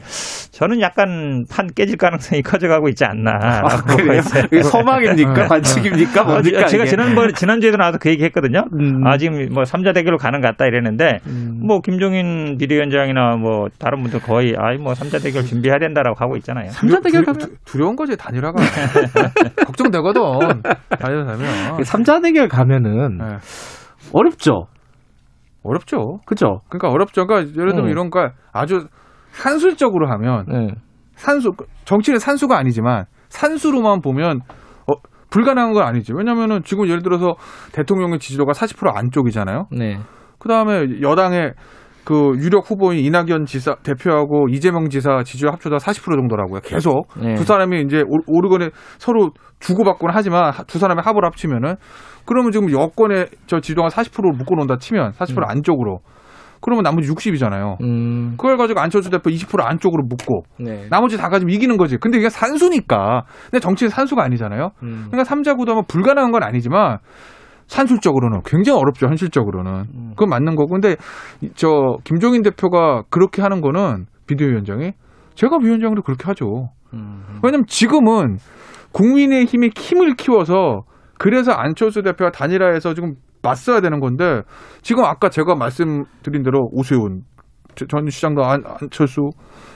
Speaker 12: 저는 약간 판 깨질 가능성이 커져가고 있지 않나.
Speaker 2: 아, 그래요? 소망입니까? 관측입니까? 뭡니까,
Speaker 12: 어, 제가
Speaker 2: 이게?
Speaker 12: 지난번에 지난주에도 나와서 그 얘기 했거든요.
Speaker 2: 음.
Speaker 12: 아 지금 뭐 삼자 대결로 가는 것 같다 이랬는데 뭐 김종인 비대위원장이나 뭐 다른 분들 거의 아이 뭐 삼자 대결 준비해야 된다라고 하고 있잖아요.
Speaker 11: 삼자 대결 가면 두려운 거지 단일화가 걱정되거든. 단일화면
Speaker 2: 삼자 대결 가면은
Speaker 11: 네.
Speaker 2: 어렵죠.
Speaker 11: 어렵죠.
Speaker 2: 그죠?
Speaker 11: 그러니까 어렵죠. 그러니까 예를 들면
Speaker 2: 음.
Speaker 11: 이런 거 아주 산술적으로 하면
Speaker 2: 네.
Speaker 11: 산수 정치는 산수가 아니지만 산수로만 보면 어, 불가능한 건 아니지. 왜냐면은 지금 예를 들어서 대통령의 지지도가 40% 안쪽이잖아요.
Speaker 2: 네.
Speaker 11: 그 다음에 여당의 그 유력 후보인 이낙연 지사 대표하고 이재명 지사 지지율 합쳐다 40% 정도라고요. 계속
Speaker 2: 네.
Speaker 11: 두 사람이 이제 오- 오르거나 서로 주고받고는 하지만 하- 두 사람의 합을 합치면은 그러면 지금 여권의 저 지지도가 40%를 묶어놓는다 치면 40%
Speaker 2: 음.
Speaker 11: 안쪽으로 그러면 나머지 60이잖아요.
Speaker 2: 음.
Speaker 11: 그걸 가지고 안철수 대표 20% 안쪽으로 묶고
Speaker 2: 네.
Speaker 11: 나머지 다 가지고 이기는 거지. 근데 이게 산수니까. 근데 정치는 산수가 아니잖아요.
Speaker 2: 음.
Speaker 11: 그러니까 삼자 구도면 불가능한 건 아니지만 산술적으로는 굉장히 어렵죠. 현실적으로는.
Speaker 2: 음.
Speaker 11: 그건 맞는 거고. 근데 이- 저 김종인 대표가 그렇게 하는 거는 비대위원장이 제가 위원장으로 그렇게 하죠.
Speaker 2: 음.
Speaker 11: 왜냐면 지금은 국민의 힘이 힘을 키워서 그래서 안철수 대표가 단일화해서 지금 맞서야 되는 건데 지금 아까 제가 말씀드린 대로 오세훈 저- 전 시장도 안, 안철수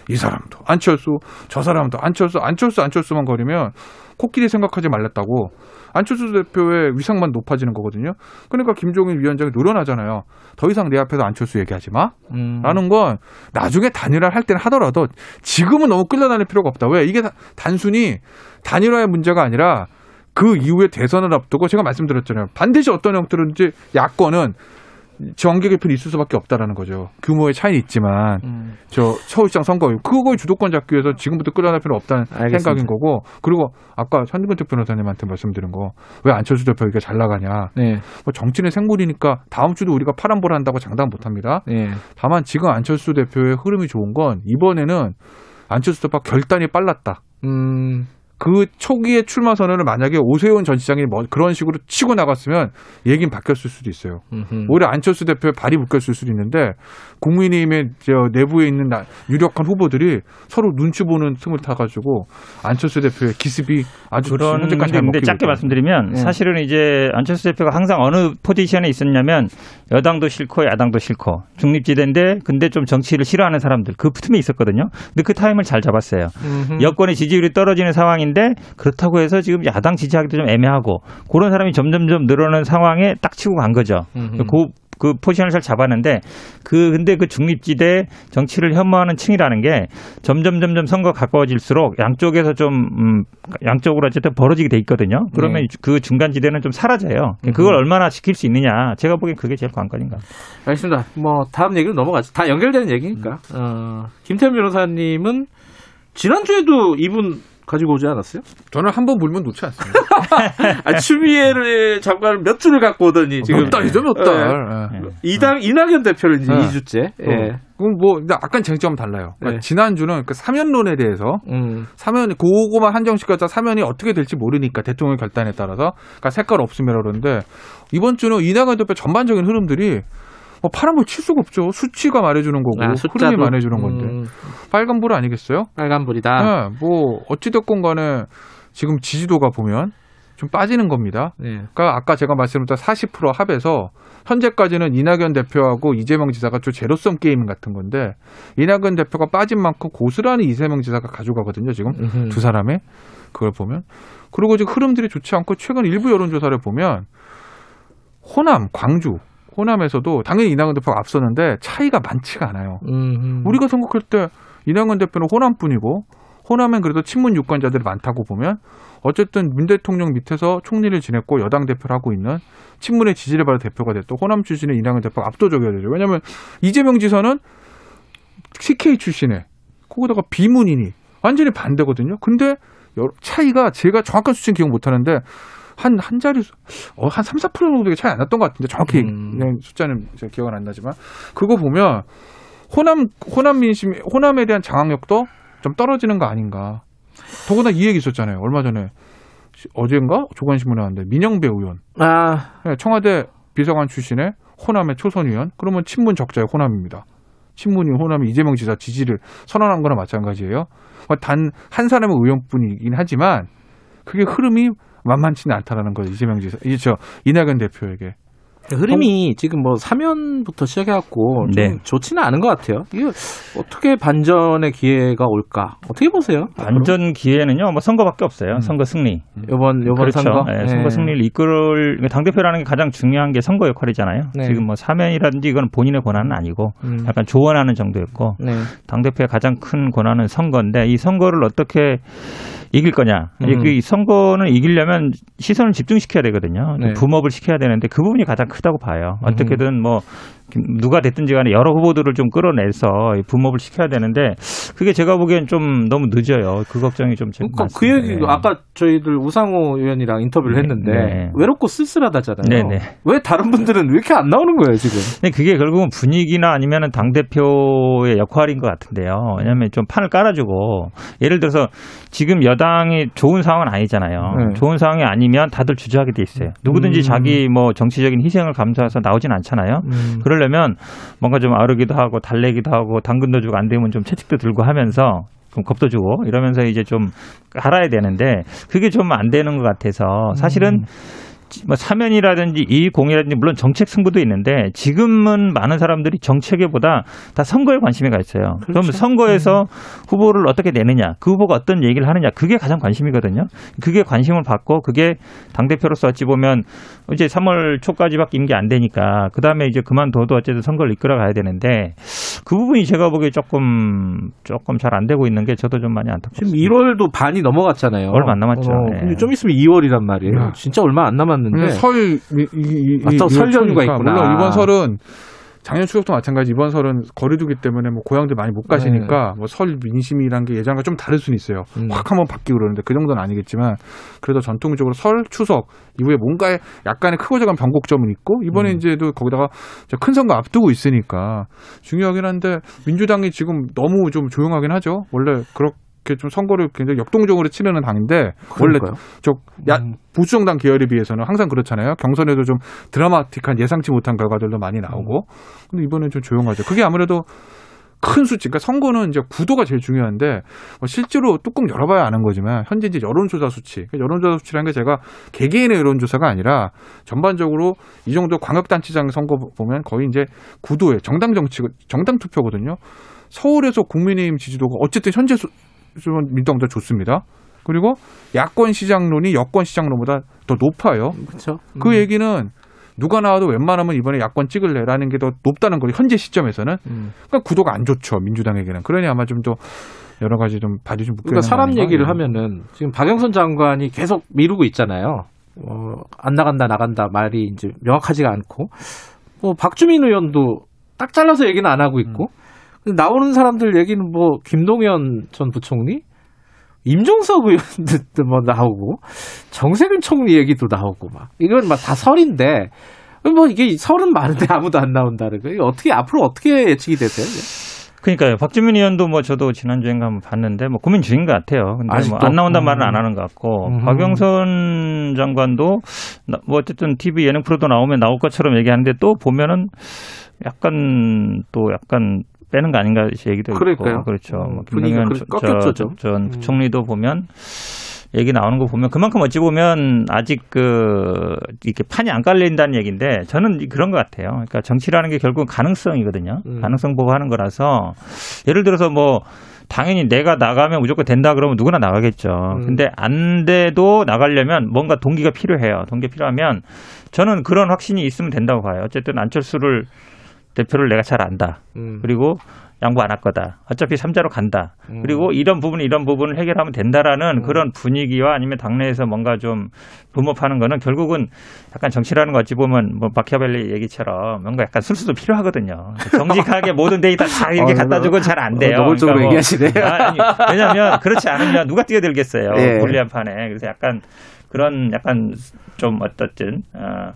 Speaker 11: 이 사람도 안철수 저 사람도 안철수 안철수 안철수만 거리면 코끼리 생각하지 말랬다고 안철수 대표의 위상만 높아지는 거거든요. 그러니까 김종인 위원장이 노련하잖아요. 더 이상 내 앞에서 안철수 얘기하지 마.
Speaker 2: 음.
Speaker 11: 라는 건 나중에 단일화를 할 때는 하더라도 지금은 너무 끌려다닐 필요가 없다. 왜? 이게 다- 단순히 단일화의 문제가 아니라 그 이후에 대선을 앞두고 제가 말씀드렸잖아요. 반드시 어떤 형태로든지 야권은 정계 개편이 있을 수밖에 없다라는 거죠. 규모의 차이는 있지만
Speaker 2: 음.
Speaker 11: 저 서울시장 선거 그거의 주도권 잡기 위해서 지금부터 끌어낼 필요 없다는
Speaker 2: 알겠습니다.
Speaker 11: 생각인 거고 그리고 아까 현근택 변호사님한테 말씀드린 거 왜 안철수 대표 이게 잘 나가냐
Speaker 2: 네.
Speaker 11: 뭐 정치는 생물이니까 다음 주도 우리가 파란볼 한다고 장담 못 합니다.
Speaker 2: 네.
Speaker 11: 다만 지금 안철수 대표의 흐름이 좋은 건 이번에는 안철수 대표가 결단이 빨랐다.
Speaker 2: 음.
Speaker 11: 그 초기에 출마 선언을 만약에 오세훈 전 시장이 뭐 그런 식으로 치고 나갔으면 얘기는 바뀌었을 수도 있어요.
Speaker 2: 음흠.
Speaker 11: 오히려 안철수 대표의 발이 묶였을 수도 있는데 국민의힘의 저 내부에 있는 나- 유력한 후보들이 서로 눈치 보는 틈을 타가지고 안철수 대표의 기습이 아주
Speaker 12: 그런
Speaker 11: 현재까지 잘 먹히고
Speaker 12: 짧게
Speaker 11: 있다.
Speaker 12: 말씀드리면
Speaker 11: 네.
Speaker 12: 사실은 이제 안철수 대표가 항상 어느 포지션에 있었냐면 여당도 싫고 야당도 싫고 중립지대인데 근데 좀 정치를 싫어하는 사람들 그 틈에 있었거든요. 근데 그 타임을 잘 잡았어요.
Speaker 2: 음흠.
Speaker 12: 여권의 지지율이 떨어지는 상황인데 그렇다고 해서 지금 야당 지지하기도 좀 애매하고 그런 사람이 점점점 늘어나는 상황에 딱 치고 간 거죠.
Speaker 2: 음흠.
Speaker 12: 그, 그 포지션을 잘 잡았는데 그 근데 그 중립지대 정치를 혐오하는 층이라는 게 점점 점점 선거 가까워질수록 양쪽에서 좀 음, 양쪽으로 어쨌든 벌어지게 돼 있거든요. 그러면
Speaker 2: 네.
Speaker 12: 그 중간 지대는 좀 사라져요. 그걸 얼마나 지킬 수 있느냐. 제가 보기엔 그게 제일 관건인가.
Speaker 2: 알겠습니다. 뭐 다음 얘기로 넘어가죠. 다 연결되는 얘기니까. 어, 김태현 변호사님은 지난주에도 이분 가지고 오지 않았어요?
Speaker 11: 저는 한 번 물면 놓지 않습니다.
Speaker 2: 아, 추미애를 잠깐 몇 주를 갖고 오더니 지금
Speaker 11: 몇 달이죠, 몇 달. 예.
Speaker 2: 이당 이낙연 대표를 이제
Speaker 11: 네.
Speaker 2: 2주째. 예.
Speaker 11: 그럼 뭐 약간 쟁점은 달라요. 그러니까
Speaker 2: 네.
Speaker 11: 지난주는 그 사면론에 대해서
Speaker 2: 음.
Speaker 11: 사면 그거만 한정시켜서 사면이 어떻게 될지 모르니까 대통령 결단에 따라서 그러니까 색깔 없으면 그러는데 이번 주는 이낙연 대표 전반적인 흐름들이 뭐 파란불 칠 수가 없죠. 수치가 말해주는 거고
Speaker 2: 아?
Speaker 11: 흐름이 말해주는 건데
Speaker 2: 음.
Speaker 11: 빨간불 아니겠어요?
Speaker 2: 빨간불이다.
Speaker 11: 네, 뭐 어찌됐건 간에 지금 지지도가 보면 좀 빠지는 겁니다.
Speaker 2: 네.
Speaker 11: 그러니까 아까 제가 말씀드렸던 40% 합에서 현재까지는 이낙연 대표하고 이재명 지사가 좀 제로섬 게임 같은 건데 이낙연 대표가 빠진 만큼 고스란히 이재명 지사가 가져가거든요. 지금
Speaker 2: 음흠.
Speaker 11: 두 사람의 그걸 보면 그리고 지금 흐름들이 좋지 않고 최근 일부 여론조사를 보면 호남, 광주, 호남에서도 당연히 이낙연 대표가 앞서는데 차이가 많지가 않아요.
Speaker 2: 음,
Speaker 11: 우리가 생각할 때 이낙연 대표는 호남뿐이고 호남엔 그래도 친문 유권자들이 많다고 보면 어쨌든 문 대통령 밑에서 총리를 지냈고 여당 대표를 하고 있는 친문의 지지를 받은 대표가 됐고 호남 출신의 이낙연 대표가 압도적이어야 되죠. 왜냐하면 이재명 지사는 CK 출신에 거기다가 비문이니 완전히 반대거든요. 근데 차이가 제가 정확한 수치는 기억 못하는데 한, 한 자리, 수- 어, 한 3, 4% 정도의 차이 안 났던 것 같은데 정확히
Speaker 2: 음.
Speaker 11: 숫자는 제가 기억은 안 나지만 그거 보면 호남, 호남 민심, 호남에 대한 장악력도 좀 떨어지는 거 아닌가. 더구나 이 얘기 있었잖아요. 얼마 전에 시- 어젠가 조간신문에 나왔는데 민영배 의원.
Speaker 2: 아,
Speaker 11: 네, 청와대 비서관 출신의 호남의 초선 의원. 그러면 친문 적자의 호남입니다. 친문이 호남이 이재명 지사 지지를 선언한 거나 마찬가지예요. 단 한 사람의 의원뿐이긴 하지만 그게 흐름이 만만치는 않다라는 거예요. 이재명 지사, 이저 이낙연 대표에게.
Speaker 2: 흐름이 지금 뭐 사면부터 시작해갖고 좀
Speaker 12: 네.
Speaker 2: 좋지는 않은 것 같아요. 이게 어떻게 반전의 기회가 올까? 어떻게 보세요?
Speaker 12: 반전 기회는요, 뭐 선거밖에 없어요. 선거 승리.
Speaker 2: 이번 이번
Speaker 12: 그렇죠.
Speaker 2: 선거,
Speaker 12: 예,
Speaker 2: 네.
Speaker 12: 선거 승리를 이끌 당 대표라는 게 가장 중요한 게 선거 역할이잖아요.
Speaker 2: 네.
Speaker 12: 지금 뭐 사면이라든지 이건 본인의 권한은 아니고
Speaker 2: 음.
Speaker 12: 약간 조언하는 정도였고
Speaker 2: 네.
Speaker 12: 당 대표의 가장 큰 권한은 선거인데 이 선거를 어떻게 이길 거냐.
Speaker 2: 음.
Speaker 12: 이- 이 선거는 이기려면 시선을 집중시켜야 되거든요.
Speaker 2: 네.
Speaker 12: 붐업을 시켜야 되는데 그 부분이 가장 크다고 봐요. 어떻게든 뭐 누가 됐든지 간에 여러 후보들을 좀 끌어내서 이 붐업을 시켜야 되는데 그게 제가 보기엔 좀 너무 늦어요. 그 걱정이 좀 제가
Speaker 2: 그러니까 그. 얘기
Speaker 12: 네.
Speaker 2: 아까 저희들 우상호 의원이랑 인터뷰를
Speaker 12: 네,
Speaker 2: 했는데
Speaker 12: 네.
Speaker 2: 외롭고 쓸쓸하다잖아요.
Speaker 12: 네, 네.
Speaker 2: 왜 다른 분들은 왜 이렇게 안 나오는 거예요 지금?
Speaker 12: 근데 그게 결국은 분위기나 아니면은 당 대표의 역할인 것 같은데요. 왜냐하면 좀 판을 깔아주고, 예를 들어서 지금 여당이 좋은 상황은 아니잖아요.
Speaker 2: 네.
Speaker 12: 좋은 상황이 아니면 다들 주저하게 돼 있어요. 누구든지
Speaker 2: 음.
Speaker 12: 자기 뭐 정치적인 희생을 감수해서 나오진 않잖아요.
Speaker 2: 음.
Speaker 12: 그 러려면 뭔가 좀 아르기도 하고 달래기도 하고 당근도 주고 안 되면 좀 채찍도 들고 하면서 좀 겁도 주고 이러면서 이제 좀 알아야 되는데 그게 좀 안 되는 것 같아서 사실은 뭐 사면이라든지 이공이라든지 물론 정책 승부도 있는데 지금은 많은 사람들이 정책에보다 다 선거에 관심이 가 있어요. 그럼 선거에서 후보를 어떻게 내느냐, 그 후보가 어떤 얘기를 하느냐, 그게 가장 관심이거든요. 그게 관심을 받고 그게 당 대표로서 어찌 보면 이제 3월 초까지밖에 임기 안 되니까 그 다음에 이제 그만둬도 어쨌든 선거를 이끌어 가야 되는데 그 부분이 제가 보기에 조금 조금 잘 안 되고 있는 게 저도 좀 많이 안타깝습니다.
Speaker 2: 지금 1월도 반이 넘어갔잖아요.
Speaker 12: 얼마 안 남았죠.
Speaker 2: 어,
Speaker 12: 네.
Speaker 2: 근데 좀 있으면 2월이란 말이에요.
Speaker 11: 네.
Speaker 2: 진짜 얼마 안 남았는데.
Speaker 11: 설, 이, 이, 이,
Speaker 2: 아, 또설 연휴가
Speaker 11: 초니까
Speaker 2: 있구나.
Speaker 11: 물론 이번 설은 작년 추석도 마찬가지 이번 설은 거리두기 때문에 뭐 고향들 많이 못 가시니까 뭐설 민심이란 게 예전과 좀 다를 수는 있어요.
Speaker 2: 네. 음.
Speaker 11: 확 한번 바뀌고 그러는데 그 정도는 아니겠지만 그래도 전통적으로 설, 추석 이후에 뭔가 약간의 크고 작은 변곡점은 있고 이번에
Speaker 2: 음.
Speaker 11: 이제도 거기다가 큰 선거 앞두고 있으니까 중요하긴 한데 민주당이 지금 너무 좀 조용하긴 하죠. 원래 그렇 게 좀 선거를 굉장히 역동적으로 치르는 당인데 원래
Speaker 2: 그러니까요.
Speaker 11: 저 야,
Speaker 2: 음.
Speaker 11: 보수정당 계열에 비해서는 항상 그렇잖아요. 경선에도 좀 드라마틱한 예상치 못한 결과들도 많이 나오고. 근데 이번엔 좀 조용하죠. 그게 아무래도 큰 수치. 그러니까 선거는 이제 구도가 제일 중요한데 뭐 실제로 뚜껑 열어봐야 아는 거지만 현재 이제 여론조사 수치. 그러니까 여론조사 수치라는 게 제가 개개인의 여론조사가 아니라 전반적으로 이 정도 광역단체장 선거 보면 거의 이제 구도에 정당 정치, 정당 투표거든요. 서울에서 국민의힘 지지도가 어쨌든 현재 수, 수는 민주당보다 좋습니다. 그리고 야권 시장론이 여권 시장론보다 더 높아요.
Speaker 2: 그렇죠.
Speaker 11: 그 얘기는 누가 나와도 웬만하면 이번에 야권 찍을래라는 게 더 높다는 거예요. 현재 시점에서는.
Speaker 2: 음.
Speaker 11: 그러니까 구도가 안 좋죠. 민주당에게는. 그러니 아마 좀 더 여러 가지 좀 발이 좀 묶여
Speaker 2: 그러니까 사람? 얘기를
Speaker 11: 예.
Speaker 2: 하면은 지금 박영선 장관이 계속 미루고 있잖아요. 어, 안 나간다 나간다 말이 이제 명확하지가 않고 뭐 박주민 의원도 딱 잘라서 얘기는 안 하고 있고 근데 나오는 사람들 얘기는 뭐 김동연 전 부총리 임종석 의원도 뭐 나오고 정세균 총리 얘기도 나오고 막 이건 막 다 설인데 뭐 이게 설은 많은데 아무도 안 나온다는 거 이게 어떻게 앞으로 어떻게 예측이 되세요?
Speaker 12: 그러니까요. 박주민 의원도 뭐 저도 지난주인가 한번 봤는데 뭐 고민 중인 것 같아요. 근데? 뭐 안 나온단 말은
Speaker 2: 음.
Speaker 12: 안 하는 것 같고
Speaker 2: 음.
Speaker 12: 박영선 장관도 나- 뭐 어쨌든 TV 예능 프로도 나오면 나올 것처럼 얘기하는데 또 보면은 약간 또 약간 빼는 거 아닌가 얘기도
Speaker 2: 그러니까요.
Speaker 12: 있고 그렇죠.
Speaker 2: 음,
Speaker 12: 뭐
Speaker 2: 분위기가
Speaker 12: 저- 저-
Speaker 2: 좀.
Speaker 12: 전
Speaker 2: 음.
Speaker 12: 부총리도 보면 얘기 나오는 거 보면 그만큼 어찌 보면 아직 그 이렇게 판이 안 깔린다는 얘기인데 저는 그런 것 같아요. 그러니까 정치라는 게 결국 가능성이거든요.
Speaker 8: 음.
Speaker 12: 가능성 보고 하는 거라서 예를 들어서 뭐 당연히 내가 나가면 무조건 된다 그러면 누구나 나가겠죠.
Speaker 8: 음.
Speaker 12: 근데 안 돼도 나가려면 뭔가 동기가 필요해요. 동기 필요하면 저는 그런 확신이 있으면 된다고 봐요. 어쨌든 안철수를 대표를 내가 잘 안다.
Speaker 8: 음.
Speaker 12: 그리고 양보 안 할 거다. 어차피 삼자로 간다.
Speaker 8: 음.
Speaker 12: 그리고 이런 부분, 이런 부분을 해결하면 된다라는 그런 분위기와 아니면 당내에서 뭔가 좀 분업하는 거는 결국은 약간 정치라는 거 어찌 보면 뭐 마키아벨리 얘기처럼 뭔가 약간 술수도 필요하거든요. 정직하게 모든 데이터 다 이렇게
Speaker 2: 어,
Speaker 12: 갖다 주고 잘 안 돼요.
Speaker 2: 어, 노골적으로
Speaker 12: 뭐-
Speaker 2: 얘기하시네요.
Speaker 12: 아니, 왜냐하면 그렇지 않으면 누가 뛰어들겠어요.
Speaker 2: 예.
Speaker 12: 불리한 판에. 그래서 약간 그런 약간 좀 어떻든 어,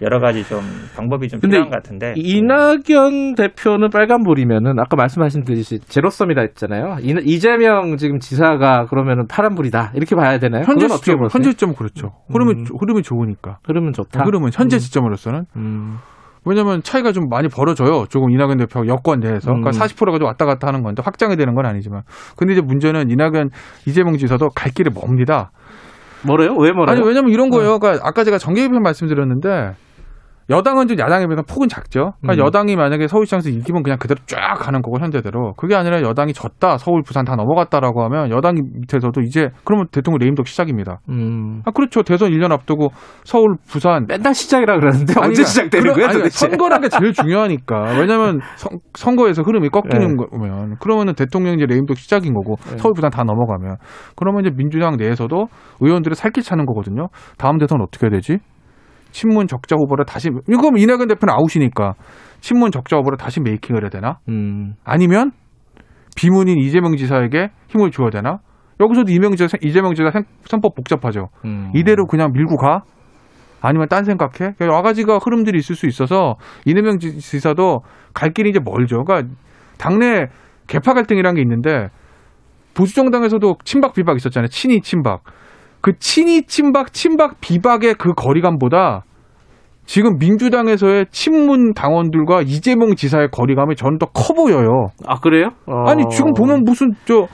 Speaker 12: 여러 가지 좀 방법이 좀
Speaker 2: 근데
Speaker 12: 필요한 것 같은데
Speaker 2: 이낙연 대표는 빨간불이면은 아까 말씀하신 듯이 제로섬이다 했잖아요. 이- 이재명 지금 지사가 그러면은 파란불이다 이렇게 봐야 되나요?
Speaker 11: 현재 시점,
Speaker 2: 보세요?
Speaker 11: 현재 시점 그렇죠. 흐름이 흐름이 좋으니까.
Speaker 2: 흐름은 좋다.
Speaker 11: 흐름은 현재
Speaker 2: 음.
Speaker 11: 시점으로서는
Speaker 2: 음.
Speaker 11: 왜냐하면 차이가 좀 많이 벌어져요. 조금 이낙연 대표 여권 내에서
Speaker 2: 음.
Speaker 11: 그러니까 40%가 좀 왔다 갔다 하는 건데 확장이 되는 건 아니지만 근데 이제 문제는 이낙연 이재명 지사도 갈 길이 멉니다.
Speaker 2: 뭐래요? 왜 뭐래요?
Speaker 11: 아니 왜냐면 이런 거예요. 그러니까 아까 제가 정계개편 말씀드렸는데 여당은 좀 야당에 비해서 폭은 작죠. 그러니까
Speaker 2: 음.
Speaker 11: 여당이 만약에 서울시장에서 이기면 그냥 그대로 쫙 가는 거고 현재대로 그게 아니라 여당이 졌다 서울 부산 다 넘어갔다라고 하면 여당 밑에서도 이제 그러면 대통령 레임덕 시작입니다.
Speaker 2: 음.
Speaker 11: 아 그렇죠. 대선 1년 앞두고 서울 부산
Speaker 2: 맨날 시작이라 그러는데
Speaker 11: 아니,
Speaker 2: 언제
Speaker 11: 그러니까
Speaker 2: 시작되는 거야
Speaker 11: 아니,
Speaker 2: 도대체?
Speaker 11: 선거라는 게 제일 중요하니까. 왜냐면 선, 선거에서 흐름이 꺾이는
Speaker 2: 네.
Speaker 11: 거면 그러면은 대통령 이제 레임덕 시작인 거고
Speaker 2: 네.
Speaker 11: 서울 부산 다 넘어가면 그러면 이제 민주당 내에서도 의원들의 살길 차는 거거든요. 다음 대선 어떻게 해야 되지? 친문 적자 후보를 다시 이거 이낙연 대표는 아웃이니까 친문 적자 후보를 다시 메이킹을 해야 되나?
Speaker 2: 음.
Speaker 11: 아니면 비문인 이재명 지사에게 힘을 줘야 되나? 여기서도 이명 지사, 이재명 지사 생- 선법 복잡하죠.
Speaker 2: 음.
Speaker 11: 이대로 그냥 밀고 가? 아니면 딴 생각해? 여러 가지가 흐름들이 있을 수 있어서 이재명 지- 지사도 갈 길이 이제 멀죠. 그러니까 당내 개파 갈등이라는 게 있는데 보수정당에서도 친박 비박 있었잖아요. 친이 친박. 그 친이 친박 친박 비박의 그 거리감보다 지금 민주당에서의 친문 당원들과 이재명 지사의 거리감이 저는 더 커 보여요.
Speaker 2: 아 그래요? 어.
Speaker 11: 아니 지금 보면 무슨 저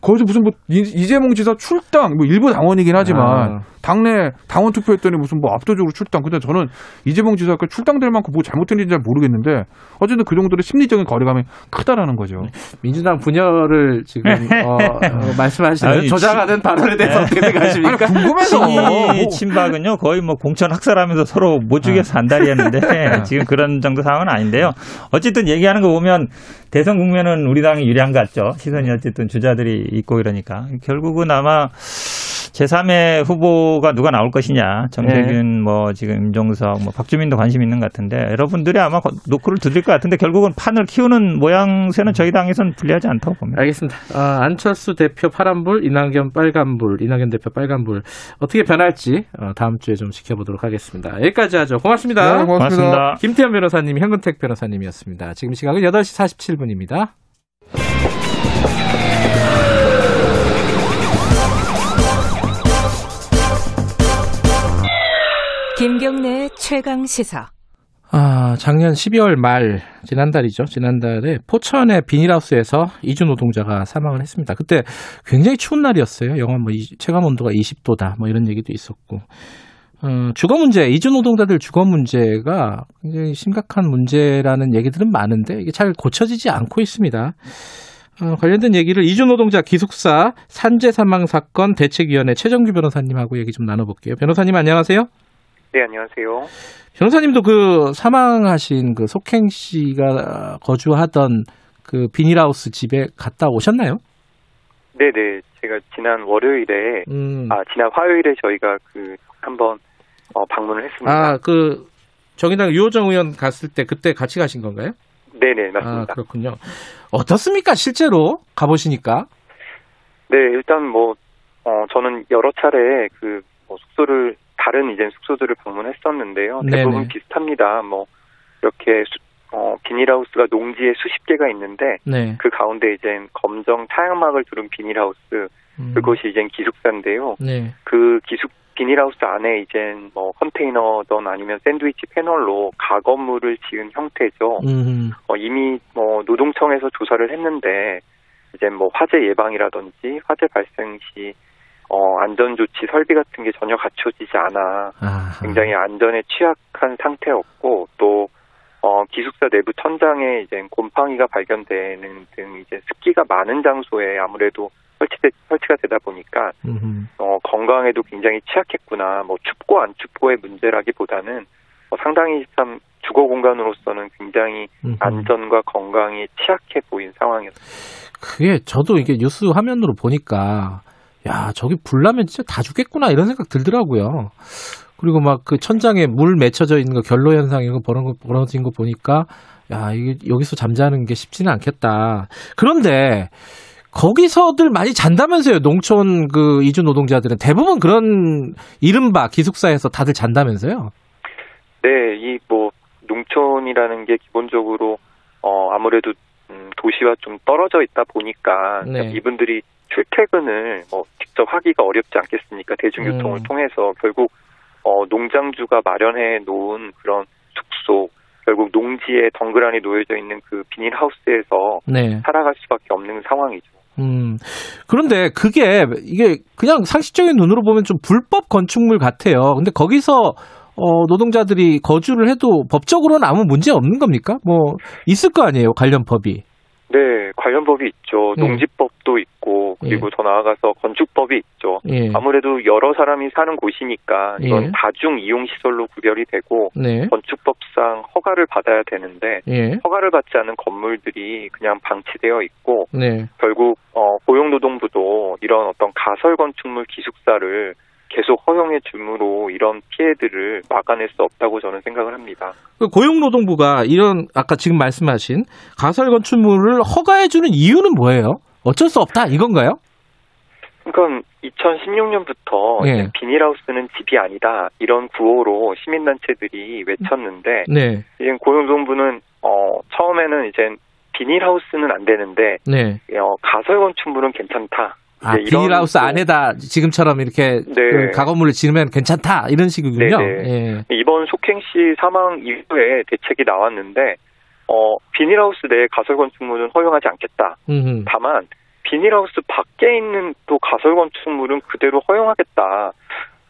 Speaker 11: 거기서 무슨 뭐 이- 이재명 지사 출당 뭐 일부 당원이긴 하지만
Speaker 2: 아.
Speaker 11: 당내 당원 투표했더니 무슨 뭐 압도적으로 출당. 근데 저는 이재명 지사가 출당될 만큼 뭐 잘못했는지 잘 모르겠는데 어쨌든 그 정도로 심리적인 거리감이 크다라는 거죠.
Speaker 2: 민주당 분열을 지금 어, 어, 말씀하시는
Speaker 12: 아니,
Speaker 2: 조장하는 발언에 대해서 어떻게 생각하십니까?
Speaker 12: 친이 친박은요 거의 뭐 공천 학살하면서 서로 못 죽여서 안달이었는데 지금 그런 정도 상황은 아닌데요. 어쨌든 얘기하는 거 보면 대선 국면은 우리 당이 유리한 것 같죠. 시선이 어쨌든 주자들이 있고 이러니까 결국은 아마 제3의 후보가 누가 나올 것이냐. 정세균, 뭐, 지금 임종석, 뭐, 박주민도 관심 있는 것 같은데, 여러분들이 아마 거- 노크를 두드릴 것 같은데, 결국은 판을 키우는 모양새는 저희 당에서는 불리하지 않다고 봅니다.
Speaker 2: 알겠습니다. 아, 안철수 대표 파란불, 이낙연 빨간불, 이낙연 대표 빨간불 어떻게 변할지 어, 다음 주에 좀 지켜보도록 하겠습니다. 여기까지 하죠. 고맙습니다.
Speaker 11: 네, 고맙습니다. 고맙습니다.
Speaker 2: 김태현 변호사님, 현근택 변호사님이었습니다. 지금 시각은 8시 47분입니다.
Speaker 3: 김경래 최강 시사.
Speaker 2: 아, 작년 12월 말, 지난달이죠. 지난달에 포천의 비닐하우스에서 이주 노동자가 사망을 했습니다. 그때 굉장히 추운 날이었어요. 영하 뭐, 이- 체감 온도가 20도다. 뭐 이런 얘기도 있었고. 어, 주거 문제, 이주 노동자들 주거 문제가 굉장히 심각한 문제라는 얘기들은 많은데 이게 잘 고쳐지지 않고 있습니다. 어, 관련된 얘기를 이주 노동자 기숙사 산재 사망 사건 대책위원회 최정규 변호사님하고 얘기 좀 나눠볼게요. 변호사님 안녕하세요.
Speaker 13: 네, 안녕하세요.
Speaker 2: 변호사님도 그 사망하신 그 속행 씨가 거주하던 그 비닐하우스 집에 갔다 오셨나요?
Speaker 13: 네 네. 제가 지난 월요일에,
Speaker 2: 음.
Speaker 13: 아, 지난 화요일에 저희가 그, 한번, 어, 방문을 했습니다.
Speaker 2: 아, 그 정의당 유호정 의원 갔을 때 그때 같이 가신 건가요?
Speaker 13: 네네,
Speaker 2: 아,
Speaker 13: 맞습니다.
Speaker 2: 그렇군요. 어떻습니까? 실제로 가 보시니까?
Speaker 13: 네, 일단 뭐, 어, 저는 여러 차례 그, 뭐 숙소를, 다른 이제 숙소들을 방문했었는데요. 대부분
Speaker 2: 네네.
Speaker 13: 비슷합니다. 뭐, 이렇게, 수, 어, 비닐하우스가 농지에 수십 개가 있는데,
Speaker 2: 네.
Speaker 13: 그 가운데 이제 검정 차양막을 두른 비닐하우스,
Speaker 2: 음.
Speaker 13: 그것이 이제 기숙사인데요.
Speaker 2: 네.
Speaker 13: 그 기숙 비닐하우스 안에 이제 뭐 컨테이너든 아니면 샌드위치 패널로 가건물을 지은 형태죠.
Speaker 2: 음.
Speaker 13: 어, 이미 뭐 노동청에서 조사를 했는데 이제 뭐 화재 예방이라든지 화재 발생 시 어, 안전 조치 설비 같은 게 전혀 갖춰지지 않아
Speaker 2: 아,
Speaker 13: 굉장히 안전에 취약한 상태였고 또 어, 기숙사 내부 천장에 이제 곰팡이가 발견되는 등 이제 습기가 많은 장소에 아무래도 설치되, 설치가 되다 보니까
Speaker 2: 음흠.
Speaker 13: 어, 건강에도 굉장히 취약했구나. 뭐 춥고 안 춥고의 문제라기보다는 어, 상당히 참 주거 공간으로서는 굉장히. 안전과 건강에 취약해 보인 상황이었어요.
Speaker 2: 그게 저도 이게 뉴스 화면으로 보니까 야 저기 불나면 진짜 다 죽겠구나 이런 생각 들더라고요. 그리고 막 그 천장에 물 맺혀져 있는 거 결로 현상이고 그런 거 벌어진 거 보니까 야 이게 여기서 잠자는 게 쉽지는 않겠다. 그런데 거기서들 많이 잔다면서요. 농촌 그 이주 노동자들은 대부분 그런 이른바 기숙사에서 다들 잔다면서요.
Speaker 13: 네, 이 뭐 농촌이라는 게 기본적으로 어 아무래도 음, 도시와 좀 떨어져 있다 보니까
Speaker 2: 네.
Speaker 13: 이분들이 출퇴근을 뭐 직접 하기가 어렵지 않겠습니까? 대중교통을
Speaker 2: 음.
Speaker 13: 통해서 결국 어 농장주가 마련해 놓은 그런 숙소 결국 농지에 덩그러니 놓여져 있는 그 비닐하우스에서
Speaker 2: 네.
Speaker 13: 살아갈 수밖에 없는 상황이죠.
Speaker 2: 음. 그런데 그게 이게 그냥 상식적인 눈으로 보면 좀 불법 건축물 같아요. 근데 거기서 어, 노동자들이 거주를 해도 법적으로는 아무 문제 없는 겁니까? 뭐 있을 거 아니에요, 관련 법이.
Speaker 13: 네, 관련 법이 있죠.
Speaker 2: 예.
Speaker 13: 농지법도 있고 그리고 더 나아가서 건축법이 있죠.
Speaker 2: 예.
Speaker 13: 아무래도 여러 사람이 사는 곳이니까 이건
Speaker 2: 예.
Speaker 13: 다중 이용 시설로 구별이 되고
Speaker 2: 네.
Speaker 13: 건축법상 허가를 받아야 되는데
Speaker 2: 예.
Speaker 13: 허가를 받지 않은 건물들이 그냥 방치되어 있고
Speaker 2: 네.
Speaker 13: 결국 어, 고용노동부도 이런 어떤 가설 건축물 기숙사를 계속 허용해 줌으로 이런 피해들을 막아낼 수 없다고 저는 생각을 합니다.
Speaker 2: 그 고용노동부가 이런 아까 지금 말씀하신 가설 건축물을 허가해 주는 이유는 뭐예요? 어쩔 수 없다 이건가요?
Speaker 13: 그러니까 2016년부터
Speaker 2: 예.
Speaker 13: 비닐하우스는 집이 아니다 이런 구호로 시민단체들이 외쳤는데
Speaker 2: 네.
Speaker 13: 이제 고용노동부는 어, 처음에는 이제 비닐하우스는 안 되는데
Speaker 2: 네.
Speaker 13: 어, 가설 건축물은 괜찮다.
Speaker 2: 아,
Speaker 13: 이런
Speaker 2: 비닐하우스
Speaker 13: 또-
Speaker 2: 안에다 지금처럼 이렇게
Speaker 13: 네.
Speaker 2: 그 가건물을 지으면 괜찮다 이런 식이군요.
Speaker 13: 네네.
Speaker 2: 예.
Speaker 13: 이번 속행 씨 사망 이후에 대책이 나왔는데 어, 비닐하우스 내 가설 건축물은 허용하지 않겠다.
Speaker 2: 음흠.
Speaker 13: 다만 비닐하우스 밖에 있는 또 가설 건축물은 그대로 허용하겠다.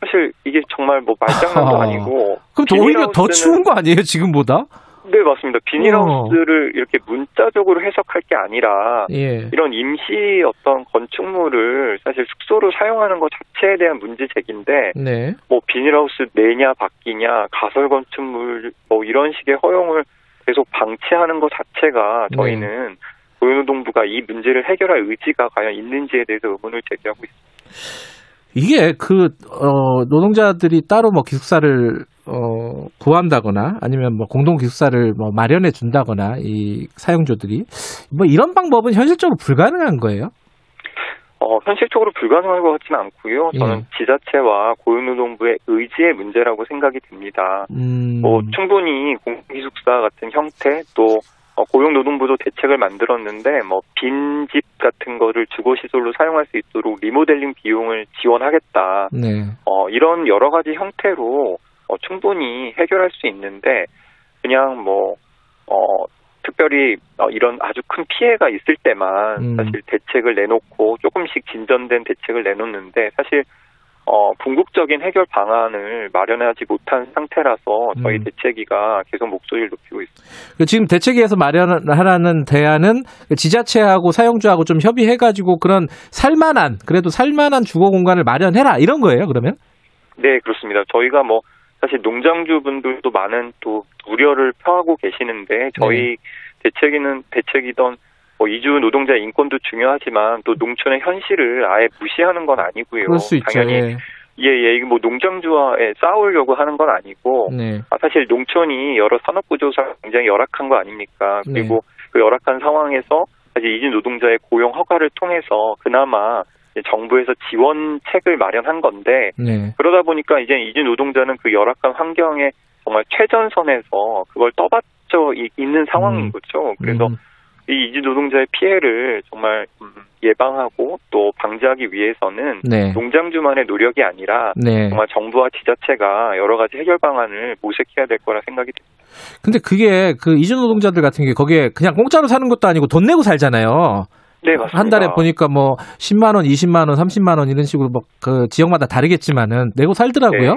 Speaker 13: 사실 이게 정말 뭐 말장난도
Speaker 2: 아.
Speaker 13: 아니고
Speaker 2: 그럼 더 오히려 더 추운 거 아니에요 지금보다?
Speaker 13: 네 맞습니다. 비닐하우스를 이렇게 문자적으로 해석할 게 아니라
Speaker 2: 예.
Speaker 13: 이런 임시 어떤 건축물을 사실 숙소로 사용하는 것 자체에 대한 문제 제기인데
Speaker 2: 네.
Speaker 13: 뭐 비닐하우스 내냐 바뀌냐 가설 건축물 뭐 이런 식의 허용을 계속 방치하는 것 자체가
Speaker 2: 네.
Speaker 13: 저희는 고용노동부가 이 문제를 해결할 의지가 과연 있는지에 대해서 의문을 제기하고 있습니다.
Speaker 2: 이게 그 어, 노동자들이 따로 뭐 기숙사를 어, 구한다거나 아니면 뭐 공동 기숙사를 뭐 마련해 준다거나 이 사용자들이 뭐 이런 방법은 현실적으로 불가능한 거예요.
Speaker 13: 어, 현실적으로 불가능할 것 같지는 않고요. 저는
Speaker 2: 예.
Speaker 13: 지자체와 고용노동부의 의지의 문제라고 생각이 듭니다.
Speaker 2: 음.
Speaker 13: 뭐 충분히 공기숙사 같은 형태 또 어, 고용노동부도 대책을 만들었는데 뭐 빈집 같은 거를 주거시설로 사용할 수 있도록 리모델링 비용을 지원하겠다.
Speaker 2: 네.
Speaker 13: 어, 이런 여러 가지 형태로 어, 충분히 해결할 수 있는데 그냥 뭐 어, 특별히 어, 이런 아주 큰 피해가 있을 때만
Speaker 2: 음.
Speaker 13: 사실 대책을 내놓고 조금씩 진전된 대책을 내놓는데 사실 어, 궁극적인 해결 방안을 마련하지 못한 상태라서 저희
Speaker 2: 음.
Speaker 13: 대책위가 계속 목소리를 높이고 있습니다.
Speaker 2: 그 지금 대책위에서 마련하라는 대안은 그 지자체하고 사용주하고 좀 협의해가지고 그런 살만한 그래도 살만한 주거 공간을 마련해라 이런 거예요. 그러면?
Speaker 13: 네, 그렇습니다. 저희가 뭐 사실 농장주분들도 많은 또 우려를 표하고 계시는데 저희 대책위는 대책이던 뭐 이주 노동자 인권도 중요하지만 또 농촌의 현실을 아예 무시하는 건 아니고요.
Speaker 2: 그럴 수 있죠.
Speaker 13: 당연히
Speaker 2: 예.
Speaker 13: 예, 예, 이거 뭐 농장주와 예, 싸우려고 하는 건 아니고
Speaker 2: 네.
Speaker 13: 아, 사실 농촌이 여러 산업 구조상 굉장히 열악한 거 아닙니까? 그리고
Speaker 2: 네.
Speaker 13: 그 열악한 상황에서 사실 이주 노동자의 고용 허가를 통해서 그나마 정부에서 지원책을 마련한 건데
Speaker 2: 네.
Speaker 13: 그러다 보니까 이제 이주 노동자는 그 열악한 환경에 정말 최전선에서 그걸 떠받쳐 이- 있는 상황인
Speaker 2: 음.
Speaker 13: 거죠. 그래서
Speaker 2: 음.
Speaker 13: 이 이주 노동자의 피해를 정말 음, 예방하고 또 방지하기 위해서는
Speaker 2: 네.
Speaker 13: 농장주만의 노력이 아니라
Speaker 2: 네.
Speaker 13: 정말 정부와 지자체가 여러 가지 해결 방안을 모색해야 될 거라 생각이 듭니다.
Speaker 2: 근데 그게 그 이주 노동자들 같은 게 거기에 그냥 공짜로 사는 것도 아니고 돈 내고 살잖아요.
Speaker 13: 네, 맞습니다.
Speaker 2: 한 달에 보니까 뭐 10만 원, 20만 원, 30만 원 이런 식으로 뭐그 지역마다 다르겠지만은 내고 살더라고요.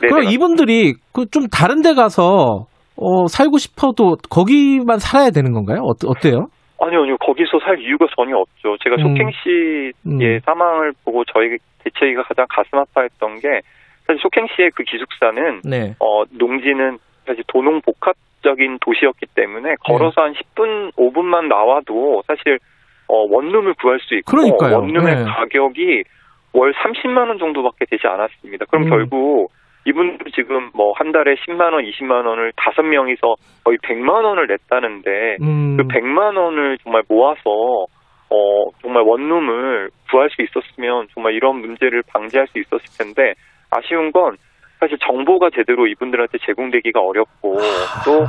Speaker 13: 네,
Speaker 2: 그럼
Speaker 13: 네,
Speaker 2: 이분들이 그 좀 다른 데 가서 어 살고 싶어도 거기만 살아야 되는 건가요? 어때, 어때요?
Speaker 13: 아니요, 아니요. 거기서 살 이유가 전혀 없죠. 제가
Speaker 2: 음.
Speaker 13: 쇼팽 씨의
Speaker 2: 음.
Speaker 13: 사망을 보고 저희 대체기가 가장 가슴 아파했던 게 사실 쇼팽 씨의 그 기숙사는
Speaker 2: 네.
Speaker 13: 어 농지는 사실 도농 복합적인 도시였기 때문에 걸어서 한 10분, 5분만 나와도 사실 어 원룸을 구할 수 있고
Speaker 2: 그러니까요.
Speaker 13: 원룸의
Speaker 2: 네.
Speaker 13: 가격이 월 30만 원 정도밖에 되지 않았습니다. 그럼
Speaker 2: 음.
Speaker 13: 결국 이분들 지금 뭐 한 달에 10만 원, 20만 원을 다섯 명이서 거의 100만 원을 냈다는데
Speaker 2: 음.
Speaker 13: 그 100만 원을 정말 모아서 어 정말 원룸을 구할 수 있었으면 정말 이런 문제를 방지할 수 있었을 텐데 아쉬운 건 사실 정보가 제대로 이분들한테 제공되기가 어렵고 또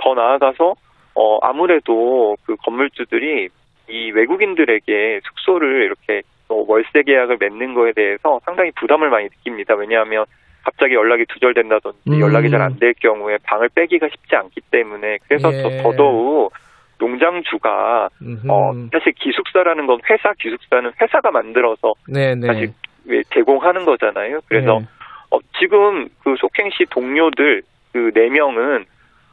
Speaker 13: 더 나아가서 어 아무래도 그 건물주들이 이 외국인들에게 숙소를 이렇게 어, 월세 계약을 맺는 거에 대해서 상당히 부담을 많이 느낍니다. 왜냐하면 갑자기 연락이 두절된다든지
Speaker 2: 음.
Speaker 13: 연락이 잘 안 될 경우에 방을 빼기가 쉽지 않기 때문에 그래서
Speaker 2: 예.
Speaker 13: 더, 더더욱 농장주가 어 사실 기숙사라는 건 회사 기숙사는 회사가 만들어서
Speaker 2: 네네.
Speaker 13: 사실 왜 제공하는 거잖아요. 그래서
Speaker 2: 네.
Speaker 13: 어, 지금 그 속행시 동료들 그 네 명은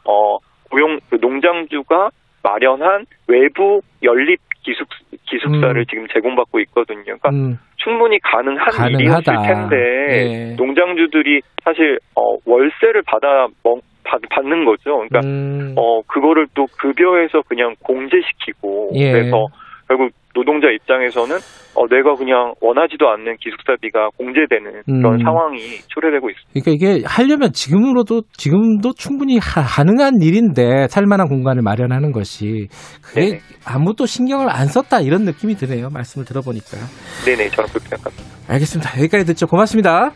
Speaker 13: 어 고용 그 농장주가 마련한 외부 연립 기숙 기숙사를
Speaker 2: 음.
Speaker 13: 지금 제공받고 있거든요. 그러니까
Speaker 2: 음.
Speaker 13: 충분히 가능한
Speaker 2: 가능하다.
Speaker 13: 일이었을 텐데
Speaker 2: 예.
Speaker 13: 농장주들이 사실 어 월세를 받아 먹, 받, 받는 거죠. 그러니까
Speaker 2: 음.
Speaker 13: 어 그거를 또 급여에서 그냥 공제시키고
Speaker 2: 예.
Speaker 13: 그래서 결국 노동자 입장에서는 어 내가 그냥 원하지도 않는 기숙사비가 공제되는 그런
Speaker 2: 음.
Speaker 13: 상황이 초래되고 있습니다.
Speaker 2: 그러니까 이게 하려면 지금으로도 지금도 충분히 하- 가능한 일인데 살만한 공간을 마련하는 것이 그게
Speaker 13: 네네.
Speaker 2: 아무도 신경을 안 썼다 이런 느낌이 드네요. 말씀을 들어보니까.
Speaker 13: 네네 저는 그렇게 생각합니다.
Speaker 2: 알겠습니다. 여기까지 듣죠. 고맙습니다.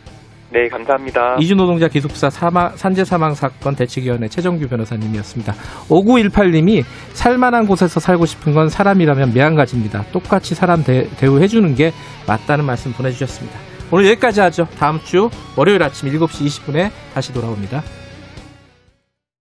Speaker 13: 네 감사합니다.
Speaker 2: 이주노동자 기숙사 사망, 산재 사망 사건 대책위원회 최정규 변호사님이었습니다. 5918님이 살만한 곳에서 살고 싶은 건 사람이라면 매한가지입니다. 똑같이 사람 대, 대우해주는 게 맞다는 말씀 보내주셨습니다. 오늘 여기까지 하죠. 다음 주 월요일 아침 7시 20분에 다시 돌아옵니다.